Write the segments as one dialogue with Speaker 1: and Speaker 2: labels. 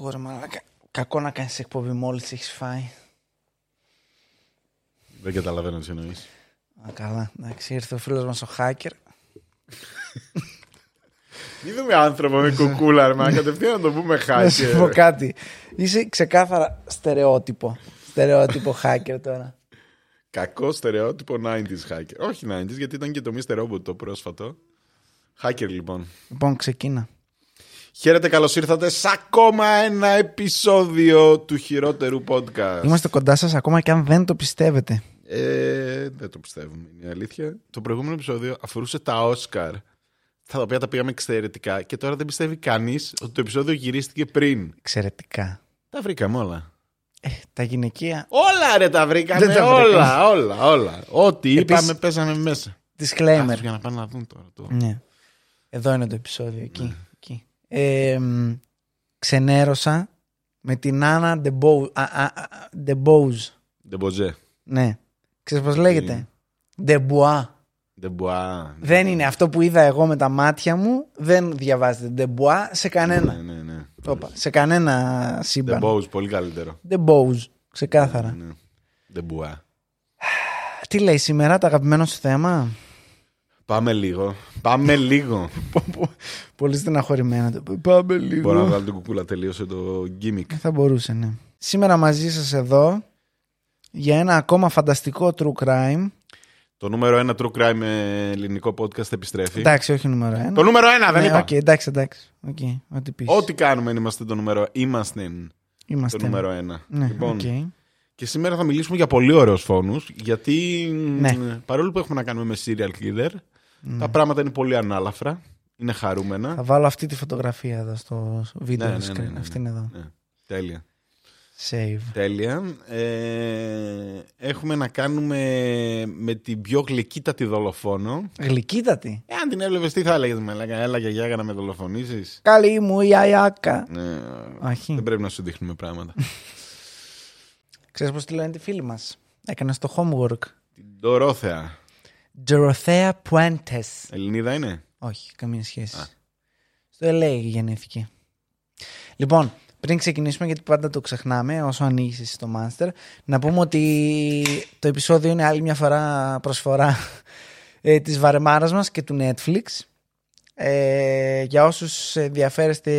Speaker 1: Κακό ρε μαλάκα. Κακό να κάνεις εκπομπή μόλις έχεις φάει.
Speaker 2: Δεν καταλαβαίνω τι εννοείς.
Speaker 1: Α, καλά, εντάξει, ήρθε ο φίλος μας ο Hacker.
Speaker 2: Είδαμε άνθρωπο με κουκούλα, ρε μα κατευθείαν να το πούμε
Speaker 1: Να σου πω
Speaker 2: χάκι.
Speaker 1: κάτι. Είσαι ξεκάθαρα στερεότυπο. Στερεότυπο hacker τώρα.
Speaker 2: Κακό στερεότυπο 90s hacker. Όχι 90s, γιατί ήταν και το Mr. Robot το πρόσφατο. Hacker λοιπόν.
Speaker 1: Λοιπόν, ξεκίνα.
Speaker 2: Χαίρετε, καλώς ήρθατε σε ακόμα ένα επεισόδιο του χειρότερου podcast.
Speaker 1: Είμαστε κοντά σας ακόμα και αν δεν το πιστεύετε.
Speaker 2: Ε, δεν το πιστεύουμε, είναι η αλήθεια. Το προηγούμενο επεισόδιο αφορούσε τα Όσκαρ, τα οποία τα πήγαμε εξαιρετικά και τώρα δεν πιστεύει κανείς ότι το επεισόδιο γυρίστηκε πριν.
Speaker 1: Εξαιρετικά.
Speaker 2: Τα βρήκαμε όλα.
Speaker 1: Ε, τα γυναικεία.
Speaker 2: Όλα ρε τα βρήκαμε,
Speaker 1: Δεν τα
Speaker 2: όλα,
Speaker 1: βρήκαμε.
Speaker 2: όλα, όλα. Ό,τι
Speaker 1: Επίσης-
Speaker 2: είπαμε παίζαμε μέσα.
Speaker 1: Disclaimer.
Speaker 2: Όχι, για να πάνε να δουν τώρα. Το...
Speaker 1: Ναι. Εδώ είναι το επεισόδιο, εκεί.
Speaker 2: Ναι.
Speaker 1: Εκεί. Ε, μ, ξενέρωσα με την Άννα Ντεμπόουζ.
Speaker 2: Ντεμποζέ.
Speaker 1: Ναι. Ξέρεις πώς λέγεται; Ντεμπουά.
Speaker 2: Ντεμποά.
Speaker 1: Δεν είναι αυτό που είδα εγώ με τα μάτια μου. Δεν διαβάζεται Ντεμπουά σε κανένα.
Speaker 2: Ναι, ναι, ναι.
Speaker 1: Όπα, σε κανένα σύμπαν.
Speaker 2: Ντεμποζ, πολύ καλύτερο.
Speaker 1: Ντεμπόουζ. Ξεκάθαρα.
Speaker 2: Ναι. Ντεμποά.
Speaker 1: Τι λέει σήμερα το αγαπημένο σου θέμα;
Speaker 2: Πάμε λίγο. Πάμε λίγο.
Speaker 1: Πολύ στεναχωρημένα. Πάμε λίγο.
Speaker 2: Μπορώ να βγάλω την κουκούλα, τελείωσε το gimmick.
Speaker 1: Θα μπορούσε, ναι. Σήμερα μαζί σας εδώ για ένα ακόμα φανταστικό true crime.
Speaker 2: Το νούμερο ένα true crime με ελληνικό podcast επιστρέφει.
Speaker 1: Εντάξει, όχι νούμερο ένα.
Speaker 2: Το νούμερο ένα, δεν
Speaker 1: ναι,
Speaker 2: είπα.
Speaker 1: οκ, εντάξει, εντάξει. Οκ, ό,τι πεις.
Speaker 2: Ό,τι κάνουμε είμαστε το νούμερο. Είμαστε
Speaker 1: Είμαστε.
Speaker 2: το νούμερο ένα.
Speaker 1: Ναι,
Speaker 2: λοιπόν,
Speaker 1: οκ.
Speaker 2: και σήμερα θα μιλήσουμε για πολύ ωραίους φόνους, γιατί
Speaker 1: Ναι.
Speaker 2: μ, παρόλο που έχουμε να κάνουμε με serial killer, τα πράγματα είναι πολύ ανάλαφρα, είναι χαρούμενα.
Speaker 1: Θα βάλω αυτή τη φωτογραφία εδώ στο βίντεο
Speaker 2: Ναι, ναι,
Speaker 1: screen.
Speaker 2: ναι, ναι, ναι.
Speaker 1: Αυτή είναι εδώ.
Speaker 2: Ναι, τέλεια.
Speaker 1: Save.
Speaker 2: Τέλεια. Ε, έχουμε να κάνουμε με την πιο γλυκύτατη δολοφόνο.
Speaker 1: Γλυκύτατη;
Speaker 2: Ε, αν την έβλεπες, τι θα έλεγες, με λέγα, έλα γιαγιά για να με δολοφονήσεις.
Speaker 1: Καλή μου η Αιάκα.
Speaker 2: Ναι,
Speaker 1: Όχι.
Speaker 2: δεν πρέπει να σου δείχνουμε πράγματα.
Speaker 1: Ξέρεις πώς τη λένε τη φίλη μας; Έκανε το homework.
Speaker 2: την Ντορόθεα.
Speaker 1: Dorothea Puentes.
Speaker 2: Ελληνίδα είναι;
Speaker 1: Όχι, καμία σχέση.
Speaker 2: Α.
Speaker 1: Στο LA γεννήθηκε. Λοιπόν, πριν ξεκινήσουμε, γιατί πάντα το ξεχνάμε όσο ανοίγεις εσύ το Master, να πούμε ότι το επεισόδιο είναι άλλη μια φορά προσφορά ε, της βαρεμάρας μας και του Netflix. Ε, για όσους ενδιαφέρεστε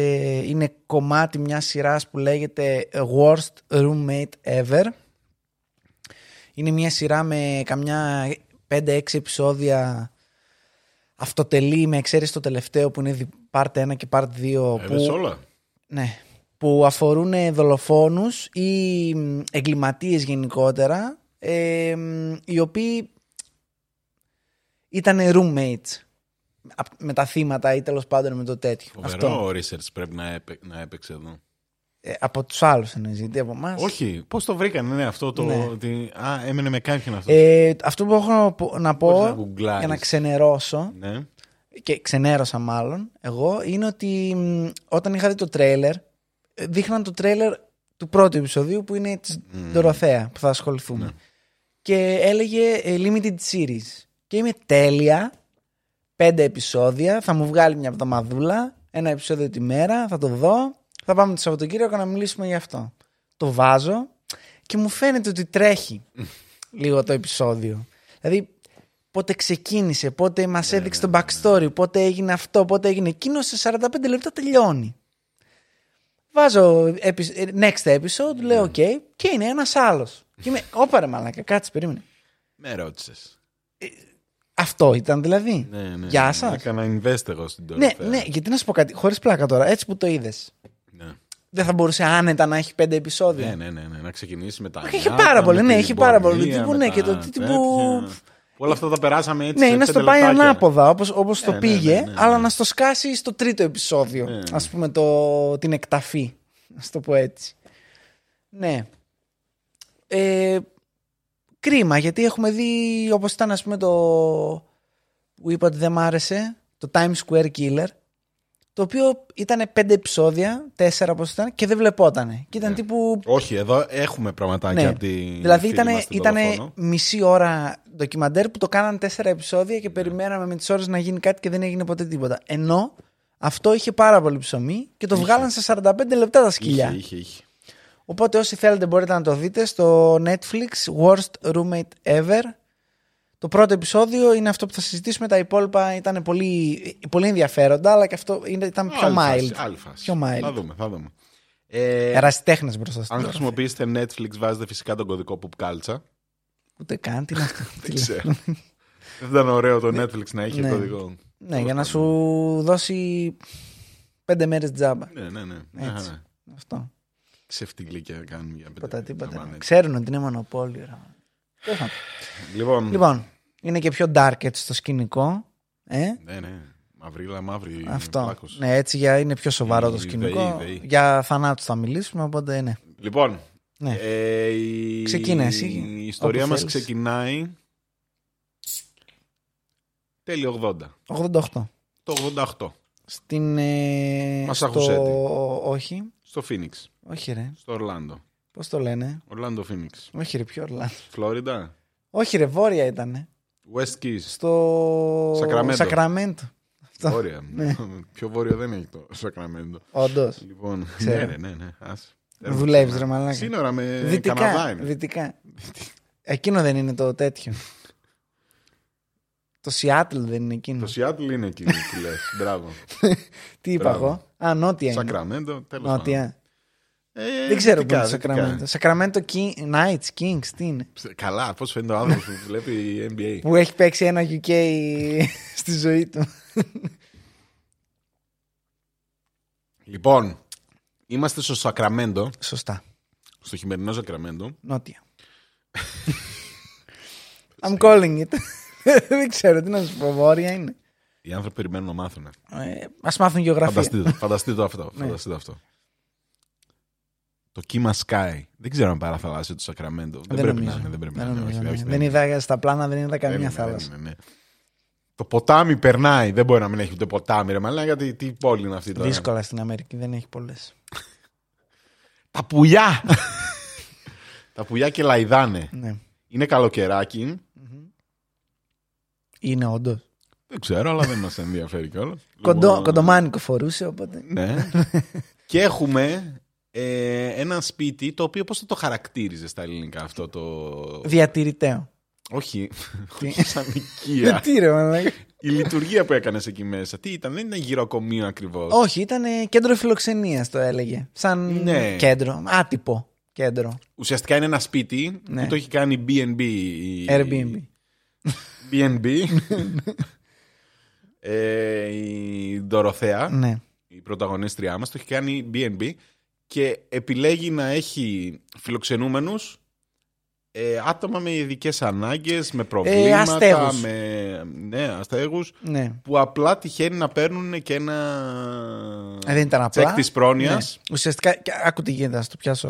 Speaker 1: είναι κομμάτι μιας σειράς που λέγεται Worst Roommate Ever. Είναι μια σειρά με καμιά 5-6 επεισόδια αυτοτελή με εξαίρεση το τελευταίο που είναι δι- part 1 και part 2
Speaker 2: Έδες
Speaker 1: που,
Speaker 2: όλα;
Speaker 1: ναι, που αφορούν δολοφόνους ή μ, εγκληματίες γενικότερα ε, μ, οι οποίοι ήταν roommates απ- με τα θύματα ή τέλος πάντων με το τέτοιο.
Speaker 2: Φοβερό research πρέπει να, έπαι, να έπαιξε εδώ.
Speaker 1: Ε, από τους άλλους εννοείς, γιατί από εμάς;
Speaker 2: Όχι, πώς το βρήκανε, ναι, αυτό το.
Speaker 1: Ναι.
Speaker 2: ότι- α, έμενε με κάποιον αυτός.
Speaker 1: Ε, αυτό που έχω να πω- να
Speaker 2: Μπορείς
Speaker 1: πω
Speaker 2: να γκουγκλάρεις.
Speaker 1: για να ξενερώσω
Speaker 2: ναι.
Speaker 1: και ξενέρωσα μάλλον εγώ είναι ότι μ, όταν είχα δει το τρέιλερ ε, δείχναν το τρέιλερ του πρώτου επεισοδίου που είναι της Δωροθέα που θα ασχοληθούμε
Speaker 2: Ναι.
Speaker 1: και έλεγε ε, limited series και είμαι τέλεια πέντε επεισόδια θα μου βγάλει μια εβδομαδούλα ένα επεισόδιο τη μέρα θα το δω θα πάμε το Σαββατοκύριακο να μιλήσουμε γι' αυτό το βάζω και μου φαίνεται ότι τρέχει λίγο το επεισόδιο δηλαδή πότε ξεκίνησε, πότε μας έδειξε το backstory, πότε έγινε αυτό, πότε έγινε εκείνο. Σε 45 λεπτά τελειώνει. Βάζω επι- ε, next episode, λέω OK, και είναι ένας άλλος. Και είμαι, όπα ρε μαλάκα, κάτσε, περίμενε.
Speaker 2: Με ρώτησες.
Speaker 1: Αυτό ήταν δηλαδή.
Speaker 2: Ναι, ναι.
Speaker 1: Γεια σας.
Speaker 2: Έκανα invest εγώ στην
Speaker 1: Ναι,
Speaker 2: Dorothea.
Speaker 1: ναι, γιατί να σου πω κάτι, χωρίς πλάκα τώρα, έτσι που το είδες.
Speaker 2: Ναι.
Speaker 1: Δεν θα μπορούσε άνετα να έχει πέντε επεισόδια.
Speaker 2: Ναι, ναι, ναι, ναι, να ξεκινήσει με τα.
Speaker 1: Έχει
Speaker 2: νιάτα,
Speaker 1: πάρα πολύ,
Speaker 2: με
Speaker 1: ναι,
Speaker 2: την
Speaker 1: έχει πάρα πολύ.
Speaker 2: πορεία,
Speaker 1: Τύπου,
Speaker 2: με
Speaker 1: ναι,
Speaker 2: τα
Speaker 1: και το τύπου-
Speaker 2: τέτοια. Όλα αυτά τα περάσαμε έτσι.
Speaker 1: Ναι,
Speaker 2: σε
Speaker 1: ή να στο
Speaker 2: πέντε
Speaker 1: πάει
Speaker 2: λεπτάκια.
Speaker 1: ανάποδα όπως, όπως το
Speaker 2: ναι,
Speaker 1: πήγε,
Speaker 2: ναι, ναι, ναι.
Speaker 1: αλλά να στο σκάσει στο τρίτο επεισόδιο.
Speaker 2: Ναι, ναι.
Speaker 1: Ας πούμε το, την εκταφή, να το πω έτσι. Ναι. Ε, κρίμα, γιατί έχουμε δει όπως ήταν ας πούμε το που είπα ότι δεν μ' άρεσε, το Times Square Killer, το οποίο ήταν πέντε επεισόδια, τέσσερα όπως ήταν, και δεν βλεπότανε. Και ήταν τύπου
Speaker 2: Όχι, εδώ έχουμε πραγματάκια
Speaker 1: ναι.
Speaker 2: από τη.
Speaker 1: Δηλαδή
Speaker 2: φίλη
Speaker 1: ήταν,
Speaker 2: μας την
Speaker 1: ήτανε
Speaker 2: δολοφόνο.
Speaker 1: μισή ώρα ντοκιμαντέρ που το κάνανε τέσσερα επεισόδια και περιμέναμε με τις ώρες να γίνει κάτι και δεν έγινε ποτέ τίποτα. Ενώ Αυτό είχε πάρα πολύ ψωμί και το βγάλαν σε 45 λεπτά τα σκυλιά.
Speaker 2: Είχε, είχε, είχε.
Speaker 1: Οπότε όσοι θέλετε μπορείτε να το δείτε στο Netflix Worst Roommate Ever. Το πρώτο επεισόδιο είναι αυτό που θα συζητήσουμε. Τα υπόλοιπα ήταν πολύ, πολύ ενδιαφέροντα, αλλά και αυτό είναι- ήταν πιο
Speaker 2: Άλλη
Speaker 1: mild.
Speaker 2: φάση, άλλη φάση.
Speaker 1: Πιο mild.
Speaker 2: Θα δούμε, θα δούμε. Ε,
Speaker 1: Ερασιτέχνες μπροστά στην
Speaker 2: αν
Speaker 1: τώρα.
Speaker 2: χρησιμοποιήσετε Netflix, βάζετε φυσικά τον κωδικό Poop Culture.
Speaker 1: Ούτε καν, τι είναι αυτό. Τι
Speaker 2: Δεν
Speaker 1: λέει.
Speaker 2: ξέρω. Δεν ήταν ωραίο το Netflix να είχε
Speaker 1: Ναι.
Speaker 2: κωδικό.
Speaker 1: ναι, για να σου δώσει πέντε μέρες τζάμπα.
Speaker 2: Ναι, ναι, ναι.
Speaker 1: Έτσι.
Speaker 2: ναι.
Speaker 1: Αυτό.
Speaker 2: Ξεφτιλίκια κάνουν για πέντε.
Speaker 1: Τίποτα, τίποτα.
Speaker 2: Άμα, ναι.
Speaker 1: Ξέρουν ότι είναι μονοπόλιο. ρε. Τέλος πάντων.
Speaker 2: Λοιπόν,
Speaker 1: Λοιπόν, είναι και πιο dark έτσι στο σκηνικό. Ε,
Speaker 2: ναι, ναι. Μαυρίλα, μαύρη.
Speaker 1: αυτό.
Speaker 2: πλάκος.
Speaker 1: Ναι, έτσι για, είναι πιο σοβαρό το
Speaker 2: Οι
Speaker 1: σκηνικό.
Speaker 2: ιδεοί, ιδεοί.
Speaker 1: Για θανάτους θα μιλήσουμε, οπότε ναι.
Speaker 2: Λοιπόν,
Speaker 1: Ναι.
Speaker 2: ε, η...
Speaker 1: Ξεκίνα εσύ,
Speaker 2: η ιστορία
Speaker 1: όπου
Speaker 2: μας
Speaker 1: θέλεις.
Speaker 2: ξεκινάει τέλη 80.
Speaker 1: 88.
Speaker 2: Το 88.
Speaker 1: Στην. Ε,
Speaker 2: Μασαχουσέτη.
Speaker 1: στο... Όχι.
Speaker 2: Στο Phoenix.
Speaker 1: Όχι, ρε.
Speaker 2: Στο Ορλάντο.
Speaker 1: Πώς το λένε;
Speaker 2: Ορλάντο Phoenix.
Speaker 1: Όχι, ρε, πιο Ορλάντο.
Speaker 2: Φλόριντα.
Speaker 1: Όχι, ρε, βόρεια ήταν.
Speaker 2: West Keys.
Speaker 1: Στο.
Speaker 2: Σακραμέντο.
Speaker 1: Σακραμέντο. Αυτό.
Speaker 2: Βόρεια.
Speaker 1: Ναι.
Speaker 2: Πιο βόρειο δεν έχει το Σακραμέντο.
Speaker 1: Όντως.
Speaker 2: Λοιπόν,
Speaker 1: Ξέρω.
Speaker 2: ναι, ρε, ναι, ναι. Ας.
Speaker 1: Δουλεύεις, ρε, μαλάκα.
Speaker 2: Σύνορα με Καναδά
Speaker 1: Δυτικά.
Speaker 2: είναι.
Speaker 1: Δυτικά. Εκείνο δεν είναι το τέτοιο. το Seattle δεν είναι εκείνο.
Speaker 2: Το Σιάτλ είναι εκεί που λες. Μπράβο.
Speaker 1: Τι είπα
Speaker 2: Μπράβο.
Speaker 1: εγώ; Α, νότια είναι.
Speaker 2: Σακραμέντο, τέλος πάντων.
Speaker 1: Νότια.
Speaker 2: Ε,
Speaker 1: Δεν ξέρω πού
Speaker 2: δυτικά,
Speaker 1: είναι το
Speaker 2: δυτικά.
Speaker 1: Σακραμέντο. Σακραμέντο King- Knights, Kings, τι είναι;
Speaker 2: Καλά, πώς φαίνεται ο άνθρωπος που βλέπει NBA.
Speaker 1: Που έχει παίξει ένα UK στη ζωή του.
Speaker 2: λοιπόν, είμαστε στο Σακραμέντο,
Speaker 1: Σωστά.
Speaker 2: στο χειμερινό Σακραμέντο.
Speaker 1: Νότια. I'm calling it. Δεν ξέρω τι να σου πω. Βόρεια είναι.
Speaker 2: Οι άνθρωποι περιμένουν να μάθουν.
Speaker 1: Ε, ας μάθουν γεωγραφία.
Speaker 2: Φανταστείτε το, φανταστείτε το αυτό.
Speaker 1: Ναι.
Speaker 2: Φανταστείτε αυτό. Το κύμα Sky. Δεν ξέρω αν παραθαλάσσιο το Σακραμέντο. Δεν, πρέπει
Speaker 1: νομίζω.
Speaker 2: να είναι. Δεν πρέπει να
Speaker 1: Δεν
Speaker 2: είναι.
Speaker 1: νομίζω,
Speaker 2: όχι,
Speaker 1: ναι.
Speaker 2: όχι,
Speaker 1: Δεν είδα στα πλάνα, δεν είδα
Speaker 2: Δεν
Speaker 1: καμία
Speaker 2: είναι,
Speaker 1: θάλασσα.
Speaker 2: δεν είναι, ναι. Το ποτάμι περνάει. Δεν μπορεί να μην έχει ούτε ποτάμι. Ρε, μαλάκα, γιατί τι πόλη είναι αυτή τώρα.
Speaker 1: Δύσκολα στην Αμερική, δεν έχει πολλές.
Speaker 2: Τα πουλιά! Τα πουλιά και λαϊδάνε.
Speaker 1: Ναι.
Speaker 2: Είναι καλοκαιράκι.
Speaker 1: Είναι όντως.
Speaker 2: Δεν ξέρω, αλλά δεν μας ενδιαφέρει κιόλας.
Speaker 1: Κοντό, Κοντομάνικο φορούσε, οπότε.
Speaker 2: Ναι. και έχουμε ε, ένα σπίτι το οποίο πώς θα το χαρακτήριζες στα ελληνικά αυτό το...
Speaker 1: Διατηρηταίο.
Speaker 2: Όχι,
Speaker 1: Τι;
Speaker 2: όχι σαν οικία.
Speaker 1: Τι ρε, μαλάκα.
Speaker 2: Η λειτουργία που έκανες εκεί μέσα. Τι ήταν, δεν ήταν γυροκομείο ακριβώς;
Speaker 1: Όχι, ήταν ε, κέντρο φιλοξενίας το έλεγε. Σαν
Speaker 2: Ναι.
Speaker 1: κέντρο. Άτυπο κέντρο.
Speaker 2: Ουσιαστικά είναι ένα σπίτι
Speaker 1: Ναι.
Speaker 2: που το έχει κάνει B&B. η-
Speaker 1: Airbnb.
Speaker 2: B&B. ε, η Δωροθέα.
Speaker 1: Ναι.
Speaker 2: η πρωταγωνίστριά μας, το έχει κάνει B&B και επιλέγει να έχει φιλοξενούμενους ε, άτομα με ειδικές ανάγκες, με προβλήματα,
Speaker 1: αστέγους.
Speaker 2: με ναι, αστέγους,
Speaker 1: ναι.
Speaker 2: που απλά τυχαίνει να παίρνουν και ένα
Speaker 1: Ε, δεν ήταν απλά.
Speaker 2: τσεκ της πρόνοιας.
Speaker 1: Ναι. Ουσιαστικά, και άκου τι γίνεται, θα το πιάσω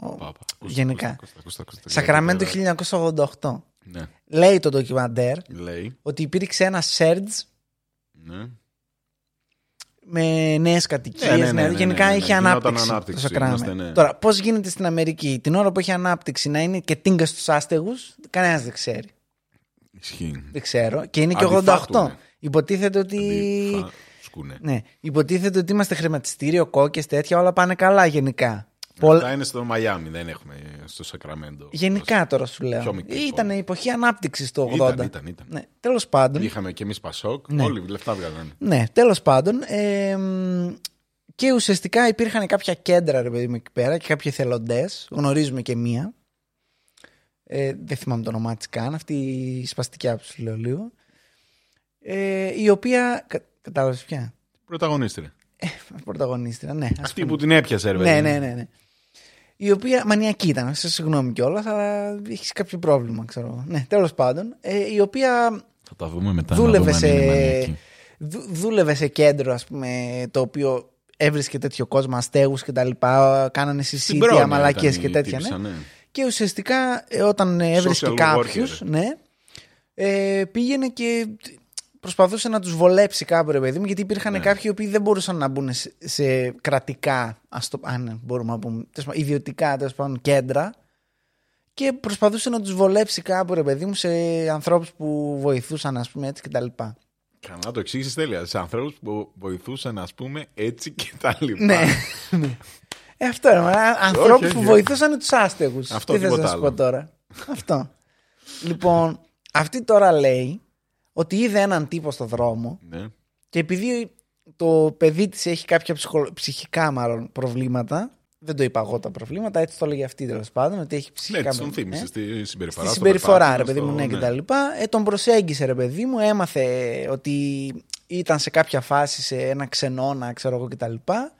Speaker 1: ο-
Speaker 2: Πα, πα, ακούστε,
Speaker 1: γενικά.
Speaker 2: ακούστε, ακούστε, ακούστε, ακούστε.
Speaker 1: Σακραμέντο
Speaker 2: Λέει,
Speaker 1: 1988.
Speaker 2: Ναι,
Speaker 1: Λέει το ντοκιμαντέρ
Speaker 2: λέει,
Speaker 1: ότι υπήρξε ένα surge
Speaker 2: ναι.
Speaker 1: Με νέες κατοικίες.
Speaker 2: Ναι, ναι, ναι, ναι,
Speaker 1: γενικά
Speaker 2: ναι, ναι,
Speaker 1: είχε
Speaker 2: γινόταν
Speaker 1: ανάπτυξη.
Speaker 2: ανάπτυξη,
Speaker 1: το Σακραμέντο.
Speaker 2: είμαστε, ναι.
Speaker 1: Τώρα, πώς γίνεται στην Αμερική την ώρα που έχει ανάπτυξη να είναι και τίνκα στους άστεγους, κανένας δεν ξέρει.
Speaker 2: Ισχύει.
Speaker 1: Δεν ξέρω. Και είναι και 88.
Speaker 2: Αντιφάτουνε.
Speaker 1: Υποτίθεται ότι.
Speaker 2: Αντί- φα- σκούνε.
Speaker 1: Ναι. Υποτίθεται ότι είμαστε χρηματιστήριο, κόκκες, τέτοια, όλα πάνε καλά γενικά. Πολλ-
Speaker 2: Αυτά είναι στο Μαϊάμι, δεν έχουμε στο Σακραμέντο.
Speaker 1: Γενικά τώρα σου λέω.
Speaker 2: Πιο μικρή
Speaker 1: Ήταν
Speaker 2: πόλη.
Speaker 1: εποχή ανάπτυξης το 80.
Speaker 2: Ήταν, ήταν, ήταν.
Speaker 1: Ναι, τέλος πάντων.
Speaker 2: Είχαμε και εμείς Πασόκ.
Speaker 1: Ναι.
Speaker 2: Όλοι λεφτά βγάλανε.
Speaker 1: Ναι, τέλος πάντων. Ε, μ, και ουσιαστικά υπήρχαν κάποια κέντρα ρε παιδί μου εκεί πέρα και κάποιοι εθελοντές. Γνωρίζουμε και μία. Ε, δεν θυμάμαι το όνομά της καν. Αυτή η σπαστικιά που σου λέω λίγο. Ε, η οποία. Κα, Κατάλαβες πια.
Speaker 2: Πρωταγωνίστρια.
Speaker 1: Πρωταγωνίστρια, ναι. ας
Speaker 2: Αυτή που την έπιασε, ρε
Speaker 1: Ναι,
Speaker 2: παιδί.
Speaker 1: ναι, ναι, ναι. Η οποία μανιακή ήταν, σε συγγνώμη κιόλα, αλλά έχεις κάποιο πρόβλημα, ξέρω. εγώ. Ναι, τέλος πάντων. Ε, η οποία
Speaker 2: Θα τα δούμε μετά.
Speaker 1: δούλευε
Speaker 2: να δούμε αν είναι
Speaker 1: σε,
Speaker 2: μανιακή.
Speaker 1: δου- δούλευε σε κέντρο, ας πούμε, το οποίο έβρισκε τέτοιο κόσμο, αστέγους και τα λοιπά. Κάνανε
Speaker 2: Στην
Speaker 1: συσίτια,
Speaker 2: πρόνοια
Speaker 1: μαλακίες
Speaker 2: ήταν
Speaker 1: και
Speaker 2: η
Speaker 1: τέτοια.
Speaker 2: τύπισσα,
Speaker 1: Ναι.
Speaker 2: ναι.
Speaker 1: Και ουσιαστικά ε, όταν έβρισκε
Speaker 2: Social
Speaker 1: κάποιους,
Speaker 2: worker.
Speaker 1: ναι, ε, πήγαινε και προσπαθούσε να τους βολέψει κάπου ρε παιδί μου γιατί υπήρχαν
Speaker 2: Ναι.
Speaker 1: κάποιοι οι οποίοι δεν μπορούσαν να μπουν σε, σε κρατικά ας το, αν μπορούμε να πούμε τέλος πάντων, ιδιωτικά τέλος πάντων, κέντρα και προσπαθούσε να τους βολέψει κάπου ρε παιδί μου σε ανθρώπους που βοηθούσαν ας πούμε έτσι και τα λοιπά.
Speaker 2: Καλά, το εξήγησες τέλεια. Σε ανθρώπους που βοηθούσαν, ας πούμε, έτσι και τα λοιπά.
Speaker 1: ναι. ναι. Ε, αυτό είναι. Ανθρώπους
Speaker 2: όχι,
Speaker 1: που
Speaker 2: όχι.
Speaker 1: βοηθούσαν τους άστεγους.
Speaker 2: Αυτό,
Speaker 1: Τι θες να
Speaker 2: τίποτα
Speaker 1: σου
Speaker 2: άλλο.
Speaker 1: πω τώρα; αυτό. Λοιπόν, αυτή τώρα λέει ότι είδε έναν τύπο στο δρόμο
Speaker 2: Ναι.
Speaker 1: και επειδή το παιδί της έχει κάποια ψυχο- ψυχικά μάλλον προβλήματα, δεν το είπα εγώ τα προβλήματα, έτσι το έλεγε αυτή τέλος πάντων, ότι έχει ψυχικά
Speaker 2: Ναι, της τον
Speaker 1: προβλήματα,
Speaker 2: θύμισε
Speaker 1: ε.
Speaker 2: στη συμπεριφορά.
Speaker 1: Στη
Speaker 2: στο
Speaker 1: συμπεριφορά, ρε
Speaker 2: περπάτημα,
Speaker 1: παιδί μου,
Speaker 2: στο-
Speaker 1: ναι, και τα λοιπά. Ε, τον προσέγγισε, ρε παιδί μου, έμαθε ότι ήταν σε κάποια φάση σε ένα ξενώνα, ξέρω εγώ, και τα λοιπά.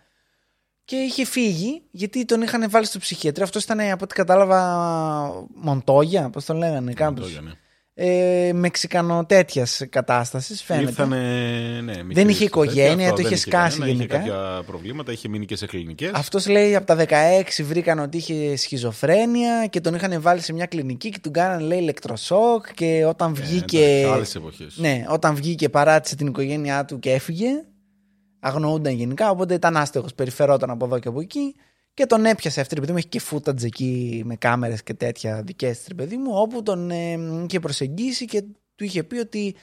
Speaker 1: Και είχε φύγει, γιατί τον είχαν βάλει στο ψυχιατρίο. Αυτός ήταν, από ό,τι κατάλαβα, Μοντόγια, πώς τον λέγανε, κάπω.
Speaker 2: Μοντόγια, ναι.
Speaker 1: Ε, Μεξικανο τέτοιας κατάστασης, φαίνεται.
Speaker 2: Ήρθανε, ναι,
Speaker 1: Δεν
Speaker 2: μικρή
Speaker 1: είχε οικογένεια,
Speaker 2: αυτό,
Speaker 1: το
Speaker 2: δεν
Speaker 1: είχε σκάσει
Speaker 2: κανένα,
Speaker 1: γενικά.
Speaker 2: Είχε κάποια προβλήματα, είχε μείνει και σε κλινικέ.
Speaker 1: Αυτός λέει από τα 16 βρήκαν ότι είχε σχιζοφρένεια και τον είχαν βάλει σε μια κλινική και του κάνανε λέει ηλεκτροσόκ και όταν βγήκε.
Speaker 2: Άλλες εποχές.
Speaker 1: Ναι, όταν βγήκε παράτησε την οικογένειά του και έφυγε. Αγνοούνταν γενικά, οπότε ήταν άστεγος. Περιφερόταν από εδώ και από εκεί. Και τον έπιασε αυτή, ρε παιδί μου, έχει και footage εκεί με κάμερες και τέτοια δικές της, ρε παιδί μου, όπου τον ε, είχε προσεγγίσει και του είχε πει ότι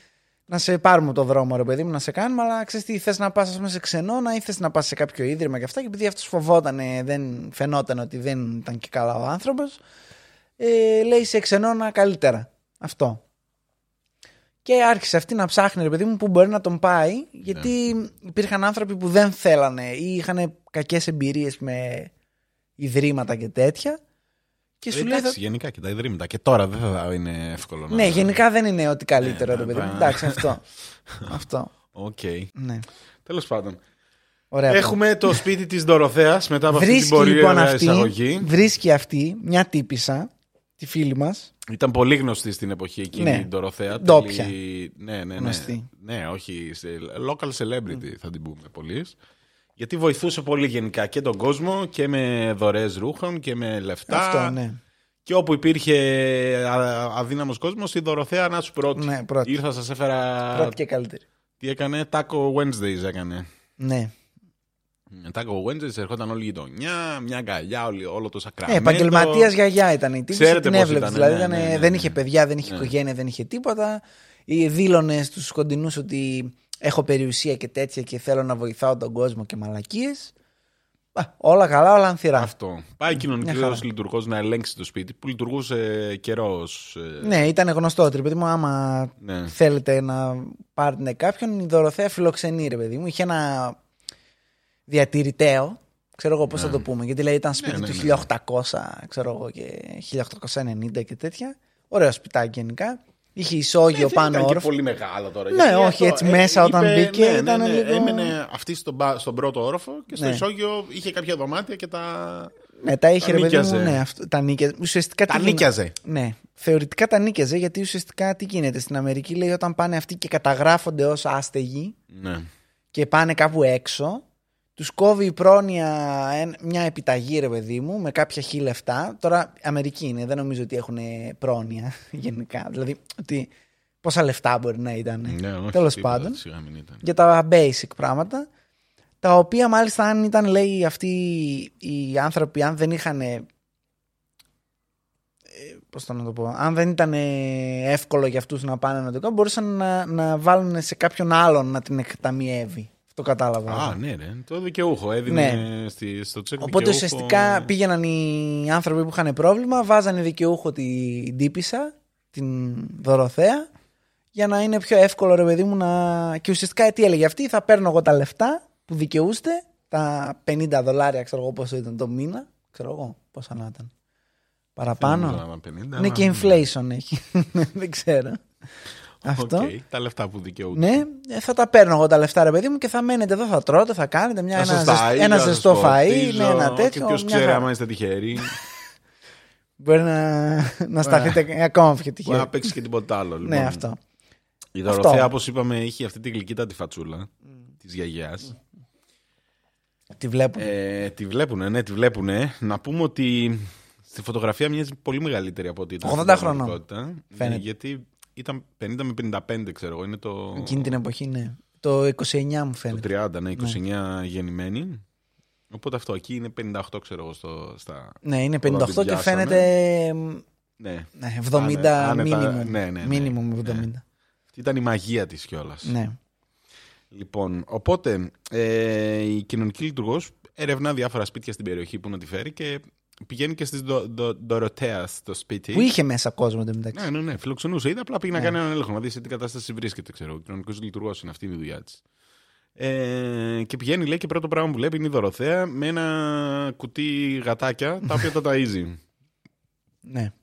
Speaker 1: να σε πάρουμε το δρόμο, ρε παιδί μου, να σε κάνουμε, αλλά ξέρεις τι, θες να πας σε ξενώνα ή θες να πας σε κάποιο ίδρυμα και αυτά. Και επειδή αυτός φοβόταν, δεν φαινόταν ότι δεν ήταν και καλά ο άνθρωπος, ε, λέει σε ξενώνα καλύτερα. Αυτό. Και άρχισε αυτή να ψάχνει, ρε παιδί μου, που μπορεί να τον πάει, γιατί υπήρχαν άνθρωποι που δεν θέλανε ή είχαν κακές εμπειρίες με ιδρύματα και τέτοια. Και σου λέει.
Speaker 2: Εντάξει,
Speaker 1: θα-
Speaker 2: γενικά και τα ιδρύματα. Και τώρα δεν θα είναι εύκολο να.
Speaker 1: Ναι, γενικά δεν είναι ότι καλύτερο,
Speaker 2: Ναι,
Speaker 1: ρε
Speaker 2: ναι,
Speaker 1: παιδί μου.
Speaker 2: ναι.
Speaker 1: Εντάξει, αυτό. αυτό.
Speaker 2: Οκ.
Speaker 1: Ναι.
Speaker 2: Τέλος πάντων.
Speaker 1: Ωραία.
Speaker 2: Έχουμε το σπίτι της Δωροθέας μετά από αυτή την
Speaker 1: Βρίσκει
Speaker 2: πολύ
Speaker 1: λοιπόν
Speaker 2: ωραία
Speaker 1: αυτή,
Speaker 2: εισαγωγή.
Speaker 1: βρίσκει αυτή μια τύπισσα, τη φίλη μας.
Speaker 2: Ήταν πολύ γνωστή στην εποχή εκείνη
Speaker 1: Ναι.
Speaker 2: η Δωροθέα.
Speaker 1: Ντόπια.
Speaker 2: Τελεί- Ναι, ναι, ναι.
Speaker 1: Γνωστή.
Speaker 2: Ναι, όχι. σε local celebrity θα την πούμε πολύ. Γιατί βοηθούσε πολύ γενικά και τον κόσμο και με δωρεές ρούχων και με λεφτά.
Speaker 1: Αυτό, ναι.
Speaker 2: Και όπου υπήρχε α- αδύναμος κόσμος, η Δωροθέα να σου πρώτη.
Speaker 1: Ναι, πρώτη.
Speaker 2: Ήρθα, σας έφερα...
Speaker 1: Πρώτη και καλύτερη.
Speaker 2: Τι έκανε, Taco Wednesdays έκανε.
Speaker 1: Ναι.
Speaker 2: Taco Wednesdays ερχόταν όλη η γειτονιά, μια αγκαλιά, όλη, όλο το
Speaker 1: Ε,
Speaker 2: σακραμέντο.
Speaker 1: Επαγγελματίας γιαγιά ήταν η τύπη.
Speaker 2: Ξέρετε
Speaker 1: Την
Speaker 2: πώς
Speaker 1: έβλεπε.
Speaker 2: ήταν,
Speaker 1: Δηλαδή
Speaker 2: ναι,
Speaker 1: ήταν-
Speaker 2: ναι, ναι,
Speaker 1: δεν
Speaker 2: ναι.
Speaker 1: είχε παιδιά, δεν είχε
Speaker 2: Ναι.
Speaker 1: οικογένεια, δεν είχε τίποτα. Ή Δήλωνε στους κοντινούς ότι έχω περιουσία και τέτοια και θέλω να βοηθάω τον κόσμο και μαλακίες. Όλα καλά, όλα ανθυρά.
Speaker 2: Αυτό. Πάει
Speaker 1: Μια
Speaker 2: κοινωνικό
Speaker 1: χαρά.
Speaker 2: λειτουργός να ελέγξει το σπίτι που λειτουργούσε καιρός.
Speaker 1: Ναι, ήταν γνωστό ότι ρε παιδί μου, άμα
Speaker 2: Ναι.
Speaker 1: θέλετε να πάρετε κάποιον, η Δωροθέα φιλοξενεί, ρε παιδί μου. Είχε ένα διατηρηταίο, ξέρω εγώ πώς θα το πούμε, γιατί λέει ήταν σπίτι
Speaker 2: Ναι,
Speaker 1: του
Speaker 2: ναι,
Speaker 1: 1800, ξέρω εγώ, και 1890 και τέτοια. Ωραίο σπιτάκι γενικά. Είχε ισόγειο
Speaker 2: δεν
Speaker 1: πάνω
Speaker 2: ήταν και
Speaker 1: όροφο.
Speaker 2: πολύ μεγάλο τώρα.
Speaker 1: Ναι,
Speaker 2: γιατί
Speaker 1: όχι, έτσι μέσα όταν μπήκε
Speaker 2: ναι,
Speaker 1: ήταν
Speaker 2: ναι, ναι,
Speaker 1: λίγο-
Speaker 2: Έμενε αυτή στον, πα- στον πρώτο όροφο και στο
Speaker 1: Ναι.
Speaker 2: ισόγειο είχε κάποια δωμάτια και τα.
Speaker 1: Ναι, τα είχε
Speaker 2: Τα
Speaker 1: ρε παιδί μου,
Speaker 2: νίκιαζε.
Speaker 1: ναι, αυτό, τα νίκιαζε. Ουσιαστικά
Speaker 2: Τα
Speaker 1: τι γίνεται-
Speaker 2: νίκιαζε.
Speaker 1: Ναι, θεωρητικά τα νίκιαζε γιατί ουσιαστικά τι γίνεται στην Αμερική λέει όταν πάνε αυτοί και καταγράφονται ως άστεγοι
Speaker 2: Ναι.
Speaker 1: και πάνε κάπου έξω, τους κόβει η πρόνοια εν- μια επιταγή, ρε παιδί μου, με κάποια χι λεφτά. Τώρα Αμερική είναι, δεν νομίζω ότι έχουν πρόνοια γενικά. Δηλαδή, ότι πόσα λεφτά μπορεί να ήταν.
Speaker 2: Ναι, όχι,
Speaker 1: Τέλος
Speaker 2: τίποτα,
Speaker 1: πάντων.
Speaker 2: σιγά μην ήταν.
Speaker 1: Για τα basic πράγματα. Τα οποία μάλιστα αν ήταν, λέει, αυτοί οι άνθρωποι, αν δεν είχαν. Ε, πώς το να το πω, αν δεν ήταν ε, εύκολο για αυτούς να πάνε να το κάνουν, μπορούσαν να, να βάλουν σε κάποιον άλλον να την εκταμιεύει. Αυτό κατάλαβα.
Speaker 2: Α, ναι, ρε. Το δικαιούχο. Έδινε στη, στο τσεκ
Speaker 1: Οπότε
Speaker 2: δικαιούχο-
Speaker 1: ουσιαστικά πήγαιναν οι άνθρωποι που είχαν πρόβλημα, βάζανε δικαιούχο την τύπησα, την Δωροθέα, για να είναι πιο εύκολο ρε παιδί μου να. Και ουσιαστικά τι έλεγε αυτή, θα παίρνω εγώ τα λεφτά που δικαιούστε, τα 50 δολάρια, ξέρω εγώ πόσο ήταν το μήνα, ξέρω εγώ πόσα να ήταν. Παραπάνω.
Speaker 2: Δεν ξέρω, 50,
Speaker 1: Είναι και
Speaker 2: αλλά-
Speaker 1: inflation έχει. Δεν ξέρω. Αυτό.
Speaker 2: Οκ, τα λεφτά που δικαιούνται.
Speaker 1: Ναι, ε, θα τα παίρνω εγώ τα λεφτά, ρε παιδί μου, και θα μένετε εδώ, θα τρώτε, θα κάνετε μια,
Speaker 2: Θα
Speaker 1: ένα,
Speaker 2: σας τα
Speaker 1: ζεσ-
Speaker 2: ήγα,
Speaker 1: ένα
Speaker 2: θα σας
Speaker 1: ζεστό φαΐ,
Speaker 2: φωτίζω
Speaker 1: ναι, ένα
Speaker 2: Και
Speaker 1: τέτοιο.
Speaker 2: ποιος
Speaker 1: μια
Speaker 2: ξέρει
Speaker 1: χαρά.
Speaker 2: άμα είστε τυχεροί.
Speaker 1: Μπορεί να, να σταθείτε ακόμα πιο
Speaker 2: Μπορεί
Speaker 1: τυχαία.
Speaker 2: να παίξει και τίποτα άλλο.
Speaker 1: Ναι,
Speaker 2: λοιπόν.
Speaker 1: αυτό.
Speaker 2: Η
Speaker 1: Αυτό.
Speaker 2: Δωροθέα, όπως είπαμε, είχε αυτή τη γλυκύτατη φατσούλα της γιαγιάς.
Speaker 1: Τη βλέπω.
Speaker 2: Ε, τη βλέπουνε, ναι, τη βλέπουνε. Να πούμε ότι στη φωτογραφία μοιάζει πολύ μεγαλύτερη από ό,τι ήταν.
Speaker 1: 80
Speaker 2: στην
Speaker 1: χρονών.
Speaker 2: πραγματικότητα. Ναι,
Speaker 1: Φαίνεται.
Speaker 2: γιατί ήταν 50 με 55, ξέρω εγώ. Είναι το,
Speaker 1: Εκείνη την εποχή, ναι. Το 29 μου
Speaker 2: το
Speaker 1: φαίνεται.
Speaker 2: 30, ναι, 29 γεννημένη. Οπότε αυτό εκεί είναι 58, ξέρω εγώ, στο, στα.
Speaker 1: Ναι, είναι
Speaker 2: Όταν
Speaker 1: 58
Speaker 2: την
Speaker 1: και
Speaker 2: πιάσαμε.
Speaker 1: φαίνεται
Speaker 2: Ναι.
Speaker 1: ναι, 70
Speaker 2: Άνε- άνετα-
Speaker 1: minimum.
Speaker 2: ναι, ναι, ναι.
Speaker 1: Minimum 70.
Speaker 2: Ναι. Ήταν η μαγεία της κιόλας.
Speaker 1: Ναι.
Speaker 2: Λοιπόν, οπότε ε, η κοινωνική λειτουργός ερευνά διάφορα σπίτια στην περιοχή που να τη φέρει και πηγαίνει και στις Ντοροτέα στο σπίτι.
Speaker 1: Που είχε μέσα κόσμο εντωμεταξύ.
Speaker 2: Ναι, ναι, ναι, φιλοξενούσε. Είδα απλά πήγε να
Speaker 1: Ναι.
Speaker 2: κάνει έναν έλεγχο, να δει σε τι κατάσταση βρίσκεται. Ξέρω. Ο κοινωνικός λειτουργός είναι αυτή η δουλειά της. Ε, και πηγαίνει, λέει, και πρώτο πράγμα που βλέπει είναι η Δωροθέα με ένα κουτί γατάκια τα οποία τα ταΐζει.
Speaker 1: Ναι.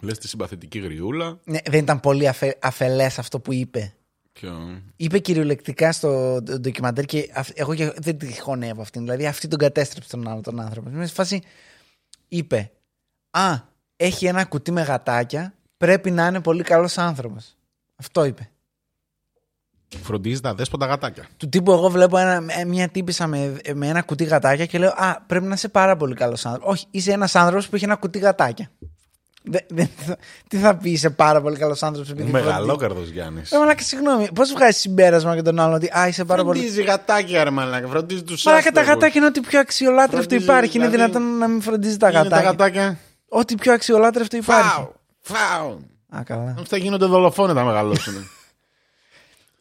Speaker 2: Λες τη συμπαθητική γριούλα.
Speaker 1: ναι. Δεν ήταν πολύ αφε... αφελές αυτό που είπε.
Speaker 2: Ποιο...
Speaker 1: Είπε κυριολεκτικά στο ντο- ντοκιμαντέρ και αυ- εγώ και δεν τη χωνεύω αυτήν. Δηλαδή αυτή τον κατέστρεψε τον άλλο τον άνθρωπο. Μέσα στη φάση είπε Α, έχει ένα κουτί με γατάκια. Πρέπει να είναι πολύ καλός άνθρωπος. Αυτό είπε.
Speaker 2: Φροντίζει τα δέσποτα γατάκια.
Speaker 1: Του τύπου εγώ βλέπω ένα, ε, μια τύπησα με, με ένα κουτί γατάκια και λέω Α, πρέπει να είσαι πάρα πολύ καλός άνθρωπος. Όχι, είσαι ένας άνθρωπος που έχει ένα κουτί γατάκια. Δε, δεν θα- τι θα πει, είσαι πάρα πολύ καλός άνθρωπος επειδή. φροντίζει-
Speaker 2: Μεγαλόκαρδος Γιάννης.
Speaker 1: Ε, μαλάκα, συγγνώμη, πώς βγάζει συμπέρασμα για τον άλλον ότι Α, είσαι πάρα πολύ.
Speaker 2: Φροντίζει γατάκια, ρε μαλάκα. Φροντίζει τους
Speaker 1: Μαλάκα, τα γατάκια είναι ό,τι πιο αξιολάτρευτο
Speaker 2: Φροντίζει,
Speaker 1: υπάρχει. Είναι
Speaker 2: δηλαδή,
Speaker 1: δυνατόν να μην φροντίζει τα
Speaker 2: Είναι τα
Speaker 1: γατάκια.
Speaker 2: γατάκια.
Speaker 1: Ό,τι πιο αξιολάτρευτο υπάρχει.
Speaker 2: Φάου! Φάου!
Speaker 1: Α, καλά.
Speaker 2: Αυτά γίνονται δολοφόνοι να μεγαλώσουν.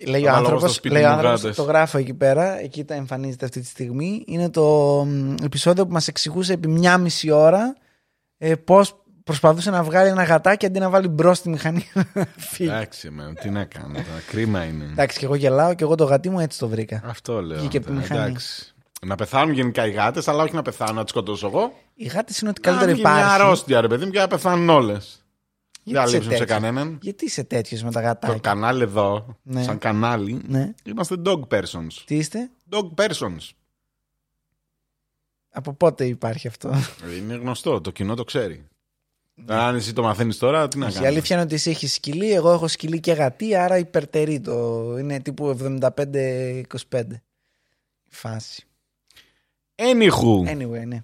Speaker 1: Λέει ο
Speaker 2: Θα βάλω εγώ
Speaker 1: άνθρωπος,
Speaker 2: στο σπίτι
Speaker 1: λέει ο
Speaker 2: μου
Speaker 1: άνθρωπος,
Speaker 2: γάτες.
Speaker 1: το γράφω εκεί πέρα, εκεί τα εμφανίζεται αυτή τη στιγμή. Είναι το μ, επεισόδιο που μας εξηγούσε επί μια μισή ώρα ε, πώς προσπαθούσε να βγάλει ένα γατάκι αντί να βάλει μπρο στη μηχανή. Φύγει.
Speaker 2: Εντάξει, με, τι να κάνω τώρα. Κρίμα είναι.
Speaker 1: Εντάξει, και εγώ γελάω και εγώ το γατί μου έτσι το βρήκα.
Speaker 2: Αυτό λέω.
Speaker 1: Βγήκε από τη μηχανή.
Speaker 2: Εντάξει. Να πεθάνουν γενικά οι γάτες, αλλά όχι να πεθάνω, να τις σκοτώσω εγώ.
Speaker 1: Οι γάτες είναι ότι
Speaker 2: Να
Speaker 1: καλύτερο
Speaker 2: βγει Μια
Speaker 1: υπάρχει.
Speaker 2: αρρώστια, ρε παιδί μου, και να πεθάνουν όλες. Δεν θα
Speaker 1: είσαι
Speaker 2: λείψουν σε
Speaker 1: τέτοιος;
Speaker 2: κανέναν.
Speaker 1: Γιατί είσαι τέτοιος με τα
Speaker 2: Το
Speaker 1: γατάκια.
Speaker 2: κανάλι εδώ,
Speaker 1: Ναι.
Speaker 2: σαν κανάλι,
Speaker 1: Ναι.
Speaker 2: είμαστε dog persons.
Speaker 1: Τι είστε,
Speaker 2: Dog persons.
Speaker 1: από πότε υπάρχει αυτό;
Speaker 2: Είναι γνωστό, το κοινό το ξέρει. Αν εσύ το μαθαίνεις τώρα, τι να
Speaker 1: Ναι. Η
Speaker 2: κάνεις;
Speaker 1: αλήθεια είναι ότι εσύ έχεις σκυλί, εγώ έχω σκυλί και γατί, άρα υπερτερεί το. Είναι τύπου 75-25. Φάση.
Speaker 2: Anywho,
Speaker 1: Anyway, ναι.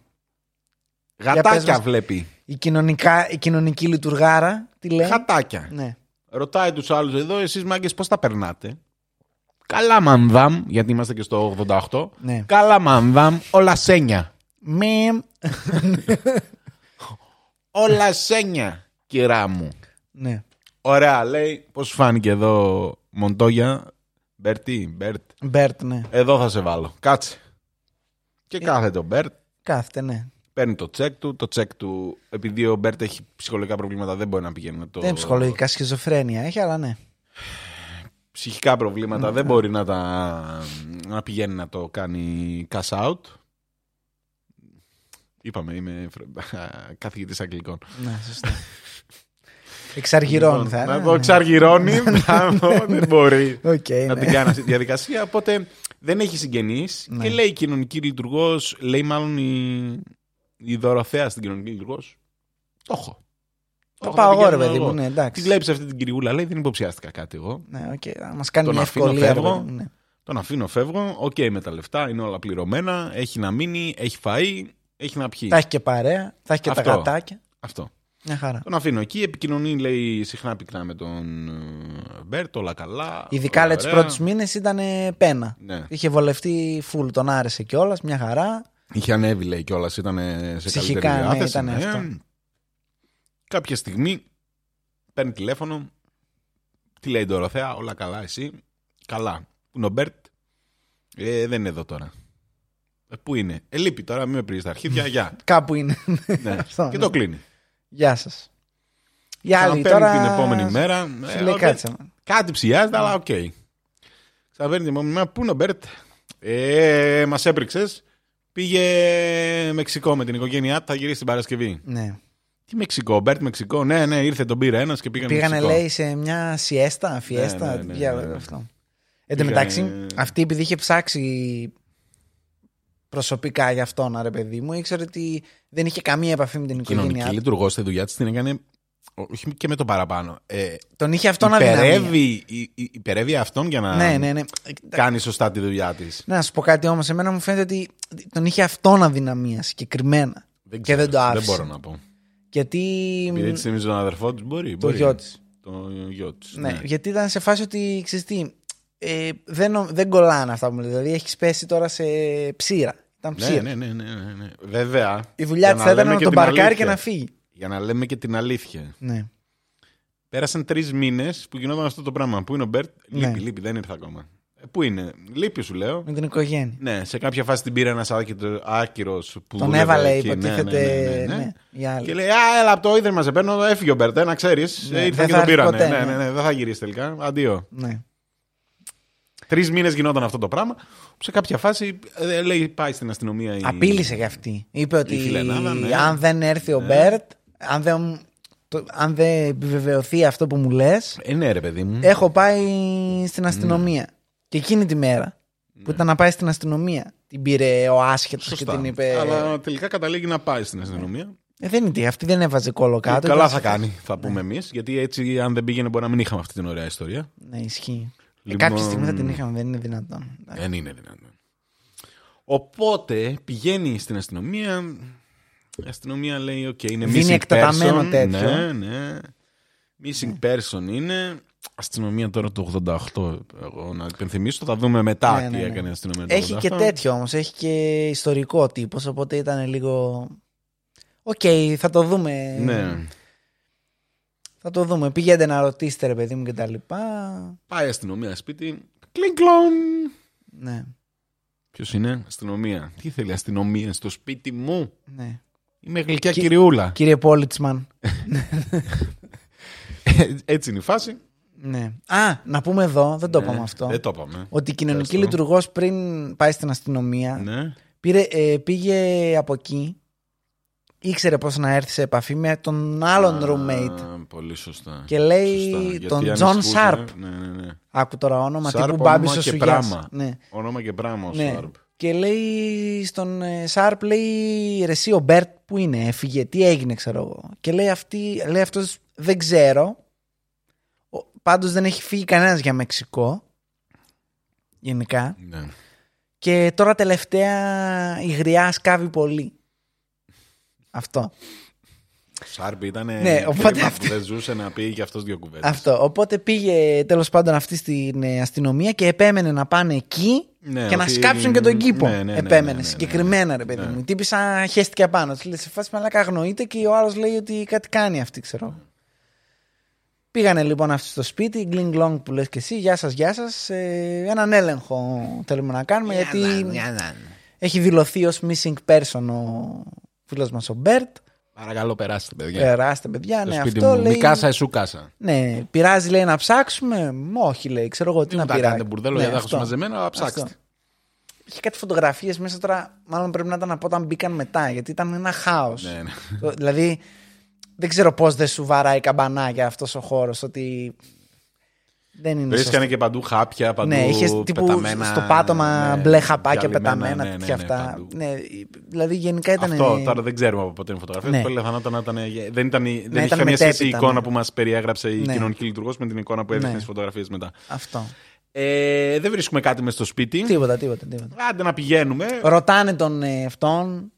Speaker 2: γατάκια
Speaker 1: πες μας.
Speaker 2: βλέπει.
Speaker 1: Η, κοινωνικά, η κοινωνική λειτουργάρα, τι λέει;
Speaker 2: Γατάκια.
Speaker 1: Ναι.
Speaker 2: Ρωτάει τους άλλους εδώ, εσείς μάγκες πώς τα περνάτε; Καλά μανδάμ, γιατί είμαστε και στο 88.
Speaker 1: Ναι.
Speaker 2: Καλά μανδάμ, όλα σένια.
Speaker 1: Μεμ.
Speaker 2: Όλα σένια, κυρά μου.
Speaker 1: ναι.
Speaker 2: Ωραία, λέει, πώς σου φάνηκε εδώ Μοντόγια. Μπέρτι, Μπέρτ.
Speaker 1: Μπέρτ, ναι.
Speaker 2: Εδώ θα σε βάλω. Κάτσε. Και κάθεται ο Μπέρτ.
Speaker 1: Κάθεται, ναι.
Speaker 2: Παίρνει το τσεκ του. Το τσεκ του, επειδή ο Μπέρτ έχει ψυχολογικά προβλήματα, δεν μπορεί να πηγαίνει να το.
Speaker 1: Δεν είναι ψυχολογικά σχιζοφρένεια έχει, αλλά ναι.
Speaker 2: Ψυχικά προβλήματα δεν μπορεί να, τα, να πηγαίνει να το κάνει cash out. Είπαμε, είμαι καθηγητής αγγλικών.
Speaker 1: ναι, σωστά. Εξαργυρώνει θα
Speaker 2: Λοιπόν,
Speaker 1: είναι.
Speaker 2: Να το εξαργυρώνει, μπράβο, δεν μπορεί
Speaker 1: Οκ,
Speaker 2: να
Speaker 1: ναι.
Speaker 2: την κάνει αυτή τη διαδικασία. Οπότε δεν έχει συγγενείς
Speaker 1: Ναι.
Speaker 2: και λέει η κοινωνική λειτουργός, λέει μάλλον η, η Δωροθέα στην κοινωνική λειτουργός. Το έχω.
Speaker 1: Το
Speaker 2: έχω,
Speaker 1: πάω
Speaker 2: θα
Speaker 1: εγώ, ρε
Speaker 2: πηγαίνω
Speaker 1: παιδί
Speaker 2: εγώ.
Speaker 1: μου, ναι,
Speaker 2: Τη
Speaker 1: εντάξει.
Speaker 2: βλέπει αυτή την κυριούλα, λέει δεν υποψιάστηκα κάτι εγώ.
Speaker 1: Ναι, οκ, θα μας κάνει
Speaker 2: Τον
Speaker 1: μια
Speaker 2: αφήνω,
Speaker 1: ευκολία. ρε
Speaker 2: φεύγω.
Speaker 1: παιδί μου, ναι.
Speaker 2: Τον αφήνω, φεύγω. Οκ, με τα λεφτά είναι όλα πληρωμένα. Έχει να μείνει, έχει φαΐ, έχει να πιει.
Speaker 1: Θα έχει και παρέα, θα έχει και τα
Speaker 2: Αυτό.
Speaker 1: γατάκια.
Speaker 2: Αυτό.
Speaker 1: Μια χαρά.
Speaker 2: Τον αφήνω εκεί. Επικοινωνεί, λέει, συχνά πυκνά με τον ε, Μπέρτ, όλα καλά.
Speaker 1: Ειδικά
Speaker 2: όλα
Speaker 1: λέει τους
Speaker 2: ωραία.
Speaker 1: πρώτους μήνες ήταν ε, πένα.
Speaker 2: Ναι.
Speaker 1: Είχε βολευτεί φουλ, τον άρεσε κιόλας, μια χαρά.
Speaker 2: Είχε ανέβει, λέει, κιόλας. Ήταν σε
Speaker 1: Ψυχικά,
Speaker 2: καλύτερη
Speaker 1: ναι,
Speaker 2: διάθεση.
Speaker 1: ήταν αυτό.
Speaker 2: Κάποια στιγμή παίρνει τηλέφωνο. Τι λέει η Ντοροθέα, όλα καλά, εσύ. Καλά. Πού είναι ο Μπέρτ; Ε, δεν είναι εδώ τώρα. Ε, πού είναι; Ε, λείπει τώρα, μην με πρήζεις τα αρχίδια. Γεια.
Speaker 1: Κάπου είναι.
Speaker 2: ναι.
Speaker 1: Αυτό,
Speaker 2: Και
Speaker 1: ναι.
Speaker 2: το κλείνει.
Speaker 1: Γεια σας. Οι άλλοι
Speaker 2: Ξαναπαίρνει
Speaker 1: τώρα.
Speaker 2: την επόμενη μέρα.
Speaker 1: Σου
Speaker 2: ε,
Speaker 1: λέει
Speaker 2: ο
Speaker 1: κάτσε.
Speaker 2: Μπέρτ Κάτι ψυλλιάζεται, αλλά οκ. Ξαναπαίρνει την επόμενη μέρα. Πού είναι ο Μπέρτ; Ε, Μας έπριξε. Πήγε Μεξικό με την οικογένειά του, θα γυρίσει την Παρασκευή.
Speaker 1: Ναι.
Speaker 2: Τι Μεξικό, Μπέρτ Μεξικό; Ναι, ναι, ήρθε, τον πήρε ένας και πήγανε
Speaker 1: Πήγανε,
Speaker 2: Μεξικό.
Speaker 1: λέει, σε μια σιέστα, φιέστα.
Speaker 2: ναι, ναι,
Speaker 1: τι άλλο
Speaker 2: ναι, ναι.
Speaker 1: αυτό. Εν τω μεταξύ, αυτή επειδή είχε ψάξει προσωπικά για αυτόν, ρε παιδί μου, ήξερε ότι δεν είχε καμία επαφή με την οικογένειά
Speaker 2: Κοινωνική
Speaker 1: του.
Speaker 2: λειτουργός στη δουλειά της την έκανε. Όχι και με το παραπάνω. Ε,
Speaker 1: Τον είχε αυτόν αδυναμία.
Speaker 2: υπερεύει, υ- υ- υπερεύει αυτόν για να
Speaker 1: Ναι, ναι, ναι.
Speaker 2: κάνει σωστά τη δουλειά της.
Speaker 1: Να σου πω κάτι όμως. Εμένα μου φαίνεται ότι τον είχε αυτόν αδυναμία συγκεκριμένα.
Speaker 2: Δεν
Speaker 1: Και δεν το άφησε.
Speaker 2: Δεν μπορώ να πω.
Speaker 1: Γιατί.
Speaker 2: Επειδή της θυμίζει τον αδερφό της, μπορεί.
Speaker 1: Το
Speaker 2: μπορεί.
Speaker 1: γιο της.
Speaker 2: Το γιο της,
Speaker 1: Ναι, γιατί ήταν σε φάση ότι ξέρεις τι. Ε, δεν, νο- δεν κολλάνε αυτά που μου λέει. Δηλαδή έχεις πέσει τώρα σε ψείρα. Ήταν
Speaker 2: Ναι,
Speaker 1: ψείρα.
Speaker 2: ναι, ναι, ναι, ναι, ναι. Βέβαια.
Speaker 1: Η δουλειά
Speaker 2: για
Speaker 1: της θα ήταν
Speaker 2: λέμε
Speaker 1: να
Speaker 2: και
Speaker 1: τον
Speaker 2: την
Speaker 1: παρκάρει και
Speaker 2: αλήθεια.
Speaker 1: να φύγει.
Speaker 2: Για να λέμε και την αλήθεια.
Speaker 1: Ναι.
Speaker 2: Πέρασαν τρεις μήνες που γινόταν αυτό το πράγμα. Πού είναι ο Μπέρτ,
Speaker 1: Ναι.
Speaker 2: λείπει, λείπει, δεν ήρθε ακόμα. Ε, Πού είναι, λείπει σου λέω.
Speaker 1: Με την οικογένεια.
Speaker 2: Ναι, σε κάποια φάση την πήρε ένας άκυρος που.
Speaker 1: Τον
Speaker 2: δούλευε
Speaker 1: έβαλε,
Speaker 2: εκεί. Ναι,
Speaker 1: υποτίθεται.
Speaker 2: ναι, ναι, ναι, ναι.
Speaker 1: η άλλη.
Speaker 2: Και λέει, Α, έλα από το ίδρυμα σε παίρνω, έφυγε ο Μπέρτ, να ξέρεις.
Speaker 1: Ναι,
Speaker 2: ήρθαν
Speaker 1: δεν
Speaker 2: και
Speaker 1: θα
Speaker 2: τον
Speaker 1: έρθει
Speaker 2: πήρανε.
Speaker 1: ποτέ,
Speaker 2: ναι,
Speaker 1: ναι.
Speaker 2: ναι, ναι, δεν θα γυρίσεις τελικά. Αντίο.
Speaker 1: Ναι.
Speaker 2: Τρεις μήνες γινόταν αυτό το πράγμα. Που σε κάποια φάση ε, λέει, πάει στην αστυνομία. Η...
Speaker 1: Απείλησε για αυτή. Είπε ότι
Speaker 2: φιλενάδα, ναι.
Speaker 1: αν δεν έρθει ο Μπέρτ, αν δεν, το- αν δεν επιβεβαιωθεί αυτό που μου λες,
Speaker 2: Ε, ναι, ρε παιδί μου.
Speaker 1: έχω πάει στην αστυνομία. Και εκείνη τη μέρα που ήταν να πάει στην αστυνομία, την πήρε ο άσχετος και
Speaker 2: Σωστά.
Speaker 1: την είπε.
Speaker 2: Αλλά τελικά καταλήγει να πάει στην αστυνομία.
Speaker 1: Ε, δεν είναι τι, αυτή δεν έβαζε κώλο κάτω.
Speaker 2: Καλά
Speaker 1: ήταν
Speaker 2: θα
Speaker 1: σε-
Speaker 2: κάνει, θα πούμε εμείς. Γιατί έτσι, αν δεν πήγαινε, μπορεί να μην είχαμε αυτή την ωραία ιστορία.
Speaker 1: Ναι, ισχύει. Ε,
Speaker 2: Λοιπόν-
Speaker 1: κάποια στιγμή θα την είχαμε, δεν είναι δυνατόν.
Speaker 2: Δεν είναι δυνατόν. Οπότε πηγαίνει στην αστυνομία. Η αστυνομία λέει: Οκ, είναι
Speaker 1: Δίνει
Speaker 2: missing
Speaker 1: εκτεταμένο
Speaker 2: person.
Speaker 1: τέτοιο.
Speaker 2: Ναι, ναι. Missing person είναι. Αστυνομία τώρα το 88. Εγώ να υπενθυμίσω, θα δούμε μετά
Speaker 1: Ναι,
Speaker 2: τι
Speaker 1: ναι, ναι.
Speaker 2: έκανε η αστυνομία το
Speaker 1: Έχει
Speaker 2: 88.
Speaker 1: και τέτοιο όμως, έχει και ιστορικό τύπος, οπότε ήταν λίγο. Οκ, θα το δούμε.
Speaker 2: Ναι.
Speaker 1: Θα το δούμε. Πηγαίνετε να ρωτήσετε, ρε παιδί μου και τα λοιπά.
Speaker 2: Πάει η αστυνομία σπίτι. Κλινκλον.
Speaker 1: Ναι,
Speaker 2: Ποιος είναι, αστυνομία. Τι θέλει αστυνομία στο σπίτι μου;
Speaker 1: ναι.
Speaker 2: Είμαι γλυκιά κυριούλα.
Speaker 1: Κύριε policeman.
Speaker 2: Έτσι είναι η φάση.
Speaker 1: ναι. Α, να πούμε εδώ, δεν το
Speaker 2: Ναι,
Speaker 1: είπαμε αυτό.
Speaker 2: Δεν το είπαμε.
Speaker 1: Ότι η κοινωνική
Speaker 2: Πες το.
Speaker 1: λειτουργός πριν πάει στην αστυνομία,
Speaker 2: Ναι.
Speaker 1: πήρε, ε, πήγε από εκεί, ήξερε πώς να έρθει σε επαφή με τον άλλον roommate.
Speaker 2: Α, Πολύ σωστά.
Speaker 1: Και λέει
Speaker 2: Σωστά, γιατί
Speaker 1: τον John
Speaker 2: ανησυχούσε.
Speaker 1: Sharp.
Speaker 2: Ναι, ναι, ναι.
Speaker 1: Άκου τώρα όνομα
Speaker 2: Sharp,
Speaker 1: τύπου
Speaker 2: όνομα
Speaker 1: Μπάμπη
Speaker 2: και
Speaker 1: ο Σουγιάς.
Speaker 2: πράμα.
Speaker 1: Ναι.
Speaker 2: Όνομα και πράγμα ο
Speaker 1: Ναι.
Speaker 2: Σάρπ.
Speaker 1: Και λέει στον ε, Σάρπ, λέει ρε εσύ ο Μπέρτ που είναι, έφυγε, τι έγινε ξέρω εγώ. Και λέει, αυτή, λέει αυτός δεν ξέρω, Ο- πάντως δεν έχει φύγει κανένας για Μεξικό, γενικά.
Speaker 2: Ναι.
Speaker 1: Και τώρα τελευταία η γριά σκάβει πολύ. Αυτό.
Speaker 2: Σάρπ ήταν
Speaker 1: Ναι, οπότε
Speaker 2: που
Speaker 1: αυτό-
Speaker 2: δεν ζούσε να πει και αυτός δύο κουβέντες.
Speaker 1: Αυτό. Οπότε πήγε τέλος πάντων αυτή στην ε, αστυνομία και επέμενε να πάνε εκεί
Speaker 2: Ναι,
Speaker 1: και να
Speaker 2: ότι-
Speaker 1: σκάψουν και τον κήπο.
Speaker 2: Ναι, ναι, ναι,
Speaker 1: επέμενε
Speaker 2: ναι, ναι, ναι.
Speaker 1: συγκεκριμένα, ρε παιδί
Speaker 2: Ναι.
Speaker 1: μου. Η τύπησα χέστηκε απάνω. Τη λέει σε φάση μαλάκα αγνοείται και ο άλλος λέει ότι κάτι κάνει αυτή, ξέρω. Πήγανε λοιπόν αυτοί στο σπίτι, γκλινγκ λονγκ που λες και εσύ, γεια σας, γεια σας. Ε, έναν έλεγχο θέλουμε να κάνουμε γιατί έχει δηλωθεί ως missing person ο φίλος μας ο Μπέρτ.
Speaker 2: Παρακαλώ περάστε παιδιά.
Speaker 1: Περάστε παιδιά,
Speaker 2: Το
Speaker 1: ναι
Speaker 2: σπίτι
Speaker 1: αυτό
Speaker 2: μου.
Speaker 1: λέει.
Speaker 2: Mi casa es su casa.
Speaker 1: Ναι, πειράζει λέει να ψάξουμε. Μ, Όχι λέει, ξέρω εγώ τι
Speaker 2: Τι
Speaker 1: να
Speaker 2: μου τα
Speaker 1: πειράζει.
Speaker 2: κάνετε μπουρδέλο
Speaker 1: Ναι,
Speaker 2: για τα έχω
Speaker 1: αυτό.
Speaker 2: μαζεμένα, αλλά ψάξτε.
Speaker 1: Αυτό. Είχε κάτι φωτογραφίες μέσα τώρα, μάλλον πρέπει να ήταν από όταν μπήκαν μετά, γιατί ήταν ένα χάος.
Speaker 2: Ναι, ναι.
Speaker 1: δηλαδή, δεν ξέρω πώς δεν σου βαράει καμπανάκια αυτός ο χώρος, ότι. Δεν είναι
Speaker 2: Βρίσκανε
Speaker 1: σωστό.
Speaker 2: και παντού χάπια, παντού
Speaker 1: Ναι, είχες τύπου
Speaker 2: πεταμένα.
Speaker 1: στο πάτωμα
Speaker 2: ναι,
Speaker 1: μπλε χαπάκια
Speaker 2: διαλυμένα,
Speaker 1: πεταμένα,
Speaker 2: ναι, ναι,
Speaker 1: τέτοια
Speaker 2: ναι,
Speaker 1: αυτά.
Speaker 2: παντού.
Speaker 1: Ναι, δηλαδή γενικά ήταν.
Speaker 2: Αυτό τώρα δεν ξέρουμε από πότε είναι φωτογραφία.
Speaker 1: Ναι.
Speaker 2: Πολύ πιθανότατα να ήταν. Δεν, ήταν, δεν
Speaker 1: ήταν
Speaker 2: έχει καμία σχέση η
Speaker 1: μετέπειτα,
Speaker 2: εικόνα
Speaker 1: ναι.
Speaker 2: που μας περιέγραψε η
Speaker 1: Ναι.
Speaker 2: κοινωνική λειτουργός με την εικόνα που έδειχνε
Speaker 1: Ναι.
Speaker 2: στις φωτογραφίες μετά.
Speaker 1: Αυτό.
Speaker 2: Ε, δεν βρίσκουμε κάτι μες στο σπίτι.
Speaker 1: Τίποτα, τίποτα. τίποτα.
Speaker 2: Άντε να πηγαίνουμε.
Speaker 1: Ρωτάνε τον ε, αυτόν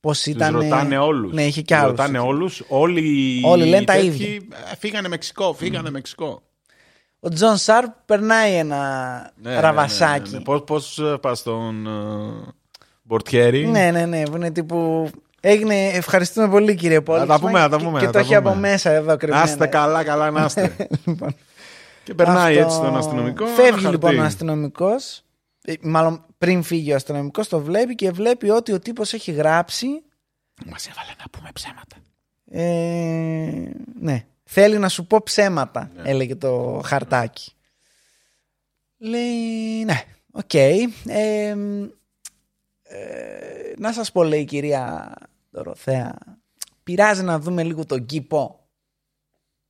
Speaker 1: πώς
Speaker 2: Τους
Speaker 1: ήταν.
Speaker 2: ρωτάνε όλους.
Speaker 1: Ναι, είχε κι άλλους.
Speaker 2: Ρωτάνε όλους. Όλοι,
Speaker 1: Όλοι λένε
Speaker 2: οι
Speaker 1: τα
Speaker 2: τέτοιοι,
Speaker 1: ίδια.
Speaker 2: ε, Φύγανε Μεξικό, φύγανε Μεξικό.
Speaker 1: Ο Τζον Σάρπ περνάει ένα
Speaker 2: Ναι, ναι,
Speaker 1: ραβασάκι.
Speaker 2: ναι, ναι. Πώς, πώς ε, πας στον ε, Μπορτιέρη;
Speaker 1: Ναι, ναι, ναι. Που είναι τύπου. Έγινε. Ευχαριστούμε πολύ, κύριε Πόλη.
Speaker 2: Να τα πούμε, να τα πούμε,
Speaker 1: Και,
Speaker 2: να
Speaker 1: και το
Speaker 2: τα
Speaker 1: έχει
Speaker 2: πούμε.
Speaker 1: από μέσα εδώ κρυμμένα.
Speaker 2: Να είστε καλά, καλά να είστε.
Speaker 1: Λοιπόν,
Speaker 2: και περνάει
Speaker 1: αυτό-
Speaker 2: έτσι τον αστυνομικό.
Speaker 1: Φεύγει
Speaker 2: ένα χαρτί.
Speaker 1: λοιπόν ο αστυνομικός. Μάλλον πριν φύγει ο αστυνομικός, το βλέπει και βλέπει ότι ο τύπος έχει γράψει.
Speaker 2: Μας έβαλε να πούμε ψέματα.
Speaker 1: Ε, ναι. Θέλει να σου πω ψέματα,
Speaker 2: Ναι.
Speaker 1: έλεγε το χαρτάκι. Λέει, ναι, οκ. Ε, ε, να σας πω, λέει η κυρία Δωροθέα, πειράζει να δούμε λίγο τον κήπο.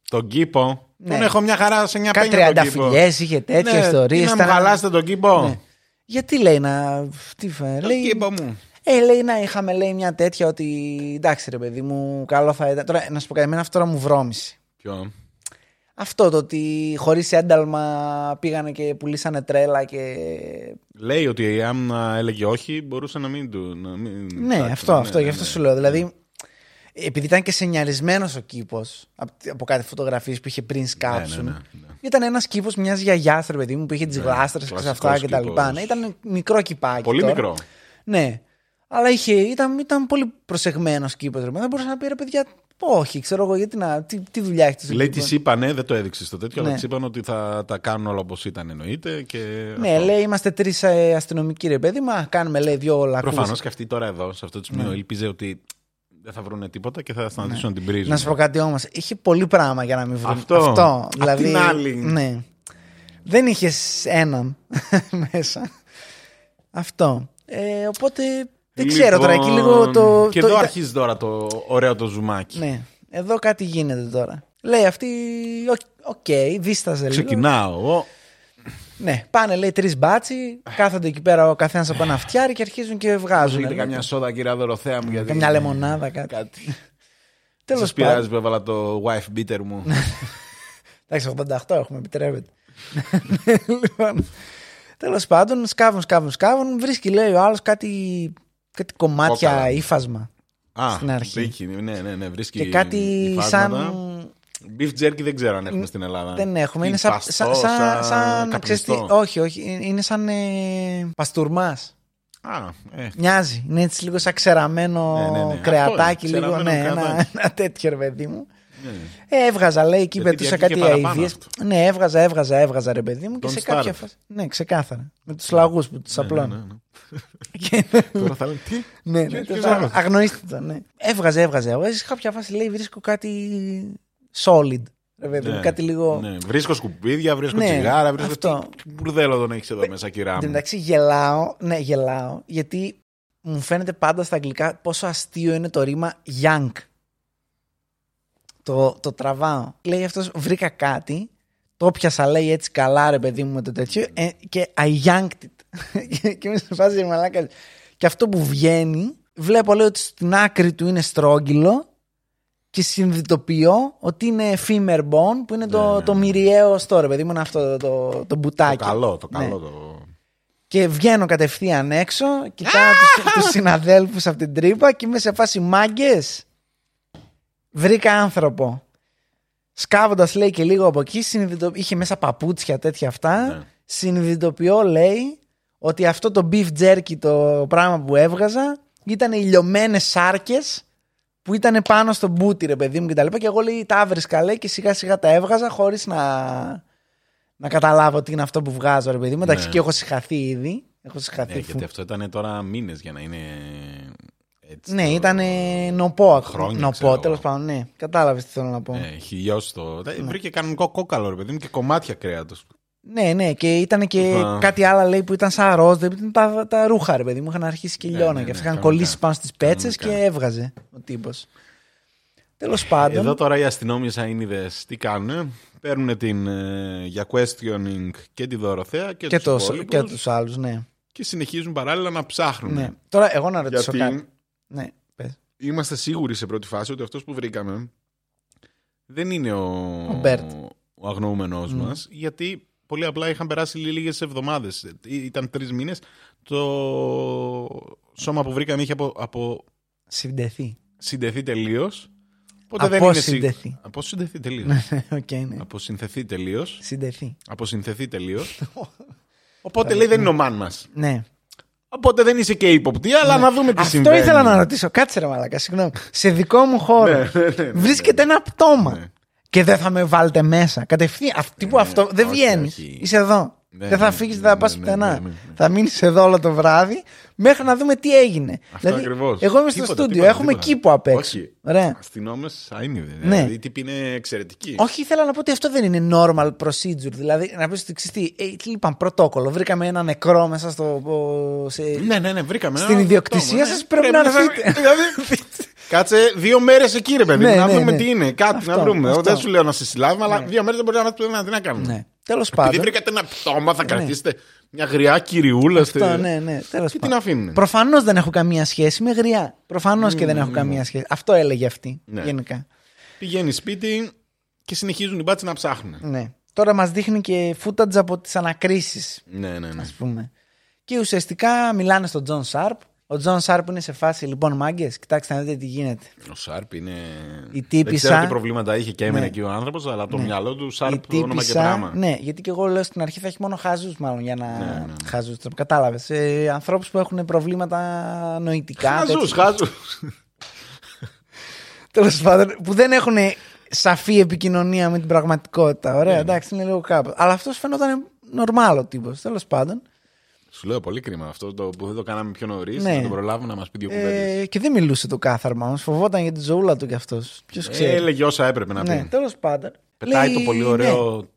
Speaker 2: Τον κήπο;
Speaker 1: Ναι.
Speaker 2: Τον έχω μια χαρά σε μια
Speaker 1: Κάτι
Speaker 2: πένια τον κήπο.
Speaker 1: τριανταφυλιές είχε τέτοια
Speaker 2: ναι,
Speaker 1: ιστορίες.
Speaker 2: τι Να μου
Speaker 1: ήταν-
Speaker 2: χαλάσετε τον κήπο;
Speaker 1: Ναι. Γιατί λέει να... Τι φε,
Speaker 2: Τον
Speaker 1: λέει,
Speaker 2: κήπο μου.
Speaker 1: ε, λέει να είχαμε λέει μια τέτοια ότι εντάξει ρε παιδί μου, καλό θα ήταν. Τώρα να σου πω κάτι, εμένα αυτό τώρα μου βρώμησε.
Speaker 2: Ποιο;
Speaker 1: Αυτό το ότι χωρίς ένταλμα πήγανε και πουλήσανε τρέλα και...
Speaker 2: Λέει ότι αν α, έλεγε όχι, μπορούσε να μην του. Να μην
Speaker 1: Ναι,
Speaker 2: ψάξει.
Speaker 1: αυτό,
Speaker 2: Ναι,
Speaker 1: αυτό,
Speaker 2: ναι,
Speaker 1: γι' αυτό
Speaker 2: ναι.
Speaker 1: σου λέω. Δηλαδή, επειδή ήταν και σενιαρισμένος ο κήπος από, από κάτι φωτογραφίες που είχε πριν σκάψουν.
Speaker 2: Ναι, ναι, ναι, ναι.
Speaker 1: Ήταν ένας κήπος μιας γιαγιάς, ρε παιδί μου, που είχε τις γλάστρες και σε αυτά
Speaker 2: κλασικός
Speaker 1: και τα λοιπά.
Speaker 2: κήπος.
Speaker 1: Ναι, ήταν μικρό κυπάκι.
Speaker 2: Πολύ
Speaker 1: τώρα.
Speaker 2: μικρό.
Speaker 1: Ναι. Αλλά είχε, ήταν, ήταν πολύ προσεγμένος κήπος. Δεν μπορούσε να πει ρε παιδιά, Όχι, ξέρω εγώ γιατί να. Τι, τι δουλειά έχεις το
Speaker 2: Λέει
Speaker 1: Σιγκουπίδη.
Speaker 2: τη είπαν, ναι, δεν το έδειξες στο τέτοιο, αλλά
Speaker 1: Ναι.
Speaker 2: τη είπαν ότι θα τα κάνουν όλα όπως ήταν εννοείται. Και
Speaker 1: Ναι,
Speaker 2: αυτό.
Speaker 1: λέει είμαστε τρεις αστυνομικοί ρε παιδί. Μα κάνουμε λέει δύο λακκούς.
Speaker 2: Προφανώς και αυτή τώρα εδώ, σε αυτό το σημείο,
Speaker 1: Ναι.
Speaker 2: ελπίζε ότι δεν θα βρουν τίποτα και θα σταματήσουν να την πρίζουν.
Speaker 1: Να σου πω κάτι όμως. Είχε πολύ πράγμα για να μην βρουν.
Speaker 2: Αυτό. Απ'
Speaker 1: δηλαδή,
Speaker 2: την άλλη.
Speaker 1: Ναι. Δεν είχες έναν μέσα. Αυτό. Ε, οπότε δεν ξέρω τώρα. Εκεί λίγο το.
Speaker 2: Λοιπόν, Και
Speaker 1: το-
Speaker 2: εδώ
Speaker 1: ήταν-
Speaker 2: αρχίζει τώρα το ωραίο το ζουμάκι.
Speaker 1: Ναι. Εδώ κάτι γίνεται τώρα. Λέει αυτή. OK, OK, δίσταζε λίγο.
Speaker 2: Ξεκινάω εγώ.
Speaker 1: Ναι, πάνε λέει τρεις μπάτσοι, κάθονται εκεί πέρα ο καθένας από ένα φτιάρι και αρχίζουν και βγάζουν.
Speaker 2: Έχετε καμιά σόδα, κυρία Δωροθέα μου, γιατί.
Speaker 1: Καμιά λεμονάδα, κάτι.
Speaker 2: κάτι.
Speaker 1: Τέλος
Speaker 2: Σας πειράζει
Speaker 1: πάντων.
Speaker 2: που έβαλα το wife beater μου.
Speaker 1: Εντάξει, 88 έχουμε, επιτρέπεται. λοιπόν, τέλος πάντων, σκάβουν, σκάβουν, σκάβουν. Βρίσκει, λέει ο άλλος, κάτι, κάτι κομμάτια
Speaker 2: Κόκαλα.
Speaker 1: ύφασμα.
Speaker 2: Α,
Speaker 1: Στην αρχή.
Speaker 2: βρήκε, ναι, ναι, ναι, βρίσκει
Speaker 1: Και κάτι σαν.
Speaker 2: υφάσματα. Beef jerky δεν ξέρω αν έχουμε στην Ελλάδα.
Speaker 1: Δεν έχουμε.
Speaker 2: Τι,
Speaker 1: Είναι σαν.
Speaker 2: παστό,
Speaker 1: σαν, σαν, σαν
Speaker 2: καπνιστό.
Speaker 1: ξέρεις τι, όχι, όχι. Είναι σαν ε, παστούρμας.
Speaker 2: Α, ε,
Speaker 1: Μοιάζει. Είναι έτσι λίγο σαν ξεραμένο
Speaker 2: Ναι, ναι, ναι.
Speaker 1: κρεατάκι.
Speaker 2: Αυτό είναι,
Speaker 1: λίγο, ναι,
Speaker 2: ξεραμένο
Speaker 1: ένα,
Speaker 2: κρεατάκι.
Speaker 1: ένα τέτοιο ρε παιδί μου.
Speaker 2: Ναι.
Speaker 1: Ε, έβγαζα, λέει, εκεί
Speaker 2: Γιατί
Speaker 1: πετούσα
Speaker 2: διαρκεί
Speaker 1: κάτι
Speaker 2: και παραπάνω
Speaker 1: αηδίες.
Speaker 2: αυτό.
Speaker 1: Ναι, έβγαζα, έβγαζα, έβγαζα, ρε παιδί μου. Και
Speaker 2: Don't
Speaker 1: σε κάποια
Speaker 2: starve.
Speaker 1: φάση. Ναι, ξεκάθαρα. Με τους λαγούς που τους
Speaker 2: Ναι,
Speaker 1: απλώνω.
Speaker 2: ναι, ναι.
Speaker 1: Και-
Speaker 2: Τώρα θα λένε τι;
Speaker 1: Ναι, ναι,
Speaker 2: Ποιος-
Speaker 1: το-
Speaker 2: ποιος άλλος;
Speaker 1: αγνοήστε το, ναι. Έβγαζε, έβγαζε. έβγαζε. Σε κάποια φάση λέει βρίσκω κάτι solid. Ρε παιδί μου,
Speaker 2: Ναι,
Speaker 1: κάτι λίγο.
Speaker 2: ναι. Βρίσκω σκουπίδια, βρίσκω
Speaker 1: Ναι,
Speaker 2: τσιγάρα, βρίσκω.
Speaker 1: αυτό.
Speaker 2: Τι, τι μπουρδέλο τον έχεις εδώ μέσα, κυρά
Speaker 1: Εν τω
Speaker 2: μου.
Speaker 1: μεταξύ γελάω, ναι, γελάω, γιατί μου φαίνεται πάντα στα αγγλικά πόσο αστείο είναι το ρήμα young. Το, το τραβάω. Λέει αυτός βρήκα κάτι, το πιασα λέει έτσι καλά ρε παιδί μου με το τέτοιο ε, και I yanked it. Και- και είμαι σε φάση μαλάκας. Και αυτό που βγαίνει, βλέπω λέει ότι στην άκρη του είναι στρόγγυλο και συνειδητοποιώ ότι είναι femur bone που είναι το,
Speaker 2: Ναι, ναι,
Speaker 1: το
Speaker 2: ναι.
Speaker 1: μυριαίο στο ρε παιδί μου, είναι αυτό το, το, το μπουτάκι.
Speaker 2: Το καλό, το
Speaker 1: Ναι.
Speaker 2: καλό. Το...
Speaker 1: Και βγαίνω κατευθείαν έξω, κοιτάω τους, τους συναδέλφους από την τρύπα και είμαι σε φάση μάγκες. Βρήκα άνθρωπο. Σκάβοντας λέει και λίγο από εκεί, συνειδητο... είχε μέσα παπούτσια τέτοια αυτά.
Speaker 2: Ναι.
Speaker 1: Συνειδητοποιώ, λέει, ότι αυτό το beef jerky, το πράγμα που έβγαζα, ήταν οι λιωμένε σάρκες που ήταν πάνω στο μπούτι, ρε παιδί μου κτλ. Και εγώ λέει τα έβρισκα, λέει, και σιγά σιγά τα έβγαζα χωρίς να, να καταλάβω τι είναι αυτό που βγάζω, ρε παιδί μου. Εντάξει,
Speaker 2: Ναι.
Speaker 1: και έχω συγχαθεί ήδη. Έχω συγχαθεί.
Speaker 2: Ναι,
Speaker 1: φου-
Speaker 2: γιατί αυτό ήταν τώρα μήνες για να είναι. Έτσι,
Speaker 1: Ναι,
Speaker 2: το-
Speaker 1: ήταν νοπό. ακόμα.
Speaker 2: Χρόνια, ξέρω
Speaker 1: Νοπό,
Speaker 2: εγώ.
Speaker 1: τέλος πάντων, ναι. Κατάλαβες τι θέλω να πω.
Speaker 2: Ναι, έχει λιώσει το. Βρήκε κανονικό κόκαλο, ρε παιδί μου, και κομμάτια κρέατος.
Speaker 1: Ναι, ναι, και ήταν και
Speaker 2: Α.
Speaker 1: κάτι άλλο λέει που ήταν σαν ροζ, δεν ήταν τα, τα ρούχα, ρε παιδί μου. Είχαν αρχίσει και
Speaker 2: Ναι,
Speaker 1: λιώνα
Speaker 2: ναι,
Speaker 1: και
Speaker 2: ναι,
Speaker 1: αυτά είχαν
Speaker 2: κανονικά.
Speaker 1: κολλήσει πάνω στις πέτσες και
Speaker 2: Κανονικά.
Speaker 1: έβγαζε ο τύπος. Τέλος πάντων.
Speaker 2: Εδώ τώρα οι αστυνόμοι σαΐνιδε τι κάνουν. Παίρνουν την ε, για questioning και τη Δωροθέα και,
Speaker 1: και,
Speaker 2: τους
Speaker 1: το,
Speaker 2: υπόλοιπους
Speaker 1: και τους άλλους, ναι.
Speaker 2: και συνεχίζουν παράλληλα να ψάχνουν.
Speaker 1: ναι. Τώρα, εγώ να ρωτήσω
Speaker 2: Γιατί
Speaker 1: κάτι. Ναι, πες.
Speaker 2: είμαστε σίγουροι σε πρώτη φάση ότι αυτός που βρήκαμε δεν είναι ο,
Speaker 1: Ο Μπέρτ.
Speaker 2: ο αγνοούμενος
Speaker 1: Ναι.
Speaker 2: μας γιατί πολύ απλά είχαν περάσει λίγες εβδομάδες. Ή- Ήταν τρεις μήνες. Το σώμα που βρήκαμε είχε από, από
Speaker 1: Συντεθεί.
Speaker 2: συντεθεί τελείως. Οπότε δεν είναι
Speaker 1: Αποσυνδεθεί.
Speaker 2: σίγουρο. Αποσυνδεθεί τελείως.
Speaker 1: Οκ, ναι.
Speaker 2: Αποσυνθεθεί τελείως.
Speaker 1: Συντεθεί.
Speaker 2: Αποσυνθεθεί τελείως. Οπότε λέει δεν είναι ο man μας.
Speaker 1: Ναι.
Speaker 2: Οπότε δεν είσαι και ύποπτη, αλλά να δούμε τι
Speaker 1: Αυτό
Speaker 2: συμβαίνει.
Speaker 1: ήθελα να ρωτήσω. Κάτσε ρε μαλάκα, συγγνώμη. Σε δικό μου χώρο
Speaker 2: Ναι, ναι, ναι, ναι,
Speaker 1: βρίσκεται ένα πτώμα.
Speaker 2: Ναι.
Speaker 1: Και δεν θα με βάλετε μέσα. Κατευθείαν. Αυτό, που αυτό δεν
Speaker 2: όχι,
Speaker 1: βγαίνει.
Speaker 2: όχι.
Speaker 1: Είσαι εδώ.
Speaker 2: Ναι,
Speaker 1: δεν θα
Speaker 2: ναι,
Speaker 1: φύγεις,
Speaker 2: ναι,
Speaker 1: δεν θα
Speaker 2: ναι,
Speaker 1: πας
Speaker 2: ναι,
Speaker 1: πουθενά.
Speaker 2: ναι, ναι, ναι.
Speaker 1: Θα μείνεις εδώ όλο το βράδυ μέχρι να δούμε τι έγινε.
Speaker 2: Αυτό ακριβώς.
Speaker 1: Εγώ είμαι στο
Speaker 2: Τίποτα,
Speaker 1: στούντιο,
Speaker 2: τίποτα,
Speaker 1: έχουμε
Speaker 2: τίποτα.
Speaker 1: κήπο απ' έξω.
Speaker 2: Όχι.
Speaker 1: Ωραία.
Speaker 2: Αστυνόμες είναι.
Speaker 1: Ναι.
Speaker 2: Δηλαδή οι τύποι είναι εξαιρετικοί.
Speaker 1: Όχι, ήθελα να πω ότι αυτό δεν είναι normal procedure. Δηλαδή, να πεις ότι ξέρεις τι, ε, τι λοιπόν, πρωτόκολλο. Βρήκαμε ένα νεκρό μέσα στο. Σε...
Speaker 2: Ναι, ναι, ναι, βρήκαμε.
Speaker 1: Στην
Speaker 2: ένα
Speaker 1: ιδιοκτησία
Speaker 2: πτώμα,
Speaker 1: σας
Speaker 2: ναι.
Speaker 1: πρέπει να
Speaker 2: σας-
Speaker 1: έρθετε.
Speaker 2: δηλαδή, Κάτσε δύο μέρες εκεί, ρε παιδί, μου,
Speaker 1: Ναι,
Speaker 2: να
Speaker 1: ναι,
Speaker 2: δούμε
Speaker 1: ναι.
Speaker 2: τι είναι. Κάτι
Speaker 1: Αυτό,
Speaker 2: να βρούμε. Εγώ
Speaker 1: αυτό.
Speaker 2: δεν σου λέω να σε συλλάβουμε, αλλά δύο μέρες δεν μπορεί να πούμε τι να κάνουμε.
Speaker 1: Ναι. Τέλος
Speaker 2: Επειδή
Speaker 1: πάντων.
Speaker 2: βρήκατε ένα πτώμα, θα κρατήσετε μια γριά κυριούλα.
Speaker 1: Αυτό,
Speaker 2: στε-
Speaker 1: ναι, ναι. Τέλος
Speaker 2: Και
Speaker 1: πάντων.
Speaker 2: την αφήνουν;
Speaker 1: Προφανώς δεν έχω καμία σχέση με γριά. Προφανώς και δεν έχω καμία σχέση. Αυτό έλεγε αυτή.
Speaker 2: Ναι.
Speaker 1: Γενικά.
Speaker 2: Πηγαίνει σπίτι και συνεχίζουν οι μπάτσοι να ψάχνουν.
Speaker 1: Ναι. Τώρα μας δείχνει και footage από τις ανακρίσεις,
Speaker 2: Ναι, ναι, ναι.
Speaker 1: ας πούμε. Και ουσιαστικά μιλάνε στον Τζον Σάρπ. Ο Τζον Σάρπ είναι σε φάση, λοιπόν, μάγκες, κοιτάξτε να δείτε τι γίνεται.
Speaker 2: Ο Σάρπ είναι.
Speaker 1: Η τύπισσα-
Speaker 2: Δεν ξέρω τι προβλήματα είχε και έμενε
Speaker 1: Ναι.
Speaker 2: εκεί ο άνθρωπος, αλλά από το
Speaker 1: Ναι.
Speaker 2: μυαλό του
Speaker 1: Η
Speaker 2: Σάρπ το όνομα και
Speaker 1: τύπισσα-
Speaker 2: πράγμα.
Speaker 1: Ναι, γιατί και εγώ λέω στην αρχή θα έχει μόνο χαζούς, μάλλον για να.
Speaker 2: Ναι, ναι, ναι.
Speaker 1: Χαζούς, Κατάλαβες. Ε, Ανθρώπους που έχουν προβλήματα νοητικά.
Speaker 2: Χάζου,
Speaker 1: τέτοια.
Speaker 2: χάζου.
Speaker 1: Τέλος πάντων, που δεν έχουν σαφή επικοινωνία με την πραγματικότητα. Ωραία,
Speaker 2: Ναι.
Speaker 1: εντάξει, είναι λίγο κάπου. Αλλά αυτός φαινόταν νορμάλ ο τύπος. Τέλος πάντων.
Speaker 2: Σου λέω πολύ κρίμα αυτό το που δεν το κάναμε πιο νωρίς.
Speaker 1: Ναι.
Speaker 2: Να τον προλάβουμε να μας πει δύο κουβέντες.
Speaker 1: Ε, και δεν μιλούσε το κάθαρμα όμως. Φοβόταν για τη ζωούλα του κι αυτός. Ποιος ξέρει.
Speaker 2: έλεγε όσα έπρεπε να πει.
Speaker 1: ναι, τέλος πάντων.
Speaker 2: Πετάει
Speaker 1: Λέει,
Speaker 2: το πολύ
Speaker 1: ναι.
Speaker 2: ωραίο.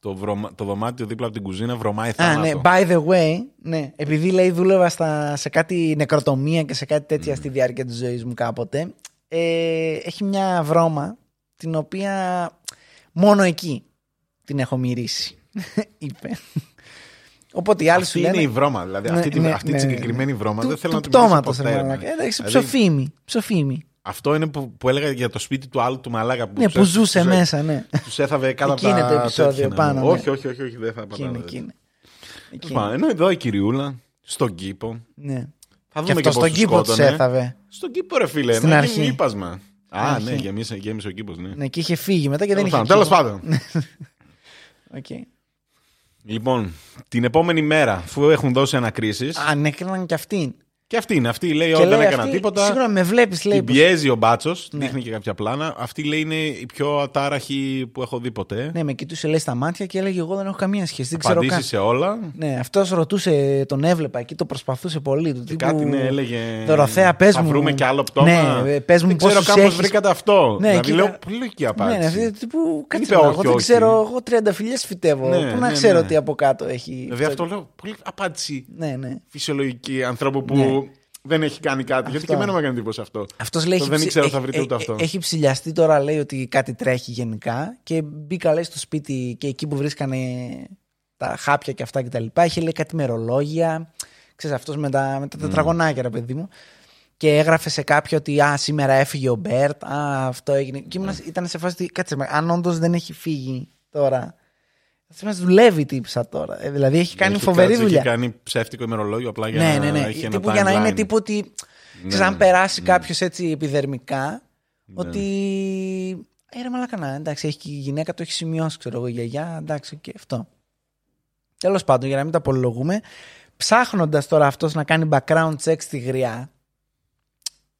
Speaker 2: Το, βρωμα... το δωμάτιο δίπλα από την κουζίνα βρωμάει
Speaker 1: Α,
Speaker 2: θάνατο.
Speaker 1: ναι, by the way, ναι, επειδή λέει δούλευα στα, σε κάτι νεκροτομία και σε κάτι τέτοια στη διάρκεια της ζωής μου κάποτε, ε, έχει μια βρώμα την οποία μόνο εκεί την έχω μυρίσει, είπε. Οπότε οι άλλοι σου
Speaker 2: Αυτή
Speaker 1: λένε...
Speaker 2: είναι η βρώμα. Δηλαδή,
Speaker 1: Ναι,
Speaker 2: αυτή, τη,
Speaker 1: ναι,
Speaker 2: αυτή
Speaker 1: ναι,
Speaker 2: τη
Speaker 1: ναι.
Speaker 2: συγκεκριμένη βρώμα
Speaker 1: του,
Speaker 2: δεν θέλω
Speaker 1: του
Speaker 2: να τη μιλήσω
Speaker 1: πτώματος,
Speaker 2: ποτέ.
Speaker 1: ρε
Speaker 2: ρε.
Speaker 1: μαλάκα. Εντάξει,
Speaker 2: Δηλαδή,
Speaker 1: ψοφίμη, ψοφίμη.
Speaker 2: Αυτό είναι που, που έλεγα για το σπίτι του άλλου του μαλάκα που,
Speaker 1: Ναι, που ζούσε μέσα, ναι.
Speaker 2: Τους έθαβε κάτω
Speaker 1: Εκεί
Speaker 2: από
Speaker 1: είναι
Speaker 2: τα
Speaker 1: το επεισόδιο
Speaker 2: τέτοια, ναι.
Speaker 1: πάνω, ναι.
Speaker 2: Όχι, όχι, όχι, όχι, δεν θα
Speaker 1: Εκεί είναι,
Speaker 2: πατάω.
Speaker 1: εκεί είναι. Εκεί
Speaker 2: Τέλος πάντων, Ενώ εδώ η κυριούλα, στον κήπο.
Speaker 1: Ναι.
Speaker 2: Θα
Speaker 1: Και
Speaker 2: δούμε
Speaker 1: αυτό
Speaker 2: και,
Speaker 1: στον
Speaker 2: πώς τους
Speaker 1: κήπο τους
Speaker 2: σκότωνε.
Speaker 1: έθαβε.
Speaker 2: Στον κήπο, ρε φίλε.
Speaker 1: Στην
Speaker 2: να
Speaker 1: αρχή.
Speaker 2: γίνει λίπασμα. Α,
Speaker 1: αρχή.
Speaker 2: ναι, γέμισε, γέμισε ο κήπος, ναι.
Speaker 1: Ναι, και είχε φύγει μετά και δεν
Speaker 2: Τέλος
Speaker 1: είχε
Speaker 2: πάντων, Τέλος
Speaker 1: κήπο.
Speaker 2: πάντων.
Speaker 1: Οκ.
Speaker 2: Λοιπόν, την επόμενη μέρα, αφού έχουν δώσει ανακρίσεις.
Speaker 1: Ανέκριναν και αυτήν.
Speaker 2: Και αυτή είναι. Αυτή λέει:
Speaker 1: Και
Speaker 2: Όχι, δεν
Speaker 1: λέει
Speaker 2: έκανα
Speaker 1: αυτή,
Speaker 2: τίποτα.
Speaker 1: Σίγουρα με βλέπεις, λέει.
Speaker 2: Την
Speaker 1: πως-
Speaker 2: πιέζει ο μπάτσος,
Speaker 1: Ναι.
Speaker 2: δείχνει και κάποια πλάνα. Αυτή λέει είναι η πιο ατάραχη που έχω δει ποτέ.
Speaker 1: Ναι, με κοιτούσε λέει στα μάτια και έλεγε: Εγώ δεν έχω καμία σχέση. Δεν ξέρω
Speaker 2: Απαντήσει
Speaker 1: καν.
Speaker 2: σε όλα.
Speaker 1: Ναι, αυτός ρωτούσε, τον έβλεπα εκεί, το προσπαθούσε πολύ. Του τύπου,
Speaker 2: Κάτι ναι, έλεγε.
Speaker 1: Δωροθέα, πες
Speaker 2: Θα
Speaker 1: μου.
Speaker 2: βρούμε και άλλο πτώμα.
Speaker 1: Ναι, πες μου
Speaker 2: δεν
Speaker 1: πώ
Speaker 2: ξέρω καν πώ
Speaker 1: έχεις...
Speaker 2: βρήκατε αυτό.
Speaker 1: Ναι,
Speaker 2: δηλαδή
Speaker 1: κοίτα-
Speaker 2: λέω πολύ λογική
Speaker 1: Ναι,
Speaker 2: απάντηση.
Speaker 1: ναι, αυτή, τύπου, κάτσε
Speaker 2: Είπε
Speaker 1: να,
Speaker 2: όχι,
Speaker 1: εγώ δεν
Speaker 2: όχι.
Speaker 1: ξέρω, εγώ 30 φιλιές φυτεύω.
Speaker 2: Ναι,
Speaker 1: Πού να
Speaker 2: ναι,
Speaker 1: ξέρω
Speaker 2: ναι.
Speaker 1: τι από κάτω έχει.
Speaker 2: Δηλαδή αυτό λέω πολύ απάντηση
Speaker 1: Ναι, ναι.
Speaker 2: φυσιολογική ανθρώπου που
Speaker 1: Ναι.
Speaker 2: Δεν έχει κάνει κάτι. Γιατί
Speaker 1: Αυτό.
Speaker 2: και εμένα μου έκανε εντύπωση αυτό.
Speaker 1: Αυτός λέει
Speaker 2: Το
Speaker 1: έχει,
Speaker 2: δεν
Speaker 1: ψη-
Speaker 2: ήξερα
Speaker 1: έχει-
Speaker 2: θα βρείτε ούτε
Speaker 1: ε-
Speaker 2: αυτό.
Speaker 1: ε- έχει ψυλλιαστεί τώρα, λέει ότι κάτι τρέχει γενικά. Και μπήκα, λέει, στο σπίτι και εκεί που βρίσκανε τα χάπια και αυτά κτλ. Είχε λέει κάτι μερολόγια. Ξέρεις, αυτός με τα, με τα τετραγωνάκια, ρε παιδί μου. Και έγραφε σε κάποιο ότι α, σήμερα έφυγε ο Μπέρτ. Α, αυτό έγινε. Και ήμουν, ήταν σε φάση ότι κάτσε, με, αν όντως δεν έχει φύγει τώρα. Θα μας δουλεύει η τύψα τώρα. Ε, δηλαδή έχει κάνει
Speaker 2: Έχει
Speaker 1: φοβερή
Speaker 2: κάτσει,
Speaker 1: δουλειά.
Speaker 2: Έχει κάνει ψεύτικο ημερολόγιο απλά για
Speaker 1: Ναι,
Speaker 2: να
Speaker 1: ναι, ναι.
Speaker 2: έχει ένα
Speaker 1: Τύπου για να είναι
Speaker 2: timeline.
Speaker 1: τύπου ότι.
Speaker 2: Ναι,
Speaker 1: Ξέρεις, αν
Speaker 2: ναι.
Speaker 1: περάσει κάποιος έτσι επιδερμικά,
Speaker 2: Ναι.
Speaker 1: ότι. Ε, ρε μαλάκα να, εντάξει, έχει και η γυναίκα το έχει σημειώσει, ξέρω εγώ, η γιαγιά, εντάξει, και αυτό. Τέλος πάντων, για να μην τα απολογούμε, ψάχνοντας τώρα αυτός να κάνει background check στη γριά,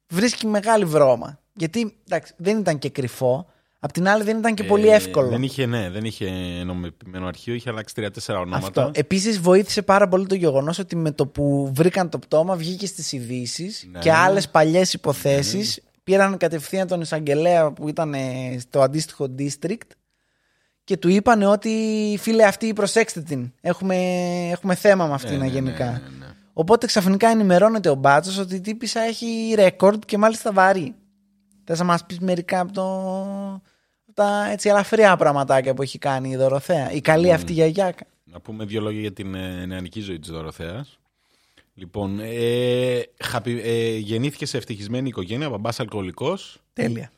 Speaker 1: βρίσκει μεγάλη βρώμα. Γιατί εντάξει, δεν ήταν και κρυφό, απ' την άλλη δεν ήταν και πολύ
Speaker 2: Ε,
Speaker 1: εύκολο.
Speaker 2: Δεν είχε, ναι, δεν είχε ενωμένο αρχείο, είχε αλλάξει τρία-τέσσερα ονόματα.
Speaker 1: Αυτό. Επίσης, βοήθησε πάρα πολύ το γεγονός ότι με το που βρήκαν το πτώμα βγήκε στις ειδήσει
Speaker 2: Ναι.
Speaker 1: και άλλες παλιές υποθέσεις πήραν κατευθείαν τον εισαγγελέα που ήταν ε, στο αντίστοιχο district και του είπαν ότι φίλε αυτή προσέξτε την. Έχουμε, έχουμε θέμα με αυτήν
Speaker 2: Ναι, ναι,
Speaker 1: γενικά.
Speaker 2: ναι, ναι, ναι.
Speaker 1: Οπότε ξαφνικά ενημερώνεται ο Μπάτσος ότι η τύπησα έχει ρεκόρντ και μάλιστα βαρύ. Θες να μας πεις μερικά από το. Από τα έτσι ελαφριά πραγματάκια που έχει κάνει η Δωροθέα. Η καλή αυτή γιαγιάκα.
Speaker 2: Να πούμε δύο λόγια για την ε, νεανική ζωή της Δωροθέας. Λοιπόν, ε, χαπι- ε, γεννήθηκε σε ευτυχισμένη οικογένεια, μπαμπάς αλκοολικός,
Speaker 1: Τέλεια.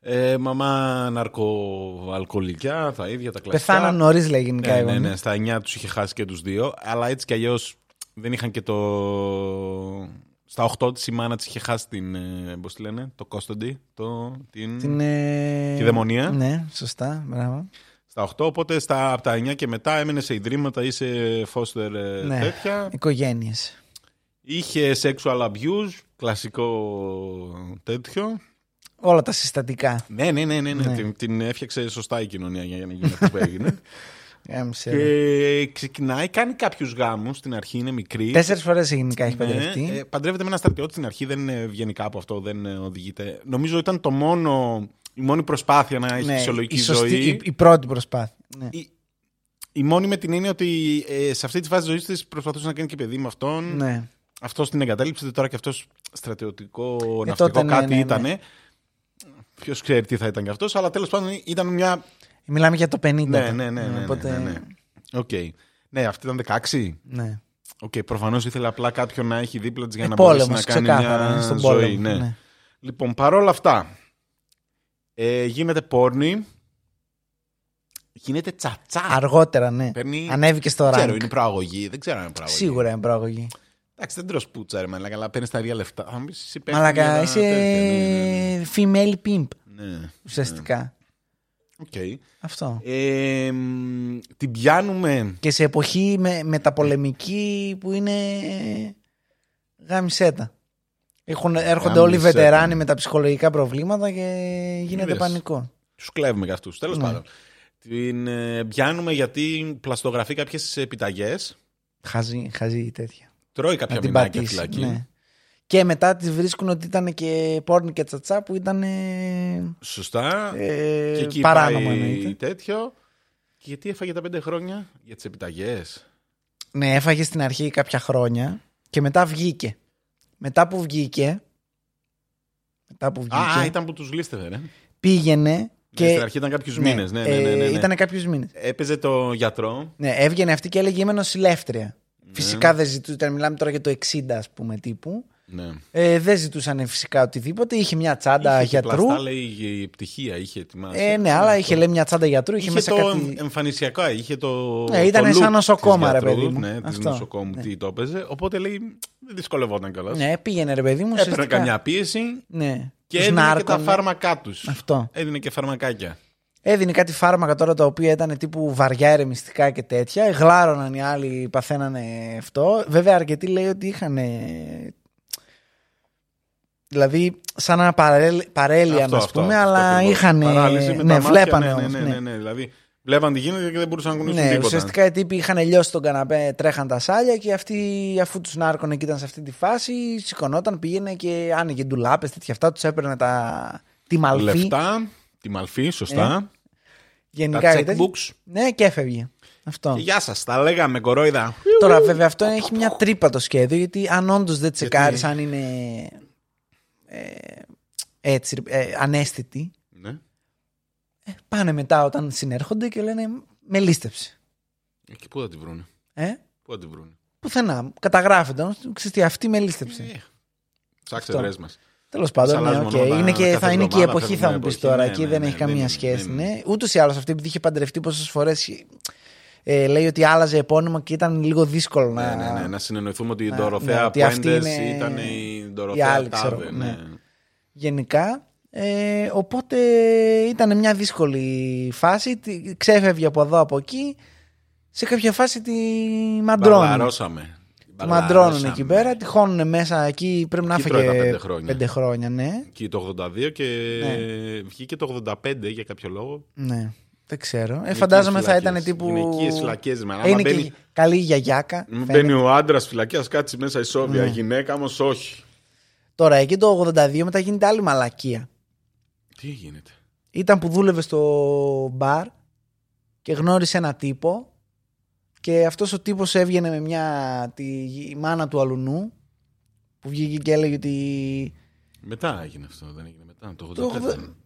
Speaker 2: ε, μαμά ναρκοαλκοολικιά, τα ίδια τα κλασικά.
Speaker 1: Πεθάναν νωρίς, λέει γενικά.
Speaker 2: Ναι,
Speaker 1: οι
Speaker 2: ναι,
Speaker 1: γονείς.
Speaker 2: ναι, στα 9 τους είχε χάσει και τους δύο, αλλά έτσι κι αλλιώς δεν είχαν και το... Στα 8 της η μάνα της είχε χάσει την, ε, πώς τη λένε, το κόστοντι, το, την...
Speaker 1: Την, ε,
Speaker 2: Τη δαιμονία.
Speaker 1: Ναι, σωστά. Μπράβο.
Speaker 2: Στα 8, οπότε στα, από τα 9 και μετά έμενε σε ιδρύματα ή σε foster ε,
Speaker 1: Ναι.
Speaker 2: τέτοια.
Speaker 1: Οικογένειες.
Speaker 2: Είχε sexual abuse, κλασικό τέτοιο.
Speaker 1: Όλα τα συστατικά.
Speaker 2: Ναι, ναι, ναι, ναι, ναι.
Speaker 1: Ναι.
Speaker 2: Την, την έφτιαξε σωστά η κοινωνία για να γίνει αυτό που έγινε.
Speaker 1: Γάμισε.
Speaker 2: και ξεκινάει, κάνει κάποιους γάμους στην αρχή, είναι μικρή.
Speaker 1: Τέσσερις φορές γενικά έχει
Speaker 2: Ναι,
Speaker 1: παντρευτεί.
Speaker 2: ε, παντρεύεται με ένα στρατιώτη στην αρχή, δεν ε, βγαίνει κάπου αυτό, δεν ε, οδηγείται. Νομίζω ήταν το μόνο, η μόνη προσπάθεια να έχει
Speaker 1: Ναι,
Speaker 2: φυσιολογική
Speaker 1: η, σωστή-
Speaker 2: ζωή.
Speaker 1: η, η πρώτη προσπάθεια. Ναι.
Speaker 2: Η, η μόνη με την έννοια ότι ε, σε αυτή τη φάση της ζωής της προσπαθούσε να κάνει και παιδί με αυτόν.
Speaker 1: ναι.
Speaker 2: Αυτός την εγκατέλειψε, τώρα και αυτός στρατιωτικό, ναυτικό
Speaker 1: τότε ναι,
Speaker 2: κάτι
Speaker 1: ναι, ναι.
Speaker 2: ήταν. Ποιος ξέρει τι θα ήταν κι αυτός, αλλά τέλος πάντων ήταν μια.
Speaker 1: Μιλάμε για το 50.
Speaker 2: Ναι, ναι, ναι. ναι, ναι,
Speaker 1: Οπότε,
Speaker 2: ναι, ναι. Οκ. Ναι, αυτή ήταν 16.
Speaker 1: ναι.
Speaker 2: Οκ, προφανώς ήθελε απλά κάποιον να έχει δίπλα της για
Speaker 1: Ε,
Speaker 2: να μπορέσει
Speaker 1: πόλεμος,
Speaker 2: να κάνει
Speaker 1: ξεκάθαρα,
Speaker 2: μια
Speaker 1: στον
Speaker 2: ζωή.
Speaker 1: πόλεμο,
Speaker 2: ναι.
Speaker 1: ναι.
Speaker 2: Λοιπόν, παρόλα αυτά, ε, γίνεται πόρνη. Γίνεται τσατσά.
Speaker 1: Αργότερα, ναι.
Speaker 2: Παίρνει-
Speaker 1: Ανέβηκε στο
Speaker 2: Δεν ξέρω,
Speaker 1: rank.
Speaker 2: είναι προαγωγή. Δεν ξέρω αν είναι προαγωγή.
Speaker 1: Σίγουρα είναι προαγωγή.
Speaker 2: Εντάξει, δεν τρως πουτσα, ρε μαλάκα, αλλά παίρνεις τα ίδια λεφτά. Θα μου πεις, εσύ παίρνεις
Speaker 1: Μαλάκα,
Speaker 2: για
Speaker 1: είσαι
Speaker 2: τέτοια, ναι,
Speaker 1: female pimp
Speaker 2: ναι, ναι. Ναι,
Speaker 1: ουσιαστικά.
Speaker 2: Οκ.
Speaker 1: Αυτό.
Speaker 2: Ε, μ, την πιάνουμε.
Speaker 1: Και σε εποχή με, μεταπολεμική που είναι γάμισέτα. Έχουν, έρχονται
Speaker 2: Αν
Speaker 1: όλοι οι
Speaker 2: μη σε
Speaker 1: βετεράνοι
Speaker 2: έπαιρνε.
Speaker 1: με τα ψυχολογικά προβλήματα και γίνεται
Speaker 2: Είδες.
Speaker 1: πανικό.
Speaker 2: Τους κλέβουμε για αυτούς. Τέλος
Speaker 1: Ναι.
Speaker 2: πάντων. Την ε, πιάνουμε γιατί πλαστογραφεί κάποιες επιταγές.
Speaker 1: Χαζή, χαζή τέτοια.
Speaker 2: Τρώει
Speaker 1: Να
Speaker 2: κάποια
Speaker 1: την
Speaker 2: μηνάκια
Speaker 1: πατήσει.
Speaker 2: φυλακή.
Speaker 1: Ναι. Και μετά τη βρίσκουν ότι ήταν και πόρνη και τσατσά που ήταν. Ε,
Speaker 2: Σωστά.
Speaker 1: ε,
Speaker 2: και εκεί
Speaker 1: παράνομο
Speaker 2: πάει
Speaker 1: εννοείται.
Speaker 2: τέτοιο. Και γιατί έφαγε τα πέντε χρόνια για τις επιταγές;
Speaker 1: Ναι, έφαγε στην αρχή κάποια χρόνια και μετά βγήκε. Μετά που βγήκε. Μετά που βγήκε.
Speaker 2: Α, ήταν που τους λίστευε, ρε.
Speaker 1: Πήγαινε.
Speaker 2: Και...
Speaker 1: Και,
Speaker 2: στην αρχή ήταν κάποιους μήνες. Ναι, ναι, ναι, ναι, ναι.
Speaker 1: Ήταν κάποιους μήνες.
Speaker 2: Έπαιζε το γιατρό.
Speaker 1: Ναι, έβγαινε αυτή και έλεγε Είμαι νοσηλεύτρια.
Speaker 2: Ναι.
Speaker 1: Φυσικά δεν ζητούσαν, μιλάμε τώρα για το 60 ας πούμε τύπου.
Speaker 2: Ναι.
Speaker 1: Ε, δεν ζητούσαν φυσικά οτιδήποτε. Είχε μια τσάντα
Speaker 2: είχε και
Speaker 1: γιατρού.
Speaker 2: πλαστά, λέει, η πτυχία είχε ετοιμάσει.
Speaker 1: Ε, ναι, αλλά είχε λέει μια τσάντα γιατρού. Είχε,
Speaker 2: Είχε
Speaker 1: μέσα
Speaker 2: το
Speaker 1: κάτι.
Speaker 2: εμφανισιακά, είχε το.
Speaker 1: Ναι, ήτανε
Speaker 2: το
Speaker 1: σαν
Speaker 2: look
Speaker 1: νοσοκόμα,
Speaker 2: της
Speaker 1: ρε παιδί
Speaker 2: γιατρού,
Speaker 1: μου.
Speaker 2: Ναι, της
Speaker 1: Αυτό.
Speaker 2: νοσοκόμου,
Speaker 1: Ναι.
Speaker 2: τι το έπαιζε. Οπότε λέει, δεν δυσκολευόταν κιόλας.
Speaker 1: Ναι, πήγαινε ρε παιδί μου.
Speaker 2: Έπαιρνε
Speaker 1: ουσιαστικά.
Speaker 2: καμιά πίεση
Speaker 1: Ναι.
Speaker 2: και
Speaker 1: Τους
Speaker 2: έδινε και τα
Speaker 1: νάρκωνε.
Speaker 2: φάρμακά τους.
Speaker 1: Αυτό.
Speaker 2: Έδινε και φαρμακάκια.
Speaker 1: Έδινε κάτι φάρμακα τώρα τα οποία ήταν τύπου βαριά ηρεμιστικά και τέτοια. Γλάρωναν οι άλλοι, παθαίνανε αυτό. Βέβαια, αρκετοί λέει ότι είχαν. Δηλαδή, σαν να παρέλ, παρέλυαν,
Speaker 2: Αυτό,
Speaker 1: ας
Speaker 2: αυτό,
Speaker 1: πούμε,
Speaker 2: αυτό
Speaker 1: αλλά
Speaker 2: ακριβώς.
Speaker 1: είχαν.
Speaker 2: Παράλυση με τα
Speaker 1: Ναι,
Speaker 2: μάτια,
Speaker 1: βλέπανε
Speaker 2: ναι,
Speaker 1: όμως,
Speaker 2: ναι,
Speaker 1: ναι.
Speaker 2: ναι, ναι, Δηλαδή, βλέπαν τι γίνεται και δεν μπορούσαν να κουνήσουν
Speaker 1: Ναι,
Speaker 2: τίποτα.
Speaker 1: ουσιαστικά οι τύποι είχαν λιώσει τον καναπέ, τρέχαν τα σάλια και αυτοί, αφού τους νάρκωνε και ήταν σε αυτή τη φάση, σηκωνόταν, πήγαινε και άνοιγε ντουλάπες, τέτοια αυτά, τους έπαιρνε τα. τη μαλφή.
Speaker 2: Λεφτά, τη μαλφή, σωστά.
Speaker 1: Γενικά
Speaker 2: τα
Speaker 1: και τέτοια.
Speaker 2: checkbooks.
Speaker 1: Ναι, και έφευγε. Αυτό.
Speaker 2: Και γεια σας, τα λέγαμε κορόιδα.
Speaker 1: Τώρα, βέβαια, αυτό έχει μια τρύπα το σχέδιο, γιατί αν όντως δεν τσεκάρεις, αν είναι. Ε, έτσι, ε, ανέστητοι,
Speaker 2: Ναι.
Speaker 1: ε, πάνε μετά όταν συνέρχονται και λένε με λίστεψε.
Speaker 2: Ε, Και πού θα τη βρούνε;
Speaker 1: Ε,
Speaker 2: Πού θα τη βρούνε;
Speaker 1: πουθενά. Καταγράφεται. όμως, Ξέρεις τι, αυτή με λίστεψε.
Speaker 2: Ε, Ψάξε
Speaker 1: Αυτό.
Speaker 2: ρες μας.
Speaker 1: Τέλος πάντων, ναι,
Speaker 2: αλλάζουμε
Speaker 1: οκ.
Speaker 2: ονόματα
Speaker 1: είναι και,
Speaker 2: κάθε
Speaker 1: θα είναι και η
Speaker 2: εβδομάδα,
Speaker 1: εποχή, θα
Speaker 2: φεύγουμε
Speaker 1: μου πεις
Speaker 2: εποχή.
Speaker 1: τώρα.
Speaker 2: Ναι,
Speaker 1: εκεί
Speaker 2: ναι,
Speaker 1: δεν
Speaker 2: ναι,
Speaker 1: έχει
Speaker 2: δεν
Speaker 1: καμία
Speaker 2: είναι,
Speaker 1: σχέση.
Speaker 2: δεν
Speaker 1: Ναι.
Speaker 2: είναι.
Speaker 1: Ούτως ή άλλως αυτή, επειδή είχε παντρευτεί πόσες φορές. Ε, λέει ότι άλλαζε επώνυμο και ήταν λίγο δύσκολο
Speaker 2: Ναι,
Speaker 1: να.
Speaker 2: ναι, ναι, να συνεννοηθούμε ότι η
Speaker 1: Ναι,
Speaker 2: Ντοροθέα
Speaker 1: ναι, ότι αυτή
Speaker 2: Πουέντες
Speaker 1: είναι
Speaker 2: ήταν η
Speaker 1: η
Speaker 2: Ντοροθέα
Speaker 1: άλλη, ξέρω,
Speaker 2: Τάβε.
Speaker 1: ναι.
Speaker 2: Ναι.
Speaker 1: Γενικά. Ε, οπότε ήταν μια δύσκολη φάση. Τη- Ξέφευγε από εδώ από εκεί. Σε κάποια φάση τη μαντρώνουν.
Speaker 2: Μπαρλαρώσαμε.
Speaker 1: Τη μαντρώνουν εκεί πέρα. Τη χώνουν μέσα εκεί. Πρέπει να
Speaker 2: Εκεί τρώει τα
Speaker 1: έφεγε
Speaker 2: πέντε χρόνια.
Speaker 1: πέντε χρόνια, ναι.
Speaker 2: Και το 82 και
Speaker 1: Ναι.
Speaker 2: βγήκε το 85 για κάποιο λόγο.
Speaker 1: Ναι. Δεν ξέρω. Ε,
Speaker 2: Γυναικείες
Speaker 1: φαντάζομαι θα
Speaker 2: φυλακές.
Speaker 1: ήταν τύπου.
Speaker 2: Γυναικείες φυλακές, μα.
Speaker 1: Ε,
Speaker 2: Άμα
Speaker 1: είναι
Speaker 2: μπαίνει-
Speaker 1: και καλή γιαγιάκα.
Speaker 2: Μην
Speaker 1: φαίνεται.
Speaker 2: μπαίνει ο άντρας φυλακή, α κάτσει μέσα η Σόβια.
Speaker 1: Ναι.
Speaker 2: Η γυναίκα όμως όχι.
Speaker 1: Τώρα εκεί το 82 μετά γίνεται άλλη μαλακία.
Speaker 2: Τι γίνεται;
Speaker 1: Ήταν που δούλευε στο μπαρ και γνώρισε ένα τύπο και αυτός ο τύπος έβγαινε με μια τη η μάνα του αλουνού που βγήκε και έλεγε ότι
Speaker 2: Μετά έγινε αυτό, δεν έγινε μετά. Το 85.
Speaker 1: Το 80
Speaker 2: ήταν.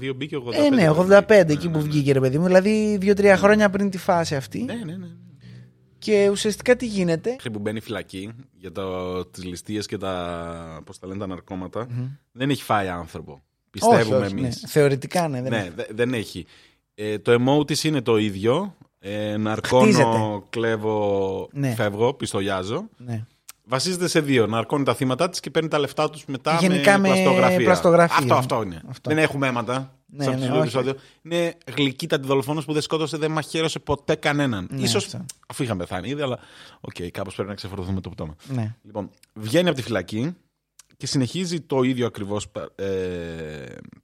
Speaker 2: 82 μπήκε 85.
Speaker 1: ε, ναι, 85 εκεί
Speaker 2: Ναι,
Speaker 1: που
Speaker 2: ναι, ναι.
Speaker 1: βγήκε ρε παιδί μου, δηλαδή 2-3 χρόνια πριν τη φάση αυτή.
Speaker 2: Ναι, ναι, ναι.
Speaker 1: Και ουσιαστικά τι γίνεται;
Speaker 2: Μέχρι που μπαίνει φυλακή για το, τις ληστείες και τα, πώς τα λένε, τα ναρκωματα δεν έχει φάει άνθρωπο. Πιστεύουμε
Speaker 1: όχι, όχι, ναι.
Speaker 2: εμείς.
Speaker 1: Θεωρητικά ναι. Δεν
Speaker 2: Ναι, δε- δεν έχει. Ε, το emote της είναι το ίδιο. Ε, ναρκώνω,
Speaker 1: Χτίζεται.
Speaker 2: κλέβω,
Speaker 1: Ναι.
Speaker 2: φεύγω, πιστολιάζω.
Speaker 1: ναι.
Speaker 2: Βασίζεται σε δύο. Ναρκώνει τα θύματα της και παίρνει τα λεφτά τους μετά
Speaker 1: Γενικά
Speaker 2: με,
Speaker 1: με
Speaker 2: πλαστογραφία.
Speaker 1: πλαστογραφία.
Speaker 2: Αυτό, αυτό είναι.
Speaker 1: Αυτό.
Speaker 2: Δεν έχουμε αίματα.
Speaker 1: Ναι,
Speaker 2: σε αυτό
Speaker 1: ναι,
Speaker 2: το
Speaker 1: όχι.
Speaker 2: επεισόδιο. Είναι γλυκύτατη δολοφόνο που δεν σκότωσε, δεν μαχαίρωσε ποτέ κανέναν.
Speaker 1: Ναι,
Speaker 2: Ίσως
Speaker 1: αυτό.
Speaker 2: αφού είχαν πεθάνει ήδη, αλλά OK, okay, κάπως πρέπει να ξεφορτωθούμε το πτώμα.
Speaker 1: ναι.
Speaker 2: Λοιπόν, βγαίνει από τη φυλακή και συνεχίζει το ίδιο ακριβώς ε,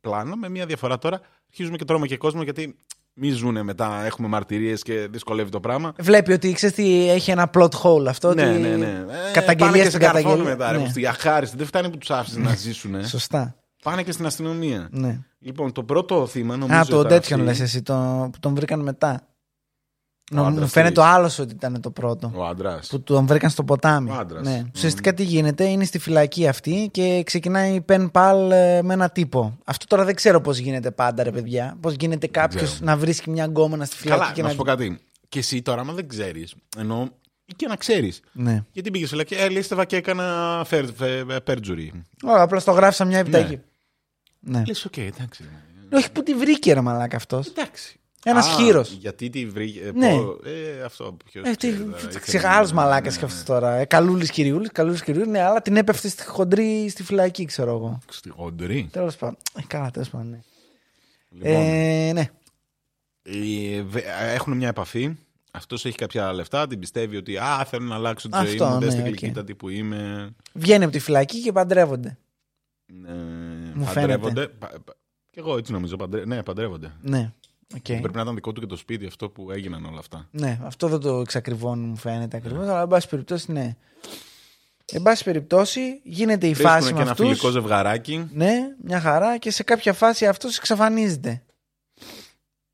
Speaker 2: πλάνο με μια διαφορά τώρα. Αρχίζουμε και τρώμε και κόσμο γιατί μη ζουνε μετά, έχουμε μαρτυρίες και δυσκολεύει το πράγμα.
Speaker 1: Βλέπει ότι ξέρεις τι έχει ένα plot hole αυτό.
Speaker 2: ναι,
Speaker 1: ότι
Speaker 2: ναι, ναι. Ε, πάνε
Speaker 1: Καταγγελία
Speaker 2: και
Speaker 1: στην
Speaker 2: σε καρφώνουν
Speaker 1: καταγγελία.
Speaker 2: μετά. Ρε,
Speaker 1: Ναι.
Speaker 2: που στη αχάριστη. Δεν φτάνει που τους άφησες να ζήσουν.
Speaker 1: Σωστά.
Speaker 2: Πάνε και στην αστυνομία.
Speaker 1: Ναι.
Speaker 2: Λοιπόν, το πρώτο θύμα νομίζω.
Speaker 1: Α, το
Speaker 2: ήταν
Speaker 1: τέτοιον
Speaker 2: αυτή.
Speaker 1: λες εσύ, το, που τον βρήκαν μετά.
Speaker 2: Ο
Speaker 1: Νο-
Speaker 2: άντρας
Speaker 1: Μου φαίνεται
Speaker 2: της.
Speaker 1: ο άλλος ότι ήταν το πρώτο.
Speaker 2: Ο άντρας.
Speaker 1: Που τον βρήκαν στο ποτάμι.
Speaker 2: Ο άντρας.
Speaker 1: Ναι.
Speaker 2: Μμμ.
Speaker 1: Ουσιαστικά τι γίνεται, είναι στη φυλακή αυτή και ξεκινάει pen pal ε, με ένα τύπο. Αυτό τώρα δεν ξέρω πώς γίνεται πάντα, ρε παιδιά. Πώς γίνεται κάποιος
Speaker 2: ξέρω.
Speaker 1: να βρίσκει μια γκόμενα στη φυλακή
Speaker 2: Καλά,
Speaker 1: και
Speaker 2: να
Speaker 1: να.
Speaker 2: σου πω κάτι. Και εσύ τώρα, άμα δεν ξέρεις, ενώ ή και να ξέρεις.
Speaker 1: Ναι.
Speaker 2: Γιατί πήγε φυλακή, ε, λίστευα και έκανα φερ, φε- ε, perjury.
Speaker 1: Ωραία, απλά το γράφησα μια επιταγή. Ναι.
Speaker 2: Λες, οκ, εντάξει.
Speaker 1: Όχι που τη βρήκε ρε μαλάκα αυτός.
Speaker 2: Εντάξει.
Speaker 1: Ένας
Speaker 2: Α,
Speaker 1: χείρος.
Speaker 2: Γιατί τη βρήκε. ε,
Speaker 1: Ναι.
Speaker 2: πω- Ε, αυτό. ποιος
Speaker 1: Ε, τι,
Speaker 2: ξέρει τώρα, ήθελε
Speaker 1: ξεχά
Speaker 2: να-
Speaker 1: άλλο μαλάκα
Speaker 2: ναι,
Speaker 1: και
Speaker 2: ναι,
Speaker 1: αυτός τώρα. Ε, Καλούλης κυριούλης, καλούλης κυριούλης, ναι, αλλά την έπεφτε στη χοντρή στη φυλακή, ξέρω εγώ.
Speaker 2: Στη χοντρή.
Speaker 1: Τέλος πάντων. Ε, καλά, τέλος πάντων. Ναι.
Speaker 2: Λοιπόν,
Speaker 1: Ε, ναι.
Speaker 2: οι- βε- έχουν μια επαφή. Αυτός έχει κάποια λεφτά, την πιστεύει ότι Α, θέλω να αλλάξω τη ζωή
Speaker 1: Αυτό,
Speaker 2: μου. Δες
Speaker 1: ναι,
Speaker 2: την
Speaker 1: οκ.
Speaker 2: γλυκύτατη που είμαι.
Speaker 1: Βγαίνει από τη φυλακή και παντρεύονται.
Speaker 2: Ε,
Speaker 1: Μου
Speaker 2: παντρεύονται. Πα- πα- Και εγώ έτσι νομίζω. Παντρε... Ναι, παντρεύονται.
Speaker 1: Ναι. Οκ.
Speaker 2: Πρέπει να ήταν δικό του και το σπίτι αυτό που έγιναν όλα αυτά.
Speaker 1: Ναι, αυτό δεν το εξακριβώνει μου φαίνεται ακριβώς, αλλά εν πάση περιπτώσει ναι. Εν πάση περιπτώσει γίνεται η φάση
Speaker 2: Βρίσκουν
Speaker 1: με
Speaker 2: και ένα
Speaker 1: αυτούς.
Speaker 2: φιλικό ζευγαράκι.
Speaker 1: Ναι, μια χαρά και σε κάποια φάση αυτός εξαφανίζεται.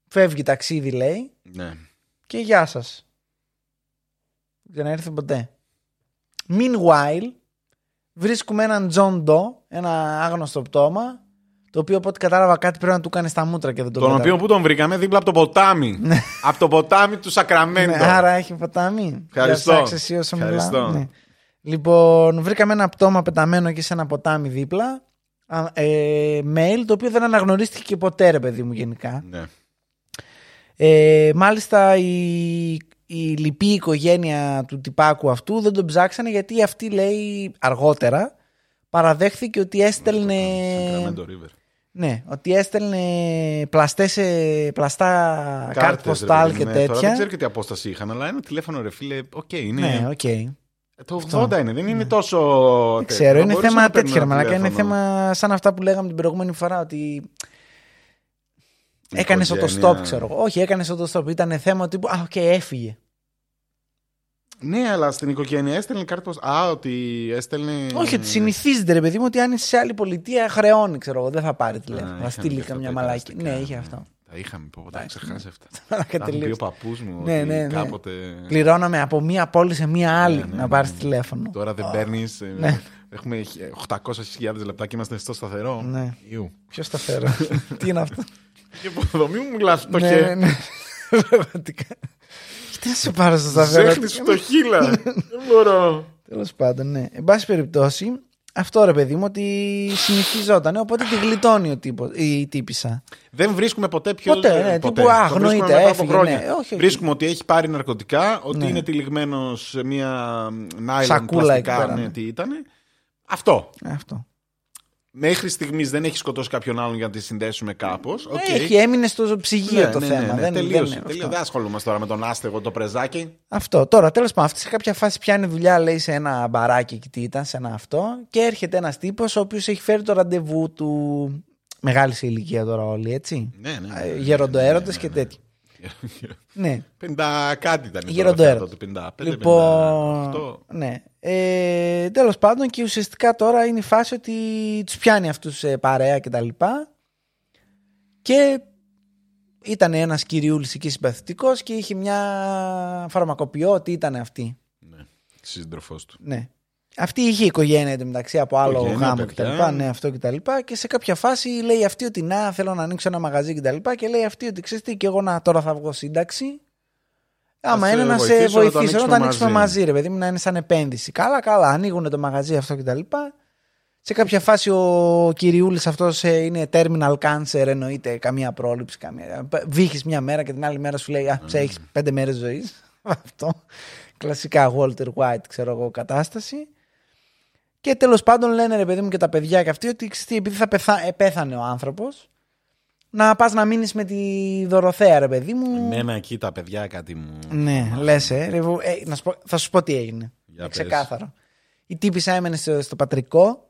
Speaker 1: Φεύγει ταξίδι λέει
Speaker 2: Ναι.
Speaker 1: και γεια σας. Δεν έρθει ποτέ. Meanwhile βρίσκουμε έναν John Doe, ένα άγνωστο πτώμα, το οποίο από ό,τι κατάλαβα κάτι πρέπει να του κάνει στα μούτρα και δεν το
Speaker 2: Τον
Speaker 1: κατάλαβα.
Speaker 2: οποίο που τον βρήκαμε δίπλα από το ποτάμι. από το ποτάμι του Σακραμέντο.
Speaker 1: Ναι, άρα έχει ποτάμι.
Speaker 2: Ευχαριστώ.
Speaker 1: Για ψάξε εσύ όσο
Speaker 2: Ευχαριστώ.
Speaker 1: μιλάω. Ναι. Λοιπόν, βρήκαμε ένα πτώμα πεταμένο και σε ένα ποτάμι δίπλα. Α, Ε, mail, το οποίο δεν αναγνωρίστηκε και ποτέ, ρε παιδί μου, γενικά.
Speaker 2: Ναι.
Speaker 1: Ε, μάλιστα η, η λοιπή οικογένεια του τυπάκου αυτού δεν τον ψάξανε γιατί αυτή λέει αργότερα παραδέχθηκε ότι έστελνε
Speaker 2: Sacramento River.
Speaker 1: Ναι, ότι έστελνε πλαστές, ε, πλαστά κάρτ
Speaker 2: Κάρτες, ρε
Speaker 1: ποστάλ
Speaker 2: παιδί
Speaker 1: και
Speaker 2: μου, ναι. Τώρα
Speaker 1: τέτοια.
Speaker 2: δεν ξέρω και τι απόσταση είχαν, αλλά ένα τηλέφωνο, ρε φίλε, οκ, είναι.
Speaker 1: ναι, οκ.
Speaker 2: Το 80 είναι, δεν είναι τόσο.
Speaker 1: Δεν ξέρω, είναι
Speaker 2: Μπορούσε
Speaker 1: θέμα
Speaker 2: να παίρνει
Speaker 1: τέτοια,
Speaker 2: ένα
Speaker 1: μαλάκα. Είναι
Speaker 2: τηλέφωνο.
Speaker 1: θέμα σαν αυτά που λέγαμε την προηγούμενη φορά, ότι έκανες
Speaker 2: οικογένεια.
Speaker 1: autostop, ξέρω εγώ. Όχι, έκανες autostop. Ήταν θέμα τύπου, Α, οκ, έφυγε.
Speaker 2: Ναι, αλλά στην οικογένεια έστελνε κάρτα πως- Α, ότι έστελνε.
Speaker 1: Όχι, ότι συνηθίζεται, ρε παιδί μου, ότι αν είσαι σε άλλη πολιτεία, χρεώνει, ξέρω εγώ. Δεν θα πάρει
Speaker 2: Α,
Speaker 1: τηλέφωνο. Θα
Speaker 2: είχαμε
Speaker 1: στείλει
Speaker 2: και αυτά
Speaker 1: καμιά
Speaker 2: τα
Speaker 1: μαλάκι.
Speaker 2: περαστικά,
Speaker 1: Ναι, είχε αυτό.
Speaker 2: Τα είχαμε, πω, τα είχα ξεχάσει αυτά.
Speaker 1: Μαλάκα
Speaker 2: Τα είχε πει
Speaker 1: τελείως.
Speaker 2: ο παππούς μου.
Speaker 1: Ναι,
Speaker 2: ότι
Speaker 1: ναι, ναι.
Speaker 2: Κάποτε.
Speaker 1: Πληρώναμε από μία πόλη σε μία άλλη
Speaker 2: Ναι, ναι,
Speaker 1: να
Speaker 2: ναι,
Speaker 1: πάρεις
Speaker 2: ναι.
Speaker 1: τηλέφωνο.
Speaker 2: Τώρα δεν παίρνεις.
Speaker 1: Ναι.
Speaker 2: Έχουμε 800.000 λεπτά και είμαστε στο σταθερό.
Speaker 1: Ναι.
Speaker 2: Ιου.
Speaker 1: Ποιος τα φέρω. Τι είναι αυτό;
Speaker 2: Και υποδομή μου μιλάς στο
Speaker 1: Ναι,
Speaker 2: χέρι.
Speaker 1: ναι, ναι. Πραγματικά. Τι να σε πάρω στο σταθερό;
Speaker 2: Ζέχνει στο χείλα. Δεν μπορώ.
Speaker 1: Τέλος πάντων, ναι. Εν πάση περιπτώσει, αυτό ρε παιδί μου ότι συνηθιζόταν. Οπότε τη γλιτώνει ο τύπος, η τύπησα.
Speaker 2: Δεν βρίσκουμε ποτέ ποιο.
Speaker 1: Ποτέ, ναι, τύπου,
Speaker 2: Το
Speaker 1: α,
Speaker 2: βρίσκουμε
Speaker 1: αγνοείται,
Speaker 2: μετά από
Speaker 1: έφυγε,
Speaker 2: χρόνια.
Speaker 1: ναι, όχι, όχι.
Speaker 2: Βρίσκουμε ότι έχει πάρει ναρκωτικά, ότι
Speaker 1: Ναι.
Speaker 2: είναι τυλιγμένος σε μια νάιλον
Speaker 1: Σακούλα εκεί
Speaker 2: πλαστικά.
Speaker 1: πέρα,
Speaker 2: Ναι,
Speaker 1: ναι.
Speaker 2: τι ήταν. Αυτό.
Speaker 1: Αυτό.
Speaker 2: Μέχρι στιγμής δεν έχει σκοτώσει κάποιον άλλον για να τη συνδέσουμε κάπως.
Speaker 1: Έχει έμεινε στο ψυγείο το θέμα. δεν,
Speaker 2: τελείωσε.
Speaker 1: δεν,
Speaker 2: τελείωσε.
Speaker 1: αυτό.
Speaker 2: Δεν ασχολούμαστε τώρα με τον άστεγο, το πρεζάκι.
Speaker 1: αυτό. Τώρα, τέλος πάντων, αυτή σε κάποια φάση πιάνει δουλειά, λέει, σε ένα μπαράκι εκεί τι ήταν, σε ένα αυτό. Και έρχεται ένας τύπος, ο οποίος έχει φέρει το ραντεβού του. Μεγάλη σε ηλικία τώρα όλοι, έτσι.
Speaker 2: Ναι, ναι.
Speaker 1: Ε, Γεροντοέρωτε και τέτοια. Ναι.
Speaker 2: 50 κάτι ήταν. τώρα
Speaker 1: Γεροντοέρωτα.
Speaker 2: αυτό, το 55,
Speaker 1: Λοιπόν,
Speaker 2: 58.
Speaker 1: ναι. Ε, τέλος πάντων και ουσιαστικά τώρα είναι η φάση ότι τους πιάνει αυτούς σε παρέα και τα λοιπά και ήταν ένας κυριούλης εκεί συμπαθητικός και είχε μια φαρμακοποιό ότι ήταν αυτή.
Speaker 2: Ναι, σύντροφός του.
Speaker 1: Ναι. Αυτή είχε οικογένεια εντωμεταξύ από άλλο
Speaker 2: Οικογένεια,
Speaker 1: γάμο κτλ.
Speaker 2: παιδιά.
Speaker 1: Ναι, αυτό κτλ. Και σε κάποια φάση λέει αυτή ότι να θέλω να ανοίξω ένα μαγαζί κτλ. Και, και λέει αυτή ότι ξέρεις τι, και εγώ να, τώρα θα βγω σύνταξη. Άμα
Speaker 2: σε
Speaker 1: είναι να σε
Speaker 2: βοηθήσω να το
Speaker 1: βοηθήσω, να
Speaker 2: ανοίξουμε
Speaker 1: το ανοίξουμε μαζί.
Speaker 2: μαζί.
Speaker 1: ρε παιδί μου, να είναι σαν επένδυση. Καλά, καλά, ανοίγουν το μαγαζί αυτό κτλ. Σε κάποια φάση ο κυριούλης αυτός είναι terminal cancer, εννοείται καμία πρόληψη. Καμία... Βύχει μια μέρα και την άλλη μέρα σου λέει Α,
Speaker 2: Ναι.
Speaker 1: έχεις πέντε μέρες ζωής. αυτό. Κλασικά Walter White, ξέρω εγώ, κατάσταση. Και τέλος πάντων λένε ρε παιδί μου και τα παιδιά και αυτοί ότι ξέρεις τι, επειδή θα πεθα... ε, πέθανε ο άνθρωπος, να πας να μείνεις με τη Δωροθέα, ρε παιδί μου.
Speaker 2: Εμένα εκεί τα παιδιά κάτι μου.
Speaker 1: Ναι, λες, ε, ρε, βου- ε, να σου πω, θα σου πω τι έγινε.
Speaker 2: Για πες.
Speaker 1: Ξεκάθαρο. Η τύπησα έμενε στο, στο πατρικό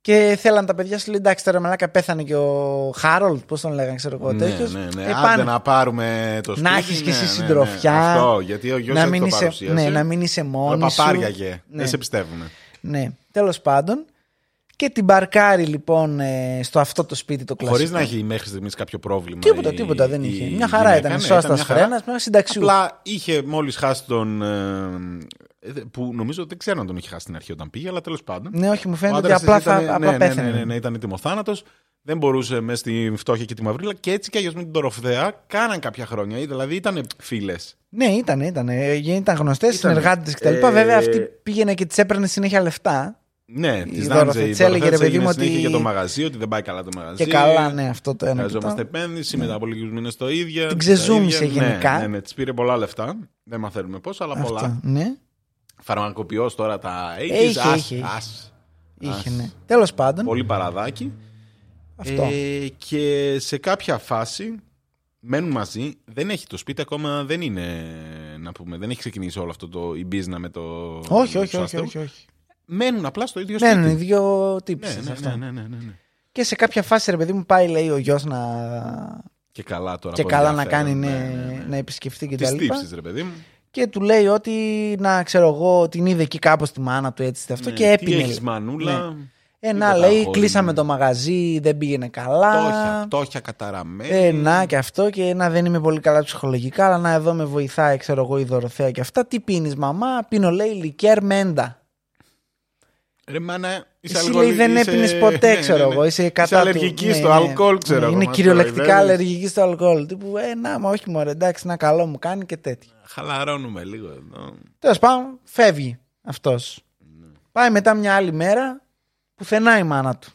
Speaker 1: και θέλαν τα παιδιά σου λέει εντάξει τώρα μαλάκα πέθανε και ο Χάρολτ, πώς τον λέγανε, ξέρω εγώ.
Speaker 2: Ναι,
Speaker 1: τέτοιος.
Speaker 2: ναι, ναι.
Speaker 1: Ε,
Speaker 2: Άντε
Speaker 1: πάνε.
Speaker 2: να πάρουμε το σπίτι.
Speaker 1: Να έχεις κι εσύ
Speaker 2: ναι, ναι, ναι.
Speaker 1: συντροφιά.
Speaker 2: Αυτό, γιατί ο γιος
Speaker 1: να
Speaker 2: έτσι
Speaker 1: μην,
Speaker 2: το
Speaker 1: είσαι,
Speaker 2: παρουσίασε.
Speaker 1: ναι, να μην είσαι
Speaker 2: Όλα
Speaker 1: μόνη σου.
Speaker 2: παπάριαγε.
Speaker 1: Ναι.
Speaker 2: Δεν σε πιστεύουν.
Speaker 1: Ναι, τέλος πάντων. Και την μπαρκάρει λοιπόν ε, στο αυτό το σπίτι το κλασικό.
Speaker 2: Χωρίς να έχει μέχρι στιγμής κάποιο πρόβλημα.
Speaker 1: Τίποτα,
Speaker 2: η-
Speaker 1: τίποτα δεν
Speaker 2: η
Speaker 1: είχε. Μια χαρά
Speaker 2: γυναίκα.
Speaker 1: ήταν.
Speaker 2: Ναι,
Speaker 1: Σώστας
Speaker 2: μια χαρά.
Speaker 1: φρένας, με συνταξιού.
Speaker 2: Απλά είχε μόλις χάσει τον. ε, ε, που νομίζω δεν ξέρω αν τον είχε χάσει στην αρχή όταν πήγε, αλλά τέλος πάντων.
Speaker 1: Ναι, όχι, μου
Speaker 2: Ο
Speaker 1: φαίνεται ότι
Speaker 2: άντρας
Speaker 1: απλά,
Speaker 2: της
Speaker 1: θα,
Speaker 2: ήταν-
Speaker 1: απλά
Speaker 2: ναι,
Speaker 1: πέθανε.
Speaker 2: Ναι, ναι, ναι, ήταν έτοιμος Δεν μπορούσε μέσα στη φτώχεια και τη μαυρίλα και έτσι και αλλιώς με την Τωροφδέα κάναν κάποια χρόνια. Δηλαδή ήταν φίλες.
Speaker 1: Ναι, ήταν, ήταν. Ε, Ήταν γνωστές,
Speaker 2: Ήτανε.
Speaker 1: συνεργάτες κτλ.
Speaker 2: Ε,
Speaker 1: Βέβαια αυτή πήγαινε και τη έπαιρνε συνέχεια λεφτά.
Speaker 2: Ναι, τη
Speaker 1: Δωροθέα
Speaker 2: Νάντζε. Η
Speaker 1: της έλεγε, ρε
Speaker 2: Δωροθέα
Speaker 1: παιδί μου,
Speaker 2: έγινε συνέχεια
Speaker 1: ότι-
Speaker 2: για το μαγαζί, ότι δεν πάει καλά το μαγαζί.
Speaker 1: Και καλά, ναι, αυτό το ένα. και το
Speaker 2: Χρειαζόμαστε
Speaker 1: άλλο.
Speaker 2: επένδυση, μετά από λίγους μήνες το ίδιο.
Speaker 1: Την
Speaker 2: τα
Speaker 1: ξεζούμισε
Speaker 2: ίδια.
Speaker 1: γενικά.
Speaker 2: Ναι, ναι, ναι της πήρε πολλά λεφτά. Δεν μαθαίνουμε πώς, αλλά πολλά.
Speaker 1: Αυτό, ναι.
Speaker 2: Φαρμακοποιός τώρα τα 80s.
Speaker 1: Είχε,
Speaker 2: ας,
Speaker 1: είχε, είχε.
Speaker 2: ας.
Speaker 1: Είχε,
Speaker 2: Ας.
Speaker 1: ναι. Τέλος πάντων.
Speaker 2: Πολύ παραδάκι.
Speaker 1: Αυτό.
Speaker 2: Ε, και σε κάποια φάση μένουν μαζί, δεν έχει το σπίτι ακόμα, δεν είναι, να πούμε, δεν έχει ξεκινήσει όλο αυτό το η business με το.
Speaker 1: Όχι,
Speaker 2: με
Speaker 1: όχι,
Speaker 2: τους
Speaker 1: όχι,
Speaker 2: άστεγους.
Speaker 1: όχι, όχι.
Speaker 2: Μένουν απλά στο ίδιο σπίτι.
Speaker 1: Μένουν οι δύο
Speaker 2: ναι,
Speaker 1: τύψεις
Speaker 2: ναι,
Speaker 1: αυτό.
Speaker 2: ναι, ναι, ναι, ναι, ναι.
Speaker 1: Και σε κάποια φάση, ρε παιδί μου, πάει, λέει ο γιος να.
Speaker 2: Και καλά τώρα.
Speaker 1: και
Speaker 2: από
Speaker 1: καλά να
Speaker 2: ενδιαφέρον,
Speaker 1: κάνει
Speaker 2: ναι,
Speaker 1: ναι,
Speaker 2: ναι, ναι.
Speaker 1: να επισκεφτεί και
Speaker 2: Τις
Speaker 1: τα λοιπά.
Speaker 2: τύψεις, ρε παιδί μου.
Speaker 1: Και του λέει ότι να ξέρω εγώ, την είδε εκεί κάπως τη μάνα του έτσι αυτό
Speaker 2: Ναι,
Speaker 1: και έπινε.
Speaker 2: Τι
Speaker 1: λέει.
Speaker 2: έχει μανούλα.
Speaker 1: Ε,
Speaker 2: τι
Speaker 1: να λέει,
Speaker 2: καταχώρημα.
Speaker 1: κλείσαμε το μαγαζί, δεν πήγαινε καλά.
Speaker 2: Τόχια, τόχια καταραμένη.
Speaker 1: Ε, να και αυτό και να δεν είμαι πολύ καλά ψυχολογικά, αλλά να εδώ με βοηθάει, ξέρω εγώ, η Δωροθέα και αυτά. Τι πίνεις, μαμά, πίνω, λέει, λικέρ μέντα.
Speaker 2: Ρε μάνα, είσαι
Speaker 1: Εσύ
Speaker 2: αλκοολι-
Speaker 1: λέει δεν
Speaker 2: είσαι-
Speaker 1: έπινες ποτέ,
Speaker 2: ναι,
Speaker 1: ξέρω
Speaker 2: ναι, ναι.
Speaker 1: εγώ. Είσαι
Speaker 2: Είσαι
Speaker 1: κατά του.
Speaker 2: αλλεργική
Speaker 1: Ναι,
Speaker 2: στο
Speaker 1: ναι.
Speaker 2: αλκοόλ, ξέρω
Speaker 1: Ναι,
Speaker 2: εγώ.
Speaker 1: Είναι
Speaker 2: μας
Speaker 1: κυριολεκτικά
Speaker 2: κοροϊδεύεις.
Speaker 1: αλλεργική στο αλκοόλ. Τύπου, ε, να, μα όχι μωρέ, εντάξει, ένα καλό μου κάνει και τέτοια.
Speaker 2: Χαλαρώνουμε λίγο εδώ.
Speaker 1: Τέλος πάντων, φεύγει αυτός. Πάει μετά μια άλλη μέρα, πουθενά η μάνα του.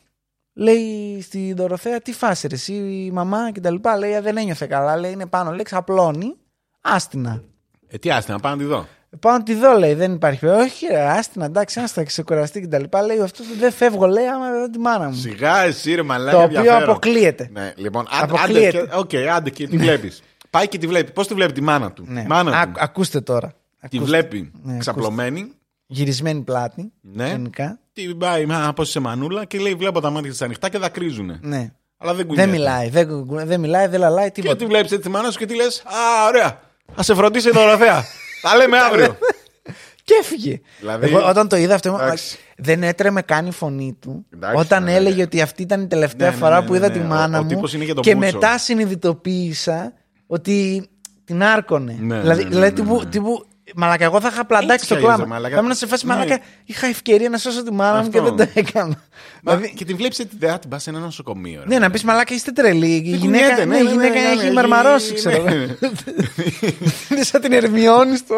Speaker 1: Λέει στη Δωροθέα, τι φάση ρε, εσύ η μαμά και τα λοιπά. Λέει, «Α, δεν ένιωθε καλά. Λέει, είναι πάνω, λέει, ξαπλώνει. Άστινα.
Speaker 2: Ε, τι άστα, να πάμε να τη δω.
Speaker 1: Πάω να τη δω, λέει, δεν υπάρχει. Όχι, ρε, άσ' τηνα, εντάξει, άστα, ξεκουραστεί και τα λοιπά. Λέει, αυτό δεν φεύγω, λέει, άμα δεν δω τη μάνα μου.
Speaker 2: Σιγά εσύ ρε μαλάκα.
Speaker 1: Το οποίο
Speaker 2: ενδιαφέρον.
Speaker 1: αποκλείεται.
Speaker 2: Ναι, λοιπόν, άντε, άντε,
Speaker 1: Αποκλείεται.
Speaker 2: και- οκ, άντε και τη βλέπεις. Πάει και τη βλέπει. Πώς τη βλέπει τη μάνα του;
Speaker 1: Ναι.
Speaker 2: Μάνα
Speaker 1: Α-
Speaker 2: του.
Speaker 1: ακούστε τώρα.
Speaker 2: Τη
Speaker 1: Ακούστε.
Speaker 2: βλέπει
Speaker 1: Ναι,
Speaker 2: ξαπλωμένη.
Speaker 1: Γυρισμένη πλάτη.
Speaker 2: Ναι.
Speaker 1: Γενικά.
Speaker 2: Τη πάει από σε μανούλα και λέει: Βλέπω τα μάτια τη ανοιχτά και δακρύζουνε.
Speaker 1: Ναι.
Speaker 2: Αλλά δεν κουνιέται.
Speaker 1: Δεν μιλάει, δεν, δεν μιλάει, δεν λαλάει
Speaker 2: Και
Speaker 1: τίποτα.
Speaker 2: τη βλέπεις έτσι τη μάνα σου και τη λες: Α, ωραία. Α σε φροντίσει η Δωροθέα. Τα λέμε αύριο.
Speaker 1: Και έφυγε.
Speaker 2: Δηλαδή-
Speaker 1: Εγώ όταν το είδα αυτό,
Speaker 2: Εντάξει.
Speaker 1: δεν έτρεμε καν η φωνή του.
Speaker 2: Εντάξει,
Speaker 1: όταν
Speaker 2: ναι,
Speaker 1: έλεγε
Speaker 2: ναι.
Speaker 1: ότι αυτή ήταν η τελευταία
Speaker 2: Ναι, ναι,
Speaker 1: φορά
Speaker 2: ναι,
Speaker 1: που
Speaker 2: ναι,
Speaker 1: είδα
Speaker 2: ναι.
Speaker 1: τη
Speaker 2: Ο-
Speaker 1: μάνα
Speaker 2: ο
Speaker 1: μου.
Speaker 2: τύπος είναι και το
Speaker 1: και
Speaker 2: μπούτσο.
Speaker 1: μετά συνειδητοποίησα ότι την άρκωνε.
Speaker 2: Ναι,
Speaker 1: δηλαδή,
Speaker 2: ναι, ναι,
Speaker 1: δηλαδή
Speaker 2: ναι,
Speaker 1: τύπου,
Speaker 2: ναι.
Speaker 1: τύπου, Μαλακα, εγώ θα είχα πλαντάξει
Speaker 2: Έτσι
Speaker 1: το
Speaker 2: κι αλλιώς,
Speaker 1: κλάμα.
Speaker 2: μαλακα.
Speaker 1: Θα ήμουν σε φάση
Speaker 2: Ναι.
Speaker 1: μαλακα. Είχα ευκαιρία να σώσω τη μάνα μου και
Speaker 2: Αυτό.
Speaker 1: δεν το έκανα.
Speaker 2: Μα,
Speaker 1: δηλαδή,
Speaker 2: Και τη βλέπεις έτσι, δεν θα την πας σε ένα νοσοκομείο. ρε.
Speaker 1: ναι, να πεις μαλάκα, είστε τρελοί. Η
Speaker 2: Δεν
Speaker 1: γυναίκα,
Speaker 2: κουνιέται,
Speaker 1: ναι, η γυναίκα
Speaker 2: ναι,
Speaker 1: έχει
Speaker 2: ναι,
Speaker 1: μαρμαρώσει,
Speaker 2: ναι,
Speaker 1: ξέρω
Speaker 2: ναι.
Speaker 1: εγώ. Είναι σαν την Ερμιόνη στο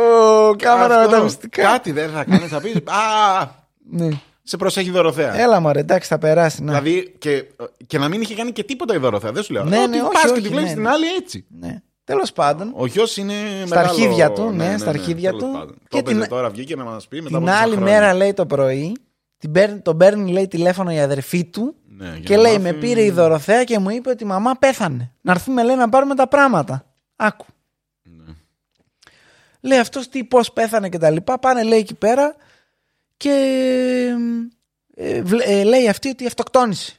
Speaker 1: κάμερα με
Speaker 2: Αυτό.
Speaker 1: τα μυστικά.
Speaker 2: Κάτι δεν θα κάνεις, θα πεις. Α,
Speaker 1: Ναι.
Speaker 2: σε προσέχει η Δωροθέα.
Speaker 1: Έλα μωρέ, εντάξει, θα περάσει. Ναι.
Speaker 2: Δηλαδή και, και να μην είχε κάνει και τίποτα η Δωροθέα. Δεν σου λέω.
Speaker 1: Ναι, ναι, όχι,
Speaker 2: πας
Speaker 1: όχι,
Speaker 2: και τη βλέπεις
Speaker 1: ναι,
Speaker 2: την
Speaker 1: ναι.
Speaker 2: άλλη έτσι.
Speaker 1: ναι. Τέλος πάντων,
Speaker 2: Ο γιος είναι.
Speaker 1: Στα
Speaker 2: μεγάλο-
Speaker 1: αρχίδια του, ναι, στα αρχίδια
Speaker 2: τέλος
Speaker 1: του.
Speaker 2: πάντων.
Speaker 1: Και
Speaker 2: Το
Speaker 1: την-
Speaker 2: έπαιζε τώρα βγήκε να μας πει μετά από
Speaker 1: την
Speaker 2: τόσα
Speaker 1: άλλη
Speaker 2: χρόνια.
Speaker 1: μέρα λέει το πρωί, την παίρνει, τον παίρνει λέει τηλέφωνο η αδερφή του
Speaker 2: Ναι, για
Speaker 1: και
Speaker 2: να
Speaker 1: λέει:
Speaker 2: μάθει-
Speaker 1: Με πήρε η Δωροθέα και μου είπε ότι η μαμά πέθανε. Να έρθουμε λέει να πάρουμε τα πράγματα. Άκου.
Speaker 2: Ναι.
Speaker 1: Λέει αυτός τι, πώς πέθανε και τα λοιπά. Πάνε λέει εκεί πέρα και ε, βλέ- ε, λέει αυτή ότι αυτοκτόνησε.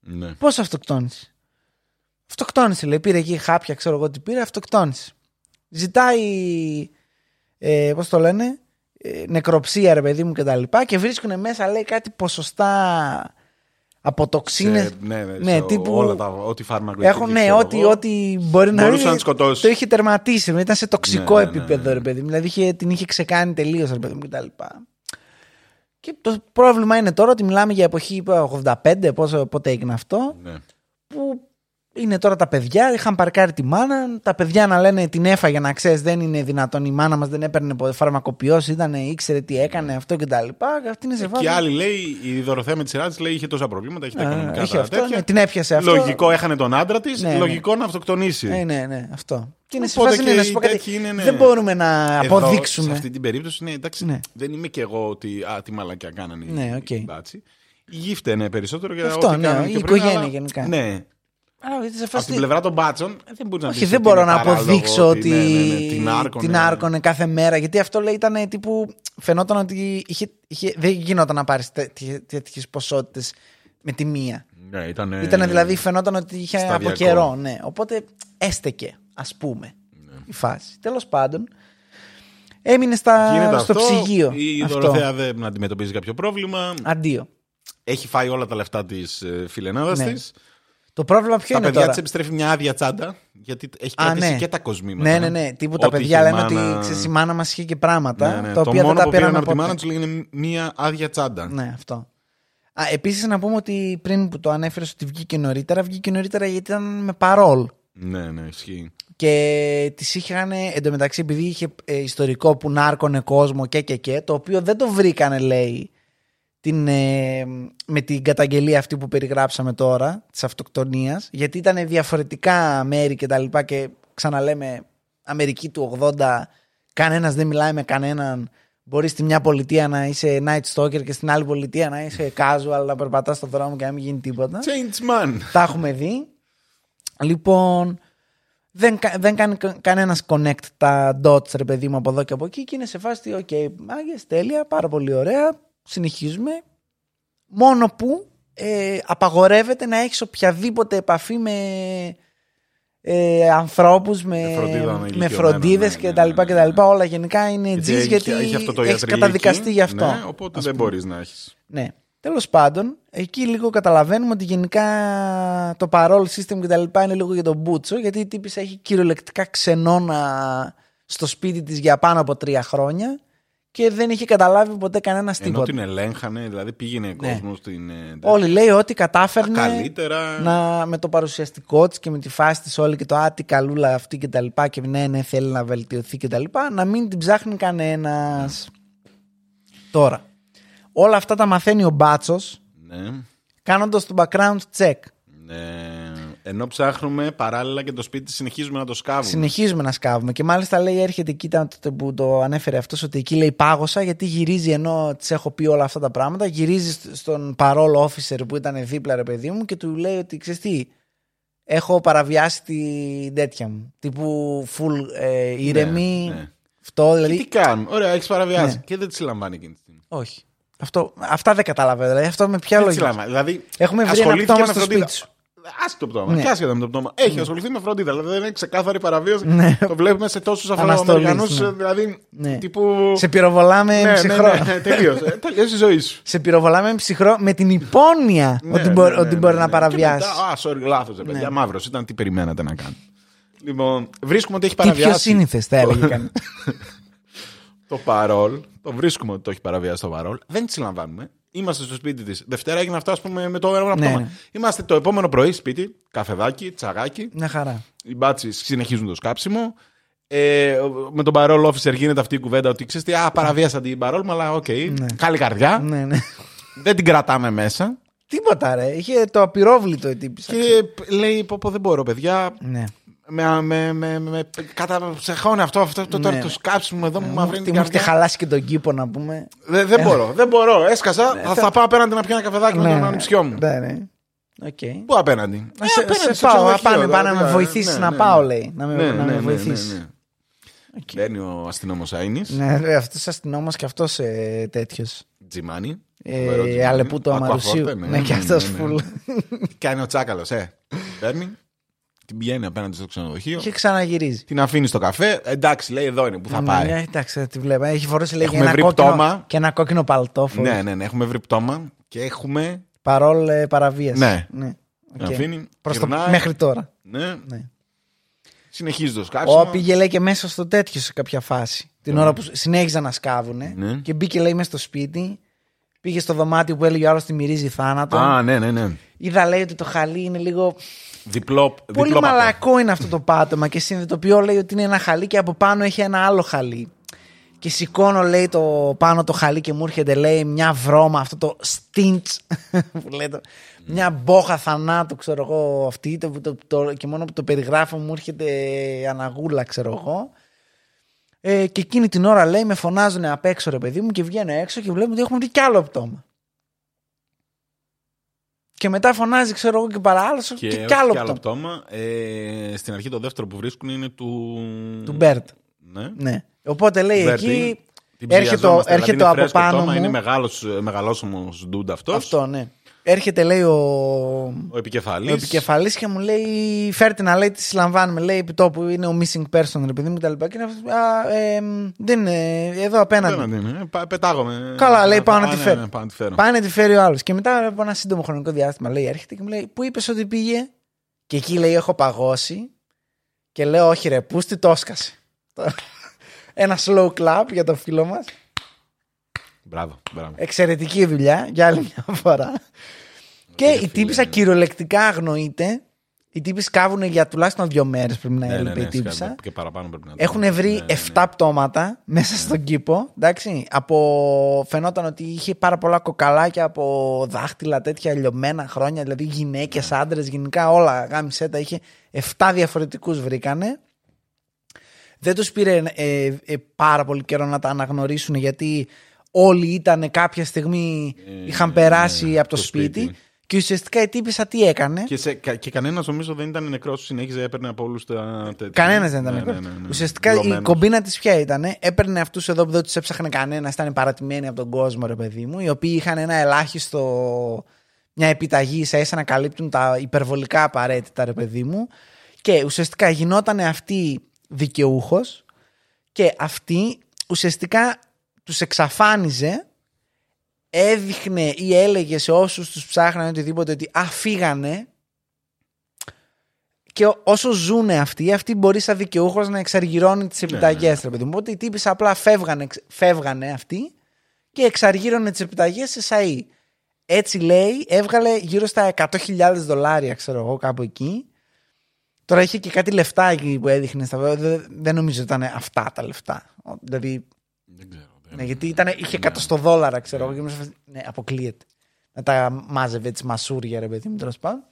Speaker 2: Ναι.
Speaker 1: Πώς αυτοκτόνησε; Αυτοκτόνησε, λέει. Πήρε εκεί χάπια, ξέρω εγώ τι πήρε, αυτοκτόνησε. Ζητάει. Ε, Πώς το λένε, ε, νεκροψία, ρε παιδί μου και τα λοιπά. Και βρίσκουν μέσα, λέει, κάτι ποσοστά από τοξίνες.
Speaker 2: Σε- ναι, ναι,
Speaker 1: ναι,
Speaker 2: σε
Speaker 1: τύπου-
Speaker 2: όλα τα, ό,τι φάρμακο
Speaker 1: Έχουν,
Speaker 2: είχε,
Speaker 1: ναι,
Speaker 2: ξέρω
Speaker 1: ό,τι,
Speaker 2: εγώ.
Speaker 1: ό,τι μπορεί να
Speaker 2: Μπορούσε
Speaker 1: είναι.
Speaker 2: να τη σκοτώσει.
Speaker 1: Το είχε τερματίσει, ήταν σε τοξικό
Speaker 2: Ναι, ναι, ναι,
Speaker 1: επίπεδο,
Speaker 2: ναι.
Speaker 1: ρε παιδί μου. Δηλαδή είχε, την είχε ξεκάνει τελείως, ρε παιδί μου κτλ. Και το πρόβλημα είναι τώρα ότι μιλάμε για εποχή είπα, 85, πόσο, πότε έγινε αυτό,
Speaker 2: Ναι.
Speaker 1: που είναι τώρα τα παιδιά, είχαν παρκάρει τη μάνα, τα παιδιά να λένε την έφαγε να ξέρεις, δεν είναι δυνατόν, η μάνα μας δεν έπαιρνε ποτέ φαρμακοποιός, ήταν, ήξερε τι έκανε αυτό κτλ. Αυτή είναι σε φάση.
Speaker 2: Και άλλη λέει, η Δωροθέα με τη σειρά της λέει είχε τόσα προβλήματα, είχε τα
Speaker 1: Α,
Speaker 2: οικονομικά
Speaker 1: είχε
Speaker 2: τα
Speaker 1: αυτό,
Speaker 2: τέτοια.
Speaker 1: ναι, την έπιασε αυτό.
Speaker 2: Λογικό έχανε τον άντρα της,
Speaker 1: Ναι, ναι.
Speaker 2: λογικό να αυτοκτονήσει.
Speaker 1: Ναι, ναι, ναι, αυτό. Και είναι σε
Speaker 2: Οπότε
Speaker 1: φάση, ναι,
Speaker 2: και
Speaker 1: να σου
Speaker 2: οι
Speaker 1: πω κάτι,
Speaker 2: τέτοιοι είναι, ναι.
Speaker 1: δεν μπορούμε να
Speaker 2: Εδώ,
Speaker 1: αποδείξουμε.
Speaker 2: σε αυτή την περίπτωση, ναι, εντάξει,
Speaker 1: Ναι.
Speaker 2: δεν είμαι και εγώ ότι α, τι μαλακία κάνανε
Speaker 1: Ναι,
Speaker 2: οι,
Speaker 1: οκ.
Speaker 2: οι μπάτσοι. Η γη φταίνε περισσότερο για
Speaker 1: Αυτό,
Speaker 2: ό,τι
Speaker 1: ναι,
Speaker 2: κάνανε
Speaker 1: η
Speaker 2: και πριν,
Speaker 1: οικογένεια
Speaker 2: αλλά-
Speaker 1: γενικά.
Speaker 2: Ναι.
Speaker 1: Αλλά γιατί σε
Speaker 2: Από
Speaker 1: φάση-
Speaker 2: την πλευρά των μπάτσων δεν μπορεί να
Speaker 1: Όχι,
Speaker 2: πεις
Speaker 1: δεν
Speaker 2: ότι
Speaker 1: μπορώ
Speaker 2: είναι
Speaker 1: να
Speaker 2: παράλογο,
Speaker 1: αποδείξω ότι
Speaker 2: ναι, ναι, ναι, την άρκωνε.
Speaker 1: την άρκωνε κάθε μέρα. Γιατί αυτό λέει ήταν τύπου. Φαινόταν ότι είχε, είχε, δεν γινόταν να πάρεις τέτοιες ποσότητες με τη μία.
Speaker 2: Ναι, ήταν,
Speaker 1: Ήταν δηλαδή φαινόταν ότι είχε από
Speaker 2: σταδιακό.
Speaker 1: καιρό. Ναι. Οπότε έστεκε, ας πούμε,
Speaker 2: Ναι.
Speaker 1: η φάση. Τέλος πάντων, έμεινε στα,
Speaker 2: Γίνεται
Speaker 1: στο
Speaker 2: αυτό,
Speaker 1: ψυγείο.
Speaker 2: Η
Speaker 1: αυτό.
Speaker 2: Δωροθέα δεν αντιμετωπίζει κάποιο πρόβλημα.
Speaker 1: Αντίο.
Speaker 2: Έχει φάει όλα τα λεφτά της φιλενάδας
Speaker 1: Ναι.
Speaker 2: της.
Speaker 1: Το πρόβλημα ποιο
Speaker 2: Στα
Speaker 1: είναι
Speaker 2: παιδιά
Speaker 1: τώρα;
Speaker 2: της επιστρέφει μια άδεια τσάντα. Γιατί έχει
Speaker 1: Α,
Speaker 2: κρατήσει
Speaker 1: ναι.
Speaker 2: και τα κοσμήματα.
Speaker 1: Ναι, ναι, ναι. Τύπου τα
Speaker 2: Ό,τι
Speaker 1: παιδιά
Speaker 2: είχε
Speaker 1: λένε
Speaker 2: μάνα-
Speaker 1: ότι ξέρεις, η μάνα μας είχε και πράγματα
Speaker 2: Ναι, ναι.
Speaker 1: τα
Speaker 2: Το
Speaker 1: οποία
Speaker 2: μόνο
Speaker 1: δεν τα
Speaker 2: που πήραν
Speaker 1: πήραμε
Speaker 2: από τη
Speaker 1: ποτέ.
Speaker 2: μάνα του είναι μια άδεια τσάντα.
Speaker 1: Ναι, αυτό. Α, επίσης να πούμε ότι πριν που το ανέφερες ότι βγήκε νωρίτερα, βγήκε νωρίτερα γιατί ήταν με παρόλ.
Speaker 2: Ναι, ναι, ισχύει.
Speaker 1: Και τις είχαν εντωμεταξύ επειδή είχε ε, ιστορικό που νάρκωνε κόσμο και και και, το οποίο δεν το βρήκανε λέει την, ε, με την καταγγελία αυτή που περιγράψαμε τώρα της αυτοκτονίας γιατί ήταν διαφορετικά μέρη και τα λοιπά και ξαναλέμε Αμερική του 80 κανένας δεν μιλάει με κανέναν μπορείς στη μια πολιτεία να είσαι night stalker και στην άλλη πολιτεία να είσαι casual να περπατάς στον δρόμο και να μην γίνει τίποτα
Speaker 2: Change man.
Speaker 1: τα έχουμε δει. Λοιπόν, δεν, κα- δεν κάνει κα- κανένας connect τα dots, ρε παιδί μου, από εδώ και από εκεί και είναι σε φάση, οκ, μάγες, τέλεια, πάρα πολύ ωραία, συνεχίζουμε. Μόνο που ε, απαγορεύεται να έχεις οποιαδήποτε επαφή με ε, ανθρώπους, με,
Speaker 2: Με φροντίδα με
Speaker 1: με
Speaker 2: ηλικιωμένα,
Speaker 1: φροντίδες
Speaker 2: ναι,
Speaker 1: και
Speaker 2: ναι,
Speaker 1: τα λοιπά
Speaker 2: ναι,
Speaker 1: και
Speaker 2: ναι,
Speaker 1: τα
Speaker 2: ναι.
Speaker 1: λοιπά. Όλα γενικά είναι τζις
Speaker 2: έχει-
Speaker 1: γιατί
Speaker 2: έχει αυτό το
Speaker 1: έχεις
Speaker 2: ιατρική
Speaker 1: καταδικαστεί
Speaker 2: εκεί.
Speaker 1: γι' αυτό.
Speaker 2: Ναι, οπότε
Speaker 1: ας
Speaker 2: δεν
Speaker 1: πούμε.
Speaker 2: μπορείς να έχεις.
Speaker 1: Ναι. Τέλος πάντων, εκεί λίγο καταλαβαίνουμε ότι γενικά το parole system και τα λοιπά είναι λίγο για τον Μπούτσο, γιατί η τύπησα έχει κυριολεκτικά ξενώνα στο σπίτι της για πάνω από τρία χρόνια και δεν είχε καταλάβει ποτέ κανένας
Speaker 2: Ενώ
Speaker 1: τίποτα.
Speaker 2: την ελέγχανε, δηλαδή πήγαινε
Speaker 1: Ναι.
Speaker 2: κόσμος στην. ε,
Speaker 1: Όλοι λέει ότι κατάφερνε
Speaker 2: Καλύτερα.
Speaker 1: να, με το παρουσιαστικό της και με τη φάση της όλη και το α, τι καλούλα αυτή και τα λοιπά και ναι, ναι, θέλει να βελτιωθεί και τα λοιπά, να μην την ψάχνει κανένας. Τώρα, όλα αυτά τα μαθαίνει ο Μπάτσος
Speaker 2: Ναι.
Speaker 1: κάνοντας το background check.
Speaker 2: ναι. Ενώ ψάχνουμε παράλληλα και το σπίτι συνεχίζουμε να το σκάβουμε.
Speaker 1: Συνεχίζουμε να σκάβουμε. Και μάλιστα λέει, έρχεται εκεί ήταν τότε που το ανέφερε αυτός, ότι εκεί λέει πάγωσα, γιατί γυρίζει ενώ της έχω πει όλα αυτά τα πράγματα. Γυρίζει στ- στον parole officer που ήταν δίπλα, ρε παιδί μου, και του λέει ότι ξέρεις τι, έχω παραβιάσει την τέτοια μου. Τύπου full ε, ηρεμή.
Speaker 2: ναι.
Speaker 1: Αυτό
Speaker 2: Και
Speaker 1: δηλαδή.
Speaker 2: τι κάνουμε; Ωραία, έχεις παραβιάσει.
Speaker 1: Ναι.
Speaker 2: Και δεν τη συλλαμβάνει εκείνη τη στιγμή.
Speaker 1: Όχι. Αυτό, αυτά δεν καταλαβαίνω. Δηλαδή, αυτό με ποια
Speaker 2: Δεν τη
Speaker 1: λογική.
Speaker 2: συλλαμβάνει. Δηλαδή,
Speaker 1: Έχουμε βρει ένα
Speaker 2: ασχολήθηκε
Speaker 1: πτώμα
Speaker 2: με
Speaker 1: στο
Speaker 2: φροντίδα.
Speaker 1: σπίτι σου.
Speaker 2: Άσε το πτώμα.
Speaker 1: Ναι.
Speaker 2: Και άσχετα με το πτώμα. Έχει ασχοληθεί με φροντίδα. Δηλαδή δεν είναι ξεκάθαρη παραβίαση.
Speaker 1: Ναι.
Speaker 2: Το βλέπουμε σε τόσους
Speaker 1: Αναστολής,
Speaker 2: Αφροαμερικανού.
Speaker 1: ναι.
Speaker 2: Δηλαδή.
Speaker 1: Ναι.
Speaker 2: Τύπου.
Speaker 1: Σε πυροβολάμε
Speaker 2: Ναι, ναι,
Speaker 1: ψυχρό.
Speaker 2: ναι, ναι, τελείωσε. Τελείωσε η ζωή σου.
Speaker 1: Σε πυροβολάμε ψυχρό με την υπόνοια
Speaker 2: Ναι,
Speaker 1: ότι,
Speaker 2: ναι,
Speaker 1: μπορεί,
Speaker 2: ναι,
Speaker 1: ότι
Speaker 2: ναι,
Speaker 1: μπορεί
Speaker 2: ναι,
Speaker 1: να
Speaker 2: ναι.
Speaker 1: παραβιάσει.
Speaker 2: Και μετά, Α, sorry, λάθος. παιδιά.
Speaker 1: Ναι.
Speaker 2: Μαύρος ήταν τι περιμένατε να κάνει. Λοιπόν, βρίσκουμε ότι έχει
Speaker 1: Τι πιο
Speaker 2: παραβιάσει.
Speaker 1: σύνηθες θα έλεγε κανείς.
Speaker 2: το παρόλ. Το βρίσκουμε ότι το έχει παραβιάσει το παρόλ. Δεν τη συλλαμβάνουμε. Είμαστε στο σπίτι της. Δευτέρα έγινε αυτό, ας πούμε, με το έργο
Speaker 1: Ναι,
Speaker 2: πτώμα.
Speaker 1: ναι.
Speaker 2: Είμαστε το επόμενο πρωί σπίτι, καφεδάκι, τσαγάκι.
Speaker 1: Μια χαρά.
Speaker 2: Οι μπάτσει συνεχίζουν το σκάψιμο. Ε, με τον parole officer γίνεται αυτή η κουβέντα ότι ξέρεις τι, α, παραβίασα την parole μου, αλλά οκ. Καλή καρδιά.
Speaker 1: Ναι, ναι.
Speaker 2: Δεν την κρατάμε μέσα.
Speaker 1: Τίποτα ρε. Είχε το απειρόβλητο η τύπησα.
Speaker 2: Και λέει, πω, πω, δεν μπορώ, παιδιά.
Speaker 1: Ναι.
Speaker 2: Με, με, με, με, κατα... ψεχώνει αυτό, αυτό το, τώρα
Speaker 1: Ναι.
Speaker 2: το σκάψιμο εδώ μου
Speaker 1: Μου
Speaker 2: μαυραίνει
Speaker 1: έχετε-
Speaker 2: την
Speaker 1: μου έχετε
Speaker 2: καρδιά.
Speaker 1: χαλάσει και τον κήπο να πούμε.
Speaker 2: Δεν, δεν μπορώ, δεν μπορώ. Έσκασα, θα, θα πάω απέναντι να πιω ένα καφεδάκι με τον ανιψιό μου.
Speaker 1: Ναι, ναι. Οκ.
Speaker 2: Πού απέναντι;
Speaker 1: Να
Speaker 2: Ε,
Speaker 1: σε,
Speaker 2: απέναντι
Speaker 1: σε
Speaker 2: στο
Speaker 1: πάω,
Speaker 2: ξενοδοχείο,
Speaker 1: πάνε, πάνε να
Speaker 2: δηλαδή,
Speaker 1: με βοηθήσεις
Speaker 2: ναι,
Speaker 1: να
Speaker 2: ναι,
Speaker 1: πάω,
Speaker 2: ναι.
Speaker 1: λέει. Να με,
Speaker 2: Ναι,
Speaker 1: να
Speaker 2: ναι,
Speaker 1: με
Speaker 2: ναι,
Speaker 1: βοηθήσεις.
Speaker 2: ναι, ναι. Μπαίνει ο αστυνόμος Άινης,
Speaker 1: Ναι, ρε, αυτός αστυνόμος και αυτός ε, τέτοιος.
Speaker 2: Τζιμάνι.
Speaker 1: Ε, Αλεπούτο Αμαρουσίου. Ναι, και αυτός φουλ.
Speaker 2: Κάνει ο τσάκαλος, ε. Παίρνει, την πηγαίνει απέναντι στο ξενοδοχείο,
Speaker 1: Και ξαναγυρίζει.
Speaker 2: την αφήνει στο καφέ. Εντάξει, λέει εδώ είναι που θα πάει.
Speaker 1: Ναι, εντάξει, θα τη βλέπω. Έχει φορέσει λέει,
Speaker 2: Έχουμε
Speaker 1: ένα
Speaker 2: βρει
Speaker 1: κόκκινο,
Speaker 2: πτώμα.
Speaker 1: και ένα κόκκινο παλτό. φορεί.
Speaker 2: Ναι, ναι, ναι, έχουμε βρει πτώμα και έχουμε.
Speaker 1: Παρόλ ε, παραβίαση.
Speaker 2: Ναι.
Speaker 1: ναι.
Speaker 2: Την
Speaker 1: Οκ.
Speaker 2: αφήνει.
Speaker 1: Προς το,
Speaker 2: γυρνάει,
Speaker 1: μέχρι τώρα.
Speaker 2: Ναι,
Speaker 1: Ναι.
Speaker 2: συνεχίζει το σκάψιμο.
Speaker 1: Ο πήγε λέει και μέσα στο τέτοιο σε κάποια φάση. Την ώρα που συνέχιζαν να σκάβουνε
Speaker 2: Ναι.
Speaker 1: και μπήκε λέει μέσα στο σπίτι. Πήγε στο δωμάτιο που έλεγε ο άλλος τη μυρίζει θάνατο.
Speaker 2: Α, ναι, ναι, ναι.
Speaker 1: Είδα λέει ότι το χαλί είναι λίγο.
Speaker 2: Διπλό,
Speaker 1: Πολύ
Speaker 2: διπλό παπό.
Speaker 1: μαλακό είναι αυτό το πάτωμα και συνειδητοποιώ λέει ότι είναι ένα χαλί και από πάνω έχει ένα άλλο χαλί. Και σηκώνω λέει το πάνω το χαλί και μου έρχεται λέει μια βρώμα αυτό το στίντς που λέει το, μια μπόχα θανάτου ξέρω εγώ αυτή το, το, το- και μόνο που το περιγράφω μου έρχεται αναγούλα ξέρω εγώ ε, και εκείνη την ώρα λέει με φωνάζουν απ' έξω ρε παιδί μου και βγαίνω έξω και βλέπω ότι έχουμε βρει κι άλλο πτώμα. Και μετά φωνάζει, ξέρω εγώ, και παράλληλο και,
Speaker 2: Και,
Speaker 1: και,
Speaker 2: όχι
Speaker 1: κι άλλο
Speaker 2: και άλλο
Speaker 1: πτώμα.
Speaker 2: πτώμα. Ε, στην αρχή το δεύτερο που βρίσκουν είναι του.
Speaker 1: Του Μπέρτ.
Speaker 2: Ναι.
Speaker 1: Ναι. Οπότε λέει
Speaker 2: Μπέρτη,
Speaker 1: εκεί.
Speaker 2: την
Speaker 1: έρχεται
Speaker 2: ψιαζόμαστε,
Speaker 1: έρχεται
Speaker 2: δηλαδή είναι
Speaker 1: από
Speaker 2: φρέσκο
Speaker 1: πάνω
Speaker 2: πτώμα,
Speaker 1: μου.
Speaker 2: Είναι μεγάλος, μεγαλόσωμος ντούντ αυτός.
Speaker 1: Αυτό, ναι. Έρχεται, λέει, ο,
Speaker 2: Ο επικεφαλής.
Speaker 1: ο επικεφαλής και μου λέει: Φέρτε να λέει τι συλλαμβάνουμε. Λέει επί τόπου είναι ο missing person, ρε παιδί μου κτλ. Και είναι αυτός, Α, ε, δεν είναι εδώ απέναντι.
Speaker 2: Δεν είναι, ε, πα- Πετάγομαι.
Speaker 1: Καλά, λέει,
Speaker 2: Α,
Speaker 1: πάω να
Speaker 2: α,
Speaker 1: τη
Speaker 2: ναι,
Speaker 1: φέρω.
Speaker 2: ναι, πάω να τη φέρω.
Speaker 1: Πάει να τη φέρει ο άλλος. Και μετά από ένα σύντομο χρονικό διάστημα λέει: Έρχεται και μου λέει: Πού είπες ότι πήγε; Και εκεί λέει: Έχω παγώσει. Και λέω: Όχι, ρε, πούστη το έσκασε. ένα slow clap για το φίλο μας.
Speaker 2: Μπράβο, μπράβο.
Speaker 1: Εξαιρετική δουλειά για άλλη μια φορά. και
Speaker 2: Ρε
Speaker 1: η
Speaker 2: φίλε,
Speaker 1: τύπησα
Speaker 2: ναι.
Speaker 1: κυριολεκτικά αγνοείται. Οι τύποι σκάβουν για τουλάχιστον δύο μέρες πρέπει να
Speaker 2: Ναι, ναι,
Speaker 1: έλειπε
Speaker 2: ναι,
Speaker 1: η τύπησα.
Speaker 2: σκάμπα. Και παραπάνω πρέπει να το
Speaker 1: Έχουν
Speaker 2: ναι,
Speaker 1: βρει
Speaker 2: ναι, ναι.
Speaker 1: 7 πτώματα μέσα στον κήπο. Εντάξει, από... Φαινόταν ότι είχε πάρα πολλά κοκαλάκια από δάχτυλα τέτοια λιωμένα χρόνια. Δηλαδή γυναίκες,
Speaker 2: Ναι.
Speaker 1: άντρες, γενικά όλα γάμισε τα. Είχε 7 διαφορετικούς βρήκανε. Δεν τους πήρε ε, ε, πάρα πολύ καιρό να τα αναγνωρίσουν γιατί όλοι ήταν κάποια στιγμή
Speaker 2: Ε,
Speaker 1: είχαν περάσει
Speaker 2: ναι,
Speaker 1: από το
Speaker 2: το
Speaker 1: σπίτι.
Speaker 2: σπίτι.
Speaker 1: Και ουσιαστικά η τύπησα τι έκανε.
Speaker 2: Και, σε, κα- και κανένας νομίζω δεν ήταν νεκρός. Συνέχιζε, έπαιρνε από όλους τα τέτοια.
Speaker 1: Κανένας δεν ήταν
Speaker 2: Ναι,
Speaker 1: νεκρός.
Speaker 2: ναι, ναι, ναι.
Speaker 1: Ουσιαστικά η
Speaker 2: Βλωμένος.
Speaker 1: κομπίνα της ποια ήταν. Έπαιρνε αυτούς εδώ που δεν τους έψαχνε κανένας, ήταν παρατημένοι από τον κόσμο, ρε παιδί μου, οι οποίοι είχαν ένα ελάχιστο. Μια επιταγή ίσα ίσα να καλύπτουν τα υπερβολικά απαραίτητα, ρε παιδί μου. Και ουσιαστικά γινόταν αυτή δικαιούχος και αυτή ουσιαστικά τους εξαφάνιζε έδειχνε ή έλεγε σε όσους τους ψάχνανε οτιδήποτε ότι α, φύγανε και ό- όσο ζουν αυτοί, αυτοί μπορεί σαν δικαιούχος να εξαργυρώνει τις επιταγές.
Speaker 2: ναι.
Speaker 1: ρε παιδί μου. Οπότε οι τύποι απλά φεύγανε, ξ- φεύγανε αυτοί και εξαργύρωνε τις επιταγές σε σαΐ. Έτσι λέει, έβγαλε γύρω στα 100.000 δολάρια, ξέρω εγώ, κάπου εκεί. Τώρα είχε και κάτι λεφτά εκεί που έδειχνε στα Δεν, δεν νομίζω ότι ήταν αυτά τα λεφτά. Ο- Δηλαδή,
Speaker 2: Δεν ξέρω. Δεν-
Speaker 1: ναι, γιατί ήταν, είχε 100 στο δόλαρα, ξέρω εγώ. και ήμουν σε φάση, Ναι, αποκλείεται. Να τα μάζευε έτσι μασούρια, ρε παιδί μου, τέλος πάντων.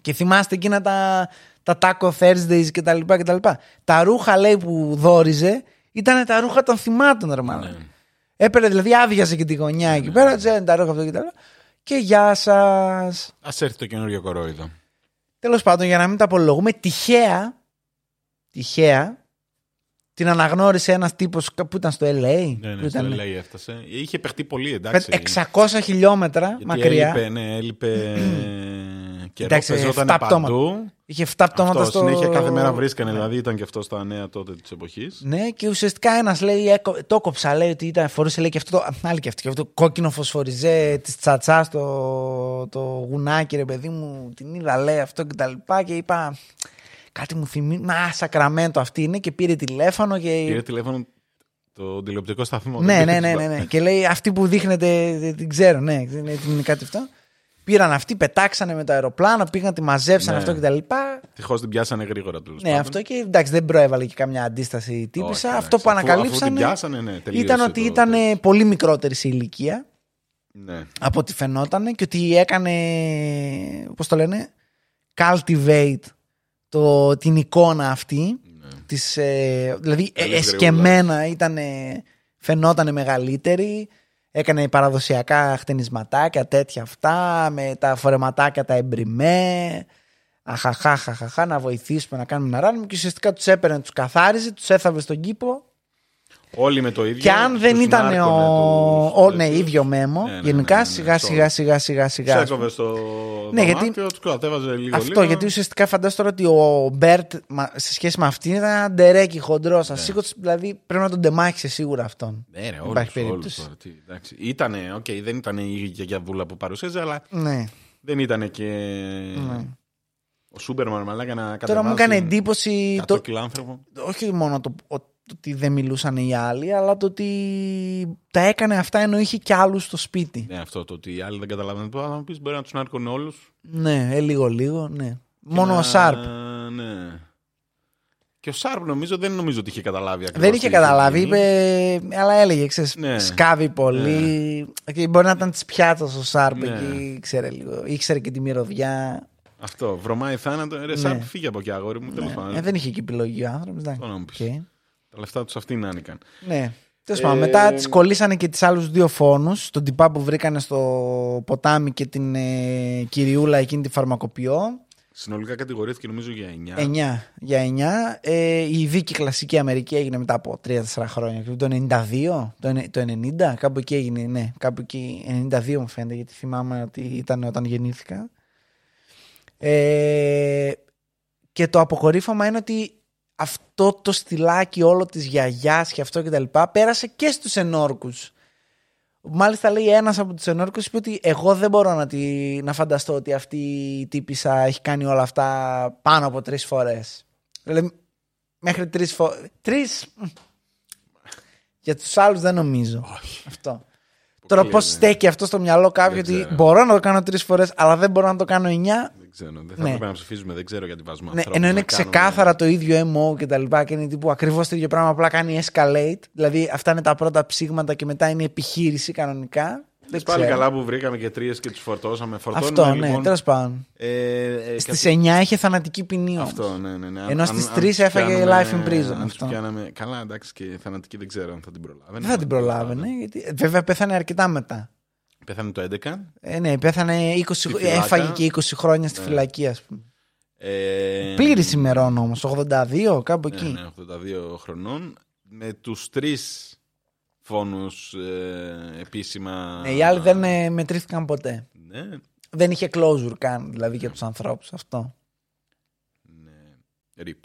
Speaker 1: Και θυμάστε εκείνα τα, τα Taco Thursdays και τα λοιπά και τα λοιπά. Τα ρούχα, λέει, που δόριζε ήταν τα ρούχα των θυμάτων, ρε μάλλον.
Speaker 2: Ναι.
Speaker 1: Έπαιρνε, δηλαδή, άδειαζε και τη γωνιά εκεί πέρα, τζέν, τα ρούχα αυτό και τα λοιπά. Και γεια σας.
Speaker 2: Α έρθει το καινούριο κορόιδο.
Speaker 1: Τέλος πάντων, για να μην τα απολογούμε, τυχαία, τυχαία, την αναγνώρισε ένας τύπος που ήταν στο LA.
Speaker 2: Ναι,
Speaker 1: που
Speaker 2: ναι, στο
Speaker 1: ήταν,
Speaker 2: LA έφτασε. Είχε παιχτεί πολύ, εντάξει.
Speaker 1: 600 χιλιόμετρα
Speaker 2: Γιατί
Speaker 1: μακριά.
Speaker 2: Έλειπε, ναι, έλειπε καιρό.
Speaker 1: Εντάξει,
Speaker 2: Παίζονταν
Speaker 1: εφτά
Speaker 2: παντού.
Speaker 1: Είχε 7 πτώματα
Speaker 2: Αυτό,
Speaker 1: στο.
Speaker 2: συνέχεια κάθε μέρα βρίσκανε, δηλαδή ήταν και αυτό στα νέα τότε της εποχής.
Speaker 1: Ναι, και ουσιαστικά ένας λέει, έκο- το κόψα, λέει ότι ήταν, φορούσε λέει και αυτό το. Άλλη και αυτό, και αυτό το κόκκινο φωσφοριζέ της τσατσάς το, το γουνάκι, ρε παιδί μου. Την είδα, λέει αυτό και τα λοιπά. Και είπα, κάτι μου θυμίζει. Μα, Σακραμέντο αυτή είναι και πήρε τηλέφωνο και.
Speaker 2: Πήρε τηλέφωνο το τηλεοπτικό σταθμό.
Speaker 1: Ναι,
Speaker 2: δεν
Speaker 1: ναι,
Speaker 2: πήρε
Speaker 1: ναι,
Speaker 2: το-
Speaker 1: ναι, ναι. Και λέει αυτή που δείχνετε, δεν την ξέρω, ναι, δεν είναι είναι κάτι αυτό. Πήραν αυτοί, πετάξανε με το αεροπλάνο, πήγαν, τη μαζέψαν
Speaker 2: Ναι.
Speaker 1: αυτό και τα λοιπά.
Speaker 2: Ευτυχώ την πιάσανε γρήγορα τέλος
Speaker 1: Ναι, αυτό και εντάξει, δεν προέβαλε και καμιά αντίσταση η τύπησα.
Speaker 2: Όχι,
Speaker 1: αυτό που
Speaker 2: εντάξει. Αφού- αφού την
Speaker 1: ανακαλύψανε
Speaker 2: πιάσανε, ναι, τελείωσε
Speaker 1: ήταν ότι
Speaker 2: το-
Speaker 1: ήταν
Speaker 2: το-
Speaker 1: πολύ μικρότερη σε ηλικία
Speaker 2: Ναι.
Speaker 1: από ό,τι φαινόταν και ότι έκανε, πώς το λένε, cultivate το, την εικόνα αυτή. Της, ε, δηλαδή ε,
Speaker 2: Καλής
Speaker 1: εσκεμμένα ήταν, φαινόταν μεγαλύτερη. Έκανε παραδοσιακά χτενισματάκια, τέτοια αυτά, με τα φορεματάκια τα εμπριμέ. Αχαχάχαχαχα, να βοηθήσουμε να κάνουμε ένα ράνιμο. Και ουσιαστικά τους έπαιρνε, τους καθάριζε, τους έθαβε στον κήπο.
Speaker 2: Όλοι με το ίδιο.
Speaker 1: Και αν δεν
Speaker 2: τους
Speaker 1: ήταν ο.
Speaker 2: νάρκωνε
Speaker 1: ο
Speaker 2: τους
Speaker 1: ναι,
Speaker 2: τέτοιους.
Speaker 1: ίδιο μέμο.
Speaker 2: Ναι, ναι,
Speaker 1: γενικά
Speaker 2: ναι, ναι, ναι,
Speaker 1: σιγά
Speaker 2: αυτό.
Speaker 1: σιγά σιγά σιγά
Speaker 2: Τους
Speaker 1: σιγά.
Speaker 2: έκοβε στο
Speaker 1: Ναι, γιατί-
Speaker 2: δωμάτιο, τους κατέβαζε λίγο
Speaker 1: Αυτό
Speaker 2: λίγο.
Speaker 1: γιατί ουσιαστικά φαντάζομαι τώρα ότι ο Μπέρτ μα- σε σχέση με αυτήν ήταν ένα ντερέκι χοντρός. Ασύγκοτο, δηλαδή πρέπει να τον τεμάχισε σίγουρα αυτόν.
Speaker 2: Ναι, ρε,
Speaker 1: Δεν
Speaker 2: όλους,
Speaker 1: υπάρχει
Speaker 2: όλους
Speaker 1: περίπτωση.
Speaker 2: τώρα, τι, εντάξει. Ήτανε, οκ, δεν ήταν η γιαγιαδούλα που παρουσίαζε, αλλά
Speaker 1: Ναι.
Speaker 2: δεν ήταν και
Speaker 1: ναι.
Speaker 2: ο Σούπερμαν μαλάκα να κατεβάσει
Speaker 1: Τώρα μου έκανε εντύπωση.
Speaker 2: 100
Speaker 1: Το,
Speaker 2: κιλά άνθρωπο.
Speaker 1: όχι μόνο το, ο- το ότι δεν μιλούσαν οι άλλοι, αλλά το ότι τα έκανε αυτά ενώ είχε κι άλλους στο σπίτι.
Speaker 2: Ναι, αυτό το ότι οι άλλοι δεν καταλαβαίνουν. Τώρα θα μου πεις μπορεί να τους νάρκωνε όλους.
Speaker 1: Ναι, ε, λίγο λίγο, ναι. Μόνο ο Σάρπ.
Speaker 2: Ναι. Και ο Σάρπ νομίζω δεν νομίζω ότι είχε καταλάβει ακριβώς
Speaker 1: Δεν
Speaker 2: τι
Speaker 1: είχε καταλάβει,
Speaker 2: γίνει.
Speaker 1: είπε, αλλά έλεγε, ξέρεις,
Speaker 2: Ναι.
Speaker 1: σκάβει πολύ. Και μπορεί να ήταν της πιάτσα ο Σάρπ
Speaker 2: Ναι.
Speaker 1: εκεί, ήξερε λίγο. Ήξερε και τη μυρωδιά.
Speaker 2: Αυτό, βρωμάει θάνατο. Ρε,
Speaker 1: Ναι.
Speaker 2: Σάρπ, φύγε από εκεί, αγόρι μου. Τέλος πάντων.
Speaker 1: Ε, δεν είχε και επιλογή ο άνθρωπος.
Speaker 2: Αυτό να μου πεις. Τα λεφτά τους αυτοί να άνοικαν.
Speaker 1: Ναι. Τέλος
Speaker 2: Ε,
Speaker 1: πάντων, μετά τις κολλήσανε και τις άλλους δύο φόνους. Τον τυπά που βρήκανε στο ποτάμι και την ε, κυριούλα εκείνη τη φαρμακοποιό.
Speaker 2: Συνολικά κατηγορήθηκε νομίζω για 9.
Speaker 1: 9 για 9. Ε, η δίκη κλασική Αμερική έγινε μετά από 3-4 χρόνια. Το 92, το, ενε- το 90, κάπου εκεί έγινε. Ναι, κάπου εκεί. 92 μου φαίνεται, γιατί θυμάμαι ότι ήταν όταν γεννήθηκα. Ε, και το αποκορύφωμα είναι ότι αυτό το στυλάκι όλο της γιαγιάς και αυτό και τα λοιπά πέρασε και στους ενόρκους. Μάλιστα λέει ένας από τους ενόρκους είπε ότι εγώ δεν μπορώ να, τη, να φανταστώ ότι αυτή η τύπησα έχει κάνει όλα αυτά πάνω από τρεις φορές. Δηλαδή μέχρι τρεις φορές. Τρεις... Για τους άλλους δεν νομίζω.
Speaker 2: Όχι.
Speaker 1: Αυτό. Τώρα
Speaker 2: Αποκλείεται.
Speaker 1: πώς στέκει αυτό στο μυαλό κάποιου
Speaker 2: Δεν
Speaker 1: ότι
Speaker 2: ξέρω.
Speaker 1: μπορώ να το κάνω τρεις φορές αλλά δεν μπορώ να το κάνω εννιά.
Speaker 2: Δεν ξέρω. Δεν θα
Speaker 1: Ναι.
Speaker 2: έπρεπε να ψηφίζουμε. Δεν ξέρω γιατί βάζουμε
Speaker 1: Ναι,
Speaker 2: ανθρώπους
Speaker 1: ενώ είναι
Speaker 2: να κάνουν-
Speaker 1: ξεκάθαρα το ίδιο MO και τα λοιπά και είναι τύπου ακριβώς το ίδιο πράγμα απλά κάνει escalate. Δηλαδή αυτά είναι τα πρώτα ψήγματα και μετά είναι επιχείρηση κανονικά. Δεν
Speaker 2: Πάλι
Speaker 1: ξέρω.
Speaker 2: καλά που βρήκαμε και τρίε και τους φορτώσαμε. Φορτώνουμε,
Speaker 1: Αυτό, ναι,
Speaker 2: λοιπόν,
Speaker 1: τέλος πάντων.
Speaker 2: ε, ε,
Speaker 1: Στις 9 είχε θανατική ποινή όμως.
Speaker 2: Αυτό, ναι, ναι. ναι.
Speaker 1: Ενώ
Speaker 2: Αν-
Speaker 1: στις
Speaker 2: αν-
Speaker 1: τρεις
Speaker 2: αν
Speaker 1: έφαγε
Speaker 2: τους
Speaker 1: life in
Speaker 2: πιάναμε-
Speaker 1: prison
Speaker 2: Αν τους
Speaker 1: αυτό.
Speaker 2: πιάναμε. Καλά, εντάξει, και θανατική δεν ξέρω αν θα την προλάβαινε.
Speaker 1: Δεν θα την προλάβαινε. Γιατί, βέβαια πέθανε αρκετά μετά.
Speaker 2: Πέθανε το 11.
Speaker 1: Ε, ναι, πέθανε 20,
Speaker 2: φυλάκα.
Speaker 1: έφαγε και 20 χρόνια στη
Speaker 2: Ναι.
Speaker 1: φυλακή, ας πούμε.
Speaker 2: Ε,
Speaker 1: Πλήρης ημερών όμως, 82, κάπου
Speaker 2: Ναι,
Speaker 1: εκεί.
Speaker 2: ναι, 82 χρονών. Με τους τρεις φόνους ε, επίσημα.
Speaker 1: Ναι, οι άλλοι δεν ε, μετρήθηκαν ποτέ.
Speaker 2: Ναι,
Speaker 1: Δεν είχε closure καν, δηλαδή για τους ανθρώπους αυτό.
Speaker 2: ναι. Rip.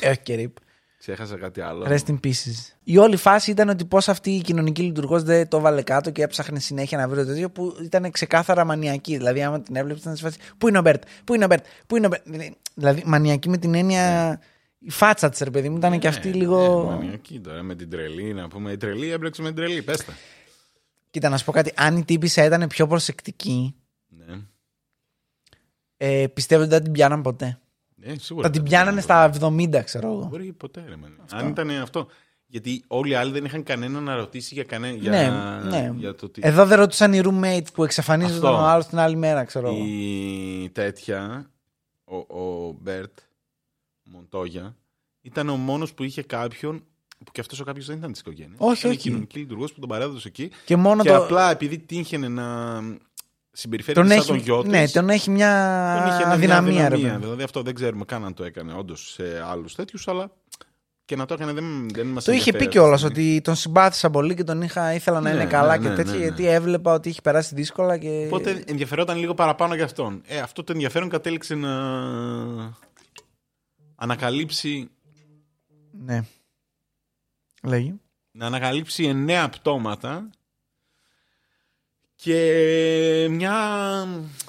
Speaker 1: Ε, όχι και rip.
Speaker 2: Ξέχασα κάτι άλλο.
Speaker 1: Rest in pieces. Η όλη φάση ήταν ότι πώς αυτή η κοινωνική λειτουργός δεν το 'βαλε κάτω και έψαχνε συνέχεια να βρει το τέτοιο που ήταν ξεκάθαρα μανιακή. Δηλαδή, άμα την έβλεπε, ήταν σε φάση. Πού είναι ο Μπέρτ, Πού είναι ο Μπέρτ, Πού είναι ο Μπέρτ; Δηλαδή, μανιακή με την έννοια. Η φάτσα της, ρε παιδί μου, ήταν και αυτή
Speaker 2: Ναι,
Speaker 1: λίγο.
Speaker 2: Ναι, μανιακή τώρα με την τρελή. Να πούμε η τρελή έμπλεξε με την τρελή. Πες τα.
Speaker 1: Κοίτα, να σου πω κάτι. Αν η τύπησα ήταν πιο προσεκτική,
Speaker 2: Ναι.
Speaker 1: ε, πιστεύω ότι δεν την πιάναν ποτέ.
Speaker 2: Ε, σίγουρα
Speaker 1: Θα την
Speaker 2: δεν
Speaker 1: πιάνανε
Speaker 2: ήταν.
Speaker 1: στα 70, ξέρω εγώ.
Speaker 2: Μπορεί ποτέ, ρε man. Αν ήταν αυτό. Γιατί όλοι οι άλλοι δεν είχαν κανένα να ρωτήσει για, κανένα, για,
Speaker 1: Ναι, ναι.
Speaker 2: για το τι.
Speaker 1: Εδώ δεν ρωτούσαν οι roommates που εξαφανίζονταν
Speaker 2: Αυτό.
Speaker 1: ο άλλος την άλλη μέρα, ξέρω εγώ.
Speaker 2: Η τέτοια, ο, ο Μπέρτ Μοντόγια, ήταν ο μόνος που είχε κάποιον. που και αυτός ο κάποιος δεν ήταν της οικογένειας.
Speaker 1: Όχι,
Speaker 2: ήταν
Speaker 1: όχι.
Speaker 2: κοινωνική λειτουργός που τον παρέδωσε εκεί.
Speaker 1: Και μόνο
Speaker 2: και
Speaker 1: το.
Speaker 2: απλά επειδή τύχαινε να συμπεριφέρεται
Speaker 1: Τον
Speaker 2: σαν
Speaker 1: έχει,
Speaker 2: τον γιο της,
Speaker 1: ναι, τον έχει μια
Speaker 2: τον είχε μια
Speaker 1: αδυναμία, ρε
Speaker 2: αδυναμία.
Speaker 1: παιδί.
Speaker 2: Δηλαδή αυτό δεν ξέρουμε καν αν το έκανε όντως σε άλλους τέτοιους, αλλά και να το έκανε δεν, δεν μας
Speaker 1: Το είχε πει κιόλας ότι τον συμπάθησα πολύ και τον είχα, ήθελα να
Speaker 2: Ναι,
Speaker 1: είναι καλά
Speaker 2: ναι,
Speaker 1: και
Speaker 2: ναι,
Speaker 1: τέτοια,
Speaker 2: ναι, ναι.
Speaker 1: γιατί έβλεπα ότι είχε περάσει δύσκολα και.
Speaker 2: Οπότε ενδιαφερόταν λίγο παραπάνω για αυτόν. Ε, αυτό το ενδιαφέρον κατέληξε να ανακαλύψει,
Speaker 1: Ναι. Λέγει.
Speaker 2: να ανακαλύψει εννέα πτώματα και μια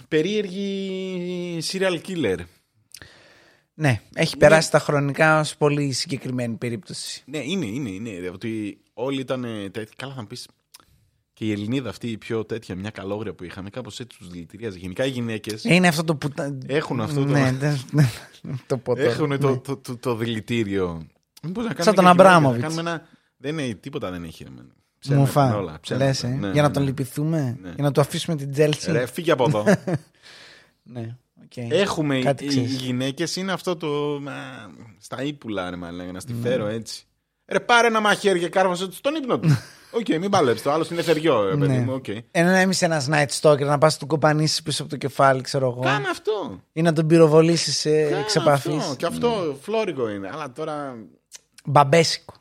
Speaker 2: περίεργη serial killer.
Speaker 1: Ναι, έχει περάσει τα χρονικά ως πολύ συγκεκριμένη περίπτωση.
Speaker 2: Ναι, είναι, είναι, είναι. Ότι όλοι ήταν τέτοιοι. Καλά, θα μου πεις. Και η Ελληνίδα αυτή η πιο τέτοια, μια καλόγρια που είχαμε, κάπως έτσι τους δηλητηρίαζε. Γενικά οι γυναίκες
Speaker 1: Είναι αυτό το που. τα-
Speaker 2: έχουν αυτό το.
Speaker 1: Ναι, δεν- ναι, το πω τώρα.
Speaker 2: Έχουν
Speaker 1: Ναι.
Speaker 2: το, το, το, το δηλητήριο. Μήπως να κάνουμε
Speaker 1: Σαν τον
Speaker 2: και γυναίκα,
Speaker 1: Αμπράμοβιτς.
Speaker 2: να κάνουμε ένα... Δεν είναι, τίποτα δεν έχει. ρε, μεν.
Speaker 1: Μου
Speaker 2: Ψέματα
Speaker 1: φά.
Speaker 2: είναι όλα, ψέματα.
Speaker 1: Λες, ε,
Speaker 2: Ναι,
Speaker 1: για να
Speaker 2: ναι,
Speaker 1: τον
Speaker 2: ναι.
Speaker 1: λυπηθούμε,
Speaker 2: Ναι.
Speaker 1: για να του αφήσουμε την Τζέλση.
Speaker 2: Ρε, φύγε από εδώ.
Speaker 1: Ναι, οκ.
Speaker 2: Έχουμε, οι,
Speaker 1: Κάτι
Speaker 2: οι
Speaker 1: ξέρεις.
Speaker 2: γυναίκες είναι αυτό το... μα, στα ύπουλα, ρε, μα λέγανε, να στη φέρω έτσι. Ρε, πάρε ένα μαχαίρι και κάρφωσέ τους στον ύπνο τους. Οκ, μην παλέψεις. Το άλλο είναι θεριό, ρε, παιδί
Speaker 1: Ναι.
Speaker 2: μου. οκ.
Speaker 1: Ενώ να είσαι ένα night stalker, να πας του κοπανίσει πίσω από το κεφάλι, ξέρω εγώ.
Speaker 2: Κάνε αυτό.
Speaker 1: Ή να τον πυροβολήσεις
Speaker 2: Κάνε
Speaker 1: εξ επαφή.
Speaker 2: αυτό. Και αυτό φλώρικο είναι. Αλλά τώρα,
Speaker 1: Μπαμπέσικο.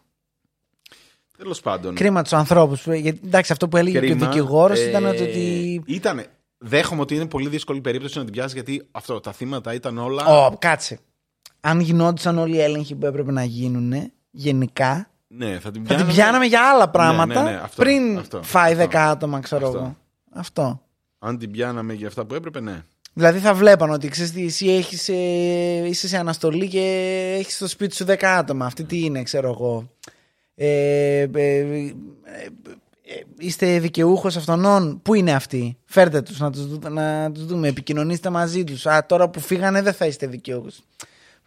Speaker 2: τέλος πάντων.
Speaker 1: Κρίμα τους ανθρώπους. Γιατί εντάξει, αυτό που έλεγε και ο
Speaker 2: Κρίμα.
Speaker 1: δικηγόρος
Speaker 2: Ε,
Speaker 1: ήταν ότι.
Speaker 2: Ήτανε. Δέχομαι ότι είναι πολύ δύσκολη περίπτωση να την πιάσει γιατί αυτό, τα θύματα ήταν όλα.
Speaker 1: Ω, κάτσε. Αν γινόντουσαν όλοι οι έλεγχοι που έπρεπε να γίνουν, γενικά,
Speaker 2: Ναι, θα την
Speaker 1: θα την
Speaker 2: πιάναμε.
Speaker 1: πιάναμε για άλλα πράγματα
Speaker 2: ναι, ναι, αυτό,
Speaker 1: πριν
Speaker 2: αυτό,
Speaker 1: φάει
Speaker 2: αυτό.
Speaker 1: 10 άτομα, ξέρω
Speaker 2: Αυτό.
Speaker 1: εγώ. Αυτό.
Speaker 2: Αν την πιάναμε για αυτά που έπρεπε, ναι.
Speaker 1: Δηλαδή θα βλέπαν ότι ξέρεις τι, εσύ έχεις, ε, είσαι σε αναστολή και έχεις στο σπίτι σου 10 άτομα. Αυτή τι είναι, ξέρω εγώ. Ε, ε, ε, ε, είστε δικαιούχος αυτών. Πού είναι αυτοί; Φέρτε τους να τους, δου- να τους δούμε. Επικοινωνήστε μαζί τους. Α, τώρα που φύγανε δεν θα είστε δικαιούχος.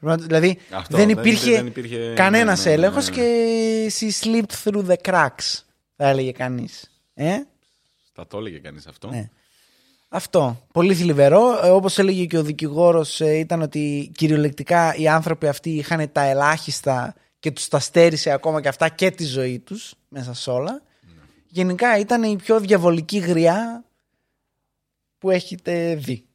Speaker 1: Πρέπει να- Δηλαδή
Speaker 2: Αυτό,
Speaker 1: δεν
Speaker 2: δεν-
Speaker 1: υπήρχε,
Speaker 2: δεν υπήρχε-
Speaker 1: κανένας
Speaker 2: ναι, ναι, ναι,
Speaker 1: έλεγχος
Speaker 2: ναι.
Speaker 1: και she slipped through the cracks θα έλεγε κανείς. Ε;
Speaker 2: Θα το έλεγε κανείς αυτό.
Speaker 1: Ναι. Αυτό. Πολύ θλιβερό. Ε, όπως έλεγε και ο δικηγόρος ε, ήταν ότι κυριολεκτικά οι άνθρωποι αυτοί είχαν τα ελάχιστα και τους τα στέρισε ακόμα και αυτά και τη ζωή τους μέσα σε όλα. Γενικά ήταν η πιο διαβολική γριά που έχετε δει.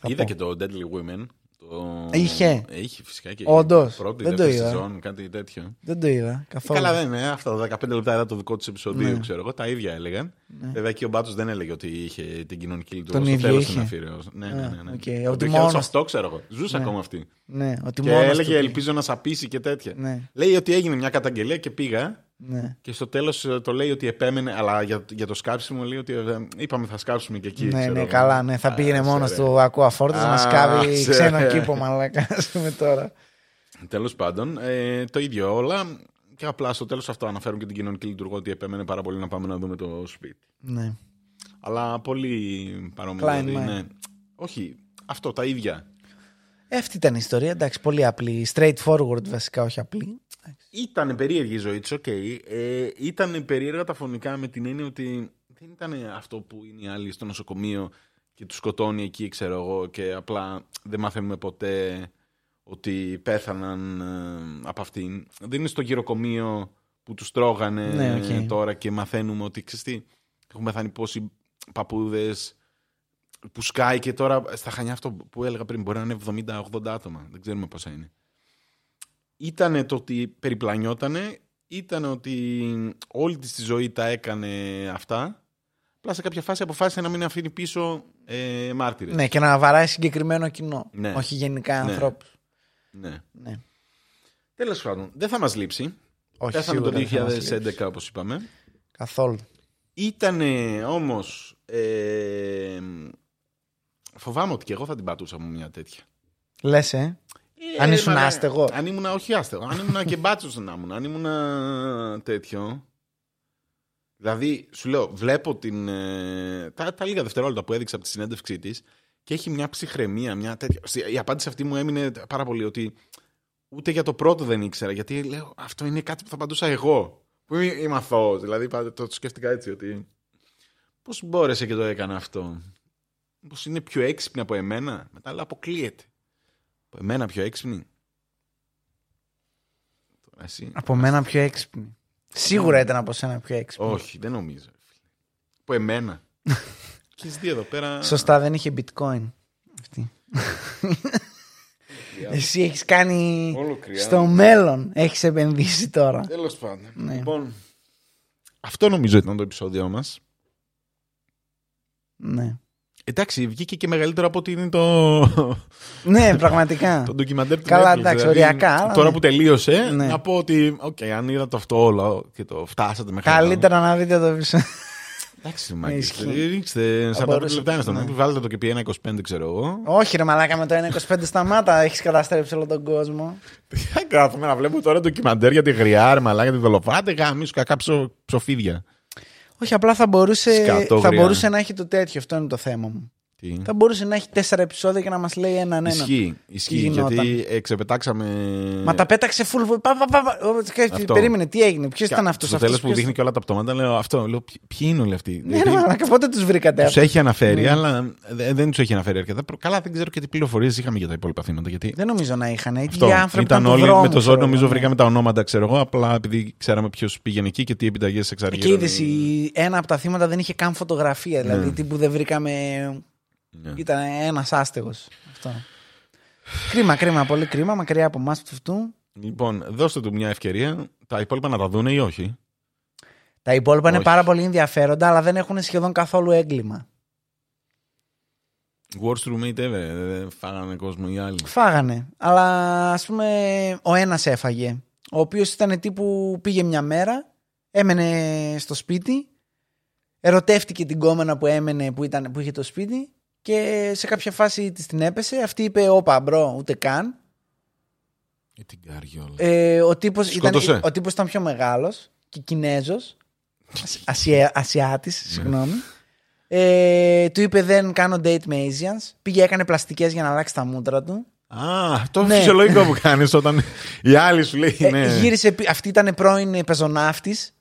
Speaker 1: θα
Speaker 2: Είδα
Speaker 1: πω.
Speaker 2: και το Deadly Women. Το...
Speaker 1: Είχε.
Speaker 2: Είχε φυσικά και.
Speaker 1: Όντως.
Speaker 2: Πρώτη,
Speaker 1: Δεν το
Speaker 2: δεύτερη
Speaker 1: είδα.
Speaker 2: σεζόν, κάτι τέτοιο.
Speaker 1: Δεν το είδα καθόλου.
Speaker 2: Καλά δεν είναι. Αυτό, 15 λεπτά είδα το δικό του επεισόδιο,
Speaker 1: Ναι.
Speaker 2: ξέρω εγώ. Τα ίδια έλεγαν. Βέβαια και ο Μπάτσο δεν έλεγε ότι είχε την κοινωνική λειτουργία.
Speaker 1: Τον
Speaker 2: στο
Speaker 1: ίδιο
Speaker 2: τέλος
Speaker 1: είχε.
Speaker 2: την αφιέρωσε. Ναι, ναι, ναι. ναι.
Speaker 1: οκ.
Speaker 2: Το
Speaker 1: Ότι
Speaker 2: είχε
Speaker 1: μόνος-
Speaker 2: αυτό ξέρω εγώ. Ζούσε
Speaker 1: Ναι.
Speaker 2: ακόμα αυτή.
Speaker 1: Ναι, ότι
Speaker 2: Και
Speaker 1: μόνος
Speaker 2: έλεγε
Speaker 1: του-
Speaker 2: ελπίζω να σαπίσει και τέτοια.
Speaker 1: Ναι,
Speaker 2: Λέει ότι έγινε μια καταγγελία και πήγα.
Speaker 1: Ναι.
Speaker 2: Και στο τέλος το λέει ότι επέμενε, αλλά για, για το σκάψιμο λέει ότι ε, είπαμε θα σκάψουμε και εκεί.
Speaker 1: Ναι,
Speaker 2: ξέρω
Speaker 1: ναι,
Speaker 2: εγώ.
Speaker 1: καλά, ναι. Θα
Speaker 2: Α,
Speaker 1: πήγαινε μόνος
Speaker 2: σε, ρε.
Speaker 1: του ακούω αφόρτος να
Speaker 2: Α,
Speaker 1: σκάβει
Speaker 2: σε,
Speaker 1: ξένο
Speaker 2: ρε.
Speaker 1: κήπο, μαλάκα. ας πούμε τώρα.
Speaker 2: Τέλος πάντων, ε, το ίδιο όλα. Και απλά στο τέλος αυτό αναφέρουν και την κοινωνική λειτουργία ότι επέμενε πάρα πολύ να πάμε να δούμε το σπίτι.
Speaker 1: Ναι.
Speaker 2: Αλλά πολύ παρόμοιο.
Speaker 1: Klein
Speaker 2: δηλαδή,
Speaker 1: mind.
Speaker 2: ναι. Όχι, αυτό τα ίδια.
Speaker 1: Ε, Αυτή ήταν η ιστορία. Εντάξει, πολύ απλή. Straightforward βασικά, όχι απλή.
Speaker 2: Ήταν περίεργη η ζωή της, οκ. Ε, ήταν περίεργα τα φωνικά με την έννοια ότι δεν ήταν αυτό που είναι οι άλλοι στο νοσοκομείο και τους σκοτώνει εκεί, ξέρω εγώ, και απλά δεν μαθαίνουμε ποτέ ότι πέθαναν ε, από αυτήν. Δεν είναι στο γηροκομείο που τους τρώγανε
Speaker 1: Ναι, οκ.
Speaker 2: ε, τώρα και μαθαίνουμε ότι ξέρεις τι, έχουν πεθάνει πόσοι παππούδες. Που σκάει και τώρα στα Χανιά αυτό που έλεγα πριν μπορεί να είναι 70-80 άτομα. Δεν ξέρουμε πόσα είναι. Ήτανε το ότι περιπλανιότανε, ήταν ότι όλη της τη ζωή τα έκανε αυτά. Απλά σε κάποια φάση αποφάσισε να μην αφήνει πίσω ε, μάρτυρες.
Speaker 1: Ναι, και να βαράει συγκεκριμένο κοινό.
Speaker 2: Ναι.
Speaker 1: Όχι γενικά
Speaker 2: Ναι.
Speaker 1: ανθρώπους.
Speaker 2: ναι.
Speaker 1: Ναι.
Speaker 2: Τέλος πάντων, δεν θα μας λείψει.
Speaker 1: Όχι,
Speaker 2: Πέθανε το
Speaker 1: σίγουρα δεν θα μας λείψει.
Speaker 2: 2011 όπως είπαμε.
Speaker 1: Καθόλου.
Speaker 2: Ήτανε όμως... Ε, φοβάμαι ότι και εγώ θα την πατούσα μου μια τέτοια.
Speaker 1: Λες, ε.
Speaker 2: Ε,
Speaker 1: Αν ήσουν
Speaker 2: μα,
Speaker 1: άστεγο.
Speaker 2: Αν ήμουν, όχι άστεγο. Αν ήμουν και μπάτσος να ήμουν. Αν ήμουν τέτοιο. Δηλαδή, σου λέω, βλέπω την, ε, τα, τα λίγα δευτερόλεπτα που έδειξα από τη συνέντευξή της και έχει μια ψυχραιμία, μια τέτοια. Στη- Η απάντηση αυτή μου έμεινε πάρα πολύ ότι ούτε για το πρώτο δεν ήξερα. Γιατί λέω, αυτό είναι κάτι που θα απαντούσα εγώ. Που είμαι, είμαι αθώος. Δηλαδή, πα- το σκέφτηκα έτσι ότι. Πώς μπόρεσε και το έκανε αυτό. Πώ είναι πιο έξυπνη από εμένα; Μετά λέω, αποκλείεται. Από εμένα πιο έξυπνη. Τώρα εσύ.
Speaker 1: Από μένα πιο έξυπνη. Σίγουρα ήταν από σένα πιο έξυπνη.
Speaker 2: Όχι, δεν νομίζω. φίλε. Από εμένα. και εσείς δύο εδώ πέρα.
Speaker 1: Σωστά, δεν είχε bitcoin. Αυτή. Εσύ έχεις κάνει
Speaker 2: Όλο κρυά.
Speaker 1: στο μέλλον. Έχεις επενδύσει τώρα.
Speaker 2: Τέλος πάντων.
Speaker 1: Ναι.
Speaker 2: Λοιπόν, αυτό νομίζω ήταν το επεισόδιο μας.
Speaker 1: Ναι.
Speaker 2: Εντάξει, βγήκε και μεγαλύτερο από ότι είναι το,
Speaker 1: ναι, πραγματικά.
Speaker 2: το ντοκιμαντέρ του
Speaker 1: Καλά,
Speaker 2: Netflix.
Speaker 1: εντάξει,
Speaker 2: Δηλαδή,
Speaker 1: οριακά, αλλά
Speaker 2: Τώρα
Speaker 1: ναι.
Speaker 2: που τελείωσε,
Speaker 1: Ναι.
Speaker 2: να πω ότι, οκ, αν είδατε αυτό όλο και το φτάσατε μέχρι εδώ.
Speaker 1: Καλύτερα να δείτε το επεισόδιο.
Speaker 2: Εντάξει, μάγκες,
Speaker 1: Ισχύει.
Speaker 2: ρίξτε 45
Speaker 1: μπορούσε-
Speaker 2: λεπτά είναι στο
Speaker 1: ναι.
Speaker 2: Netflix, βάλτε το και πει 1,25 ξέρω εγώ.
Speaker 1: Όχι, ρε Μαλάκα, με το 1,25 σταμάτα. Έχεις καταστρέψει όλο τον κόσμο.
Speaker 2: Τι κάθομαι να βλέπω τώρα ντοκιμαντέρ για τη γριά, ρε μαλάκα, τη δολοφάτε, γαμήσου, κακά ψω, ψοφίδια.
Speaker 1: Όχι, απλά θα μπορούσε,
Speaker 2: Σκατόγρια.
Speaker 1: μπορούσε να έχει το τέτοιο. Αυτό είναι το θέμα μου.
Speaker 2: Τι.
Speaker 1: Θα μπορούσε να έχει τέσσερα επεισόδια και να μας λέει έναν ένα.
Speaker 2: Ισχύει, ισχύει
Speaker 1: γινόταν.
Speaker 2: γιατί εξεπετάξαμε.
Speaker 1: Μα τα πέταξε full. Πα, πα, πα, πα. Ω, σκέφτηκε,
Speaker 2: Αυτό.
Speaker 1: Περίμενε, τι έγινε, ποιος ήταν αυτός.
Speaker 2: Στο τέλος που δείχνει και όλα τα πτώματα, λέω αυτό. Λέω, «Ποιοι- ποιοι είναι όλοι αυτοί;
Speaker 1: Ναι, ρε Μαλάκα, πότε τους βρήκατε
Speaker 2: Τους
Speaker 1: αυτούς;
Speaker 2: έχει αναφέρει,
Speaker 1: Ναι.
Speaker 2: αλλά δε- δεν τους έχει αναφέρει αρκετά. Προ- Καλά, δεν ξέρω και τι πληροφορίες είχαμε για τα υπόλοιπα θύματα. Γιατί
Speaker 1: Δεν νομίζω να είχαν. Οι
Speaker 2: αυτό,
Speaker 1: άνθρωποι
Speaker 2: ήταν
Speaker 1: του
Speaker 2: όλοι
Speaker 1: δρόμου,
Speaker 2: με το ζόρι,
Speaker 1: ξέρω
Speaker 2: νομίζω
Speaker 1: εγώ, ναι.
Speaker 2: βρήκαμε τα ονόματα, ξέρω εγώ. Απλά επειδή ξέραμε ποιος πήγαινε εκεί και τι επιταγές
Speaker 1: Και
Speaker 2: εξαργύρωνε.
Speaker 1: είδε, ένα από τα θύματα δεν είχε καν φωτογραφία. Δηλαδή,
Speaker 2: Ναι.
Speaker 1: τι που δεν βρήκαμε.
Speaker 2: Ναι.
Speaker 1: Ήταν ένας άστεγος. Αυτό. κρίμα, κρίμα, πολύ κρίμα. Μακριά από εμάς αυτού.
Speaker 2: Λοιπόν, δώστε του μια ευκαιρία. Τα υπόλοιπα να τα δούνε ή όχι;
Speaker 1: Τα υπόλοιπα είναι
Speaker 2: Όχι.
Speaker 1: πάρα πολύ ενδιαφέροντα, αλλά δεν έχουν σχεδόν καθόλου έγκλημα.
Speaker 2: Worst roommate ever. Δεν φάγανε κόσμο οι άλλοι.
Speaker 1: Φάγανε. Αλλά ας πούμε, ο ένας έφαγε. Ο οποίος ήταν τύπου πήγε μια μέρα, έμενε στο σπίτι, ερωτεύτηκε την γκόμενα που έμενε που, ήταν, που είχε το σπίτι και σε κάποια φάση της την έπεσε. Αυτή είπε: Όπα, bro, ούτε καν.
Speaker 2: Ε, την καριόλα.
Speaker 1: Ε, ο τύπος ήταν,
Speaker 2: Σκότωσε;
Speaker 1: ο τύπος ήταν πιο μεγάλος και Κινέζος Ασια, Ασιάτης
Speaker 2: Ναι.
Speaker 1: συγγνώμη ε, του είπε δεν κάνω date με Asians πήγε έκανε πλαστικές για να αλλάξει τα μούτρα του
Speaker 2: Α, το
Speaker 1: Ναι.
Speaker 2: φυσιολογικό που κάνεις όταν η άλλη σου λέει
Speaker 1: ε,
Speaker 2: ναι.
Speaker 1: γύρισε, πι- αυτή ήταν πρώην πεζοναύτης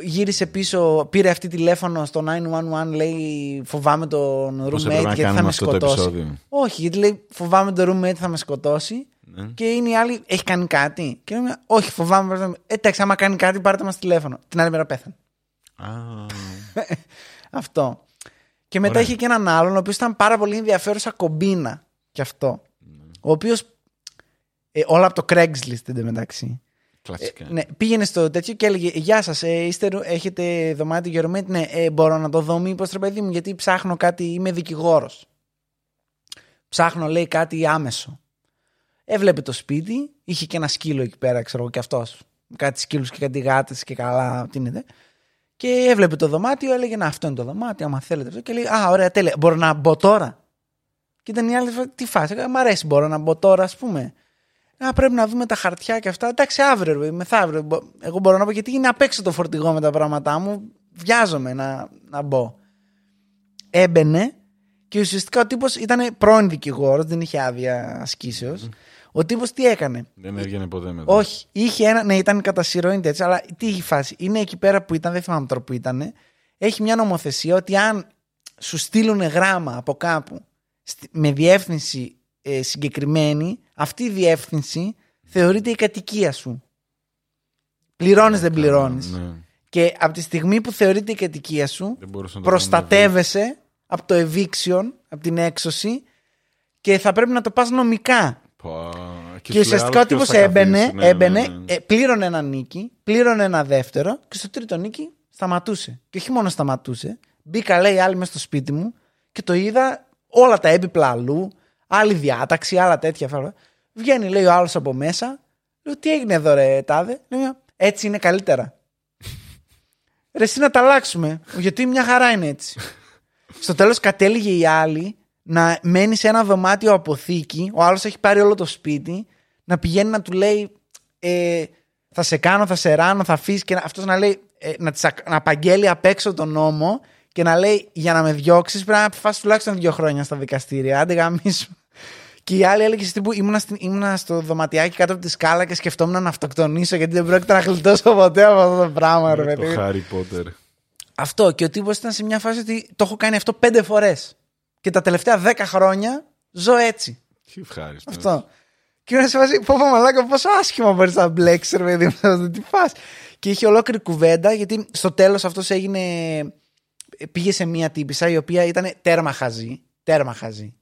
Speaker 1: γύρισε πίσω πήρε αυτή τηλέφωνο στο 911 λέει φοβάμαι τον
Speaker 2: Πώς έπρεπε
Speaker 1: roommate
Speaker 2: να
Speaker 1: γιατί θα
Speaker 2: κάνουμε
Speaker 1: με
Speaker 2: αυτό το
Speaker 1: σκοτώσει
Speaker 2: επεισόδιο;
Speaker 1: όχι γιατί λέει φοβάμαι τον roommate θα με σκοτώσει
Speaker 2: Ναι.
Speaker 1: Και είναι η άλλη, έχει κάνει κάτι. Και λέμε, Όχι, φοβάμαι. πρέπει να- Ε, Εντάξει, άμα κάνει κάτι, πάρτε μας τηλέφωνο. Την άλλη μέρα πέθανε.
Speaker 2: Α,
Speaker 1: Αυτό. Και μετά
Speaker 2: Ωραία.
Speaker 1: είχε και έναν άλλον, ο οποίος ήταν πάρα πολύ ενδιαφέρουσα κομπίνα. Κι αυτό. Ο οποίος. Ε, όλα από το Craigslist εντωμεταξύ.
Speaker 2: Κλασικά.
Speaker 1: Ναι, πήγαινε στο τέτοιο και έλεγε Γεια σας, ε, είστε, ρου- έχετε δωμάτιο για roommate?» Ναι, ε, μπορώ να το δω, μήπως ρε παιδί μου, γιατί ψάχνω κάτι, είμαι δικηγόρος. Ψάχνω, λέει, κάτι άμεσο. Έβλεπε το σπίτι, είχε και ένα σκύλο εκεί πέρα, ξέρω εγώ, και αυτός. Κάτι σκύλους και κάτι γάτες και καλά, τι είναι. Και έβλεπε το δωμάτιο, έλεγε Να, αυτό είναι το δωμάτιο, άμα θέλετε αυτό. Και λέει Α, ωραία, τέλεια. Μπορώ να μπω τώρα. Και ήταν η άλλη, τι φάση. Μ' αρέσει, μπορώ να μπω τώρα, ας πούμε. Α, πρέπει να δούμε τα χαρτιά και αυτά. Εντάξει, αύριο, ρε, μεθαύριο. Μπο- Εγώ μπορώ να πω γιατί είναι απ' έξω το φορτηγό με τα πράγματά μου. Βιάζομαι να, να μπω. Έμπαινε και ουσιαστικά ο τύπος ήταν πρώην δικηγόρος, δεν είχε άδεια ασκήσεως. Ο τύπος τι έκανε;
Speaker 2: Δεν έβγαινε ποτέ μετά.
Speaker 1: Όχι, είχε ένα. Ναι, ήταν κατά συρροή έτσι, αλλά τι είχε φάση. Είναι εκεί πέρα που ήταν, δεν θυμάμαι τώρα που ήταν. Έχει μια νομοθεσία ότι αν σου στείλουν γράμμα από κάπου στη- με διεύθυνση ε, συγκεκριμένη, αυτή η διεύθυνση θεωρείται η κατοικία σου. Πληρώνεις, δεν πληρώνεις.
Speaker 2: Ναι.
Speaker 1: Και από τη στιγμή που θεωρείται η κατοικία σου,
Speaker 2: Δεν μπορούσα να το
Speaker 1: προστατεύεσαι από το eviction, από την έξωση και θα πρέπει να το πας νομικά.
Speaker 2: Πω,
Speaker 1: Και,
Speaker 2: σου λέει
Speaker 1: ουσιαστικά ο
Speaker 2: άλλος
Speaker 1: τύπος
Speaker 2: ποιος θα
Speaker 1: έμπαινε,
Speaker 2: καθίσει. Ναι,
Speaker 1: έμπαινε
Speaker 2: ναι, ναι.
Speaker 1: ε, πλήρωνε ένα νίκη, πλήρωνε ένα δεύτερο και στο τρίτο νίκη σταματούσε. Και όχι μόνο σταματούσε, μπήκα λέει άλλοι μέσα στο σπίτι μου και το είδα όλα τα έπιπλα αλλού, άλλη διάταξη, άλλα τέτοια. φάλα. Βγαίνει λέει ο άλλος από μέσα, λέω τι έγινε εδώ ρε τάδε, λέω έτσι είναι καλύτερα. Ρε εσύ να τα αλλάξουμε, γιατί μια χαρά είναι έτσι. Στο τέλος κατέληγε η άλλη να μένει σε ένα δωμάτιο αποθήκη, ο άλλος έχει πάρει όλο το σπίτι, να πηγαίνει να του λέει ε, θα σε κάνω, θα σε ράνω, θα αφήσεις και να, αυτός να λέει ε, να, της, ακ- να απαγγέλει απ' έξω τον νόμο και να λέει για να με διώξεις πρέπει να φας τουλάχιστον δύο χρόνια στα δικαστήρια, άντε γαμίσου. Και η άλλη έλεγε στην που ήμουνα, στην, ήμουνα στο δωματιάκι κάτω από τη σκάλα και σκεφτόμουν να αυτοκτονήσω γιατί δεν πρόκειται να γλιτώσω ποτέ από αυτό το πράγμα. ρε
Speaker 2: Ναι,
Speaker 1: παιδί.
Speaker 2: Το Harry Potter.
Speaker 1: Αυτό. Και ο τύπος ήταν σε μια φάση ότι το έχω κάνει αυτό πέντε φορές. Και τα τελευταία δέκα χρόνια ζω έτσι.
Speaker 2: Τι ευχάριστος.
Speaker 1: Αυτό. Και ήμουν σε φάση, πω πω μαλάκα, πόσο άσχημα μπορείς να μπλέξεις, ρε παιδί μου, σε αυτό, τι φας. Και είχε ολόκληρη κουβέντα, γιατί στο τέλος αυτός έγινε. Πήγε σε μια τύπησα η οποία ήταν τέρμα χαζή. Τέρμα χαζή.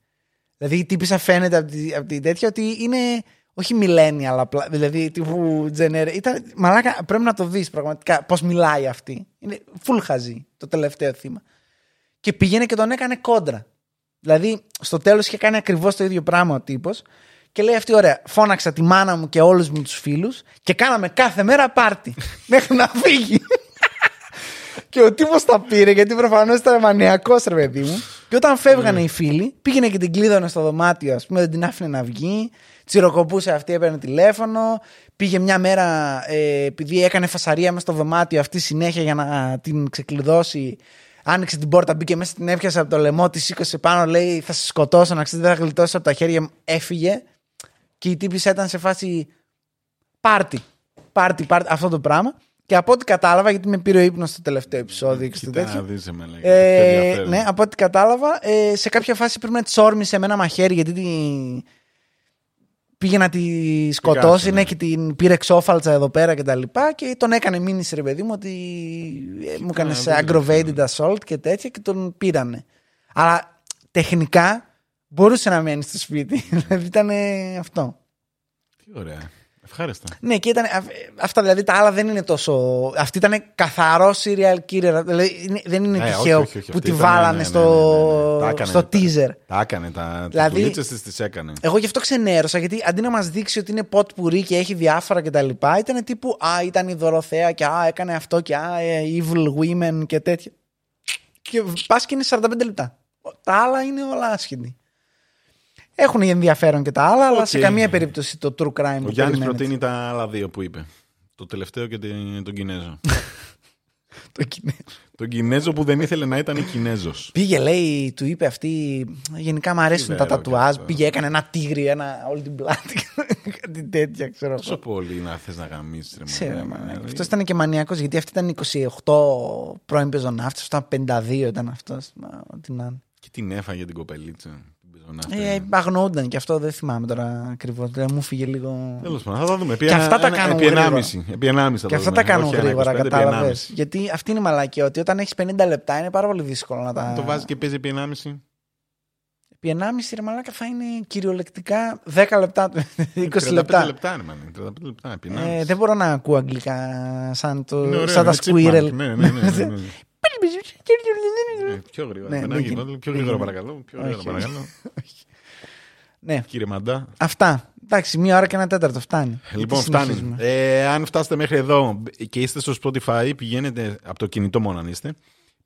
Speaker 1: Δηλαδή η τύπησα φαίνεται από τη, από τη τέτοια ότι είναι όχι millennial απλά. Δηλαδή τύπου gener... Ήταν, μαλάκα, πρέπει να το δεις πραγματικά πώς μιλάει αυτή. Είναι full χαζή το τελευταίο θύμα. Και πήγαινε και τον έκανε κόντρα. Δηλαδή, στο τέλος είχε κάνει ακριβώς το ίδιο πράγμα ο τύπος. Και λέει αυτή, ωραία, φώναξα τη μάνα μου και όλους μου τους φίλους και κάναμε κάθε μέρα πάρτι. μέχρι να φύγει. και ο τύπος τα πήρε γιατί προφανώς ήταν μανιακός, ρε παιδί μου. Και όταν φεύγανε οι φίλοι, πήγαινε και την κλείδωνε στο δωμάτιο, ας πούμε, δεν την άφηνε να βγει. Τσιροκοπούσε αυτή, έπαιρνε τηλέφωνο. Πήγε μια μέρα, ε, επειδή έκανε φασαρία μέσα στο δωμάτιο αυτή συνέχεια για να την ξεκλειδώσει. Άνοιξε την πόρτα, μπήκε μέσα, την έπιασε από το λαιμό, τη σήκωσε πάνω, λέει Θα σε σκοτώσω, να ξέρεις, δεν θα γλιτώσει από τα χέρια μου. Έφυγε. Και η τύπησα ήταν σε φάση πάρτι. Πάρτι, πάρτι, αυτό το πράγμα. Και από ό,τι κατάλαβα, γιατί με πήρε ο ύπνος στο τελευταίο επεισόδιο και στο
Speaker 2: Κοίτα,
Speaker 1: τέτοιο.
Speaker 2: δεις, με λέγε.
Speaker 1: Ε,
Speaker 2: Πιο ενδιαφέρον.
Speaker 1: ναι, από ό,τι κατάλαβα, ε, σε κάποια φάση πρέπει να τη όρμησε με ένα μαχαίρι γιατί τη... πήγε να τη σκοτώσει
Speaker 2: κάτσε,
Speaker 1: ναι,
Speaker 2: ναι.
Speaker 1: και την πήρε εξόφαλτσα εδώ πέρα και τα λοιπά και τον έκανε μήνυση ρε παιδί μου ότι ε, μου έκανε
Speaker 2: δεν
Speaker 1: aggravated assault και τέτοια και τον πήρανε. Αλλά τεχνικά μπορούσε να μένει στο σπίτι. δηλαδή ήταν αυτό.
Speaker 2: Τι ωραία. Ευχάριστα.
Speaker 1: Ναι, και ήταν, αυ- αυτά δηλαδή τα άλλα δεν είναι τόσο. Αυτή ήταν καθαρό serial killer. Δηλαδή είναι- δεν είναι
Speaker 2: Ε, όχι,
Speaker 1: τυχαίο
Speaker 2: όχι, όχι,
Speaker 1: που
Speaker 2: αυτή
Speaker 1: τη
Speaker 2: ήταν,
Speaker 1: βάλανε
Speaker 2: ναι, ναι,
Speaker 1: στο,
Speaker 2: ναι, ναι, ναι. Τα έκανε,
Speaker 1: στο
Speaker 2: τα-
Speaker 1: teaser.
Speaker 2: Τα έκανε. Τα
Speaker 1: Δηλαδή-
Speaker 2: δηλαδή... δουλίτσες της τις έκανε.
Speaker 1: Εγώ γι' αυτό ξενέρωσα, γιατί αντί να μας δείξει ότι είναι ποτ πουρί και έχει διάφορα κτλ., ήταν τύπου Α, ήταν η Δωροθέα και Α, έκανε αυτό και Α, ε, evil women και τέτοια. Και πας και είναι 45 λεπτά. Τα άλλα είναι όλα άσχετοι. Έχουν ενδιαφέρον και τα άλλα, αλλά σε
Speaker 2: Οκ.
Speaker 1: καμία περίπτωση το true crime.
Speaker 2: Ο
Speaker 1: που
Speaker 2: Γιάννης
Speaker 1: περιμένετε.
Speaker 2: προτείνει τα άλλα δύο που είπε. Το τελευταίο και την- τον Κινέζο.
Speaker 1: Το κινέ.
Speaker 2: τον Κινέζο που δεν ήθελε να ήταν η Κινέζος.
Speaker 1: Πήγε, λέει, του είπε αυτή. Γενικά μου αρέσουν τα
Speaker 2: Βέρο και
Speaker 1: τατουάζ.
Speaker 2: αυτό.
Speaker 1: Πήγε, έκανε ένα τίγρη, ένα όλη την πλάτη. Κάτι τέτοια, ξέρω
Speaker 2: Τόσο
Speaker 1: εγώ.
Speaker 2: πολύ να θες να γαμίσεις.
Speaker 1: Ξέρω, μα, Αυτός ήταν και μανιακός γιατί αυτή ήταν 28 πρώην πεζοναύτη, αυτός ήταν 52 ήταν αυτός. Ό,τι να είναι.
Speaker 2: Και την έφαγε την κοπελίτσα. Την πεζοναύτη.
Speaker 1: Ε, αγνοούνταν και αυτό δεν θυμάμαι τώρα ακριβώς. Μου φύγε λίγο.
Speaker 2: Τέλος πάντων, θα τα δούμε. Επί
Speaker 1: Και
Speaker 2: ένα-
Speaker 1: αυτά τα
Speaker 2: ένα-
Speaker 1: κάνουν
Speaker 2: Επί
Speaker 1: γρήγορα.
Speaker 2: 1,5. Επί 1,5 θα
Speaker 1: Και
Speaker 2: το
Speaker 1: αυτά
Speaker 2: δούμε.
Speaker 1: τα κάνουν
Speaker 2: Όχι ένα
Speaker 1: γρήγορα,
Speaker 2: 25, επί
Speaker 1: κατάλαβες.
Speaker 2: 1,5.
Speaker 1: Γιατί αυτή είναι η μαλακία, ότι όταν έχεις 50 λεπτά είναι πάρα πολύ δύσκολο να τα.
Speaker 2: Το βάζεις και παίζει επί 1,5.
Speaker 1: Επί 1,5 ρε μαλάκα θα είναι κυριολεκτικά 10 λεπτά, 20
Speaker 2: 35
Speaker 1: λεπτά.
Speaker 2: λεπτά είναι, μάλλον. 35 λεπτά. Επί 1,5.
Speaker 1: Ε, δεν μπορώ να ακούω αγγλικά σαν, το,
Speaker 2: Είναι ωραίο,
Speaker 1: σαν τα
Speaker 2: είναι chipmunk.
Speaker 1: squirrel.
Speaker 2: Ναι, ναι, ναι, ναι, ναι. Ε, Πιο γρήγορα.
Speaker 1: Ναι,
Speaker 2: Δεν
Speaker 1: δεν
Speaker 2: έγινε.
Speaker 1: γίνεται.
Speaker 2: Πιο
Speaker 1: Δεν
Speaker 2: γρήγορα,
Speaker 1: γίνεται.
Speaker 2: παρακαλώ. Πιο γρήγορα,
Speaker 1: Όχι,
Speaker 2: παρακαλώ.
Speaker 1: ναι,
Speaker 2: Κύριε Μαντά.
Speaker 1: αυτά. Εντάξει, μία ώρα και ένα τέταρτο φτάνει.
Speaker 2: Λοιπόν,
Speaker 1: Γιατί
Speaker 2: φτάνει.
Speaker 1: συνεχίζουμε.
Speaker 2: Ε, αν φτάσετε μέχρι εδώ και είστε στο Spotify, πηγαίνετε από το κινητό μόνο αν είστε.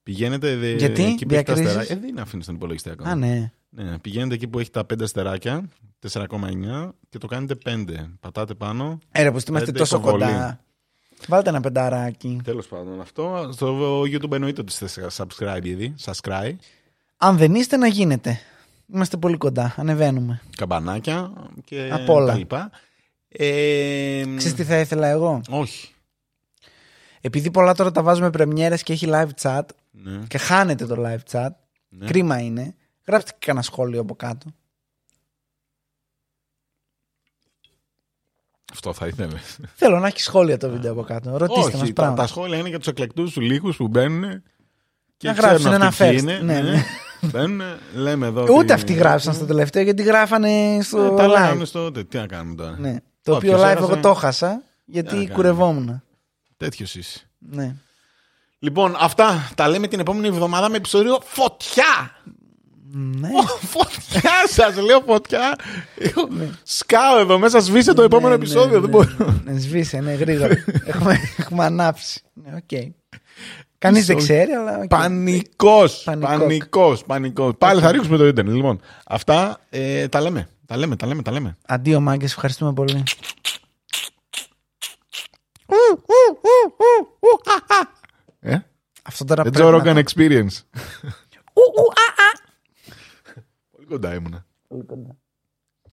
Speaker 2: Πηγαίνετε. δε-
Speaker 1: Γιατί;
Speaker 2: εκεί που έχει τα
Speaker 1: Διακρίσεις;
Speaker 2: αστεράκια. Ε, δεν αφήνεις τον υπολογιστή ακόμα.
Speaker 1: Α, ναι.
Speaker 2: Ναι, πηγαίνετε εκεί που έχει τα 5 αστεράκια, 4,9 και το κάνετε 5. Πατάτε πάνω.
Speaker 1: Ε, ρε, πως είμαστε
Speaker 2: Πέντε
Speaker 1: τόσο
Speaker 2: υποβολή.
Speaker 1: κοντά. Βάλτε ένα πενταράκι.
Speaker 2: Τέλος πάντων, αυτό. Στο YouTube εννοείται ότι είστε subscribe ήδη. Subscribe.
Speaker 1: Αν δεν είστε, να γίνετε. Είμαστε πολύ κοντά. Ανεβαίνουμε.
Speaker 2: Καμπανάκια και
Speaker 1: Απ' όλα.
Speaker 2: τα λοιπά. Ε,
Speaker 1: Ξέρεις τι θα ήθελα εγώ;
Speaker 2: όχι.
Speaker 1: Επειδή πολλά τώρα τα βάζουμε πρεμιέρες και έχει live chat
Speaker 2: Ναι,
Speaker 1: και χάνεται το live chat,
Speaker 2: ναι.
Speaker 1: κρίμα είναι. Γράψτε και κανένα σχόλιο από κάτω.
Speaker 2: Αυτό θα ήθελε.
Speaker 1: Θέλω να έχεις σχόλια το βίντεο από κάτω. Ρωτήστε μας
Speaker 2: Όχι, τα,
Speaker 1: πράγματα.
Speaker 2: τα σχόλια είναι για τους εκλεκτούς τους λίγους που μπαίνουν. Και
Speaker 1: Να
Speaker 2: ξέρουν
Speaker 1: γράψουν
Speaker 2: αυτοί
Speaker 1: ένα
Speaker 2: ποιοι
Speaker 1: first.
Speaker 2: είναι,
Speaker 1: Ναι, ναι.
Speaker 2: Μπαίνουν, λέμε εδώ.
Speaker 1: Ούτε
Speaker 2: ότι-
Speaker 1: αυτοί γράψαν στο τελευταίο γιατί γράφανε στο
Speaker 2: Ε, Τα
Speaker 1: live.
Speaker 2: λέγαμε στο. Τι να κάνουμε τώρα.
Speaker 1: Ναι. Το οποίο
Speaker 2: Όποιος
Speaker 1: live
Speaker 2: έγραψε-
Speaker 1: εγώ το έχασα
Speaker 2: Τι να
Speaker 1: γιατί
Speaker 2: κάνουμε.
Speaker 1: κουρευόμουν.
Speaker 2: Τέτοιος είσαι.
Speaker 1: Ναι.
Speaker 2: Λοιπόν, αυτά τα λέμε την επόμενη εβδομάδα με επεισόδιο Φωτιά!
Speaker 1: Ναι.
Speaker 2: φωτιά σας, λέω φωτιά. Σκάω εδώ μέσα, σβήσε το επόμενο
Speaker 1: Ναι,
Speaker 2: επεισόδιο.
Speaker 1: ναι,
Speaker 2: Δεν
Speaker 1: ναι.
Speaker 2: μπορώ.
Speaker 1: Ναι, σβήσε, ναι, γρήγορα. έχουμε, έχουμε ανάψει. Ναι, οκ. Κανείς δεν
Speaker 2: Μισό-
Speaker 1: ξέρει, αλλά. οκ.
Speaker 2: Πανικός.
Speaker 1: Πανικό.
Speaker 2: Πανικός. Πανικός. Πάλι θα ρίξουμε το ίντερνετ. Λοιπόν, αυτά ε, τα λέμε. Τα λέμε, τα λέμε, τα λέμε.
Speaker 1: Αντίο, μάγκες, ευχαριστούμε πολύ.
Speaker 2: Ε;
Speaker 1: Αυτό τώρα
Speaker 2: The
Speaker 1: πρέπει
Speaker 2: Joe
Speaker 1: να...
Speaker 2: Rogan Experience.
Speaker 1: Ου, ου, α, α.
Speaker 2: Πολύ κοντά ήμουνα.
Speaker 1: Πολύ κοντά.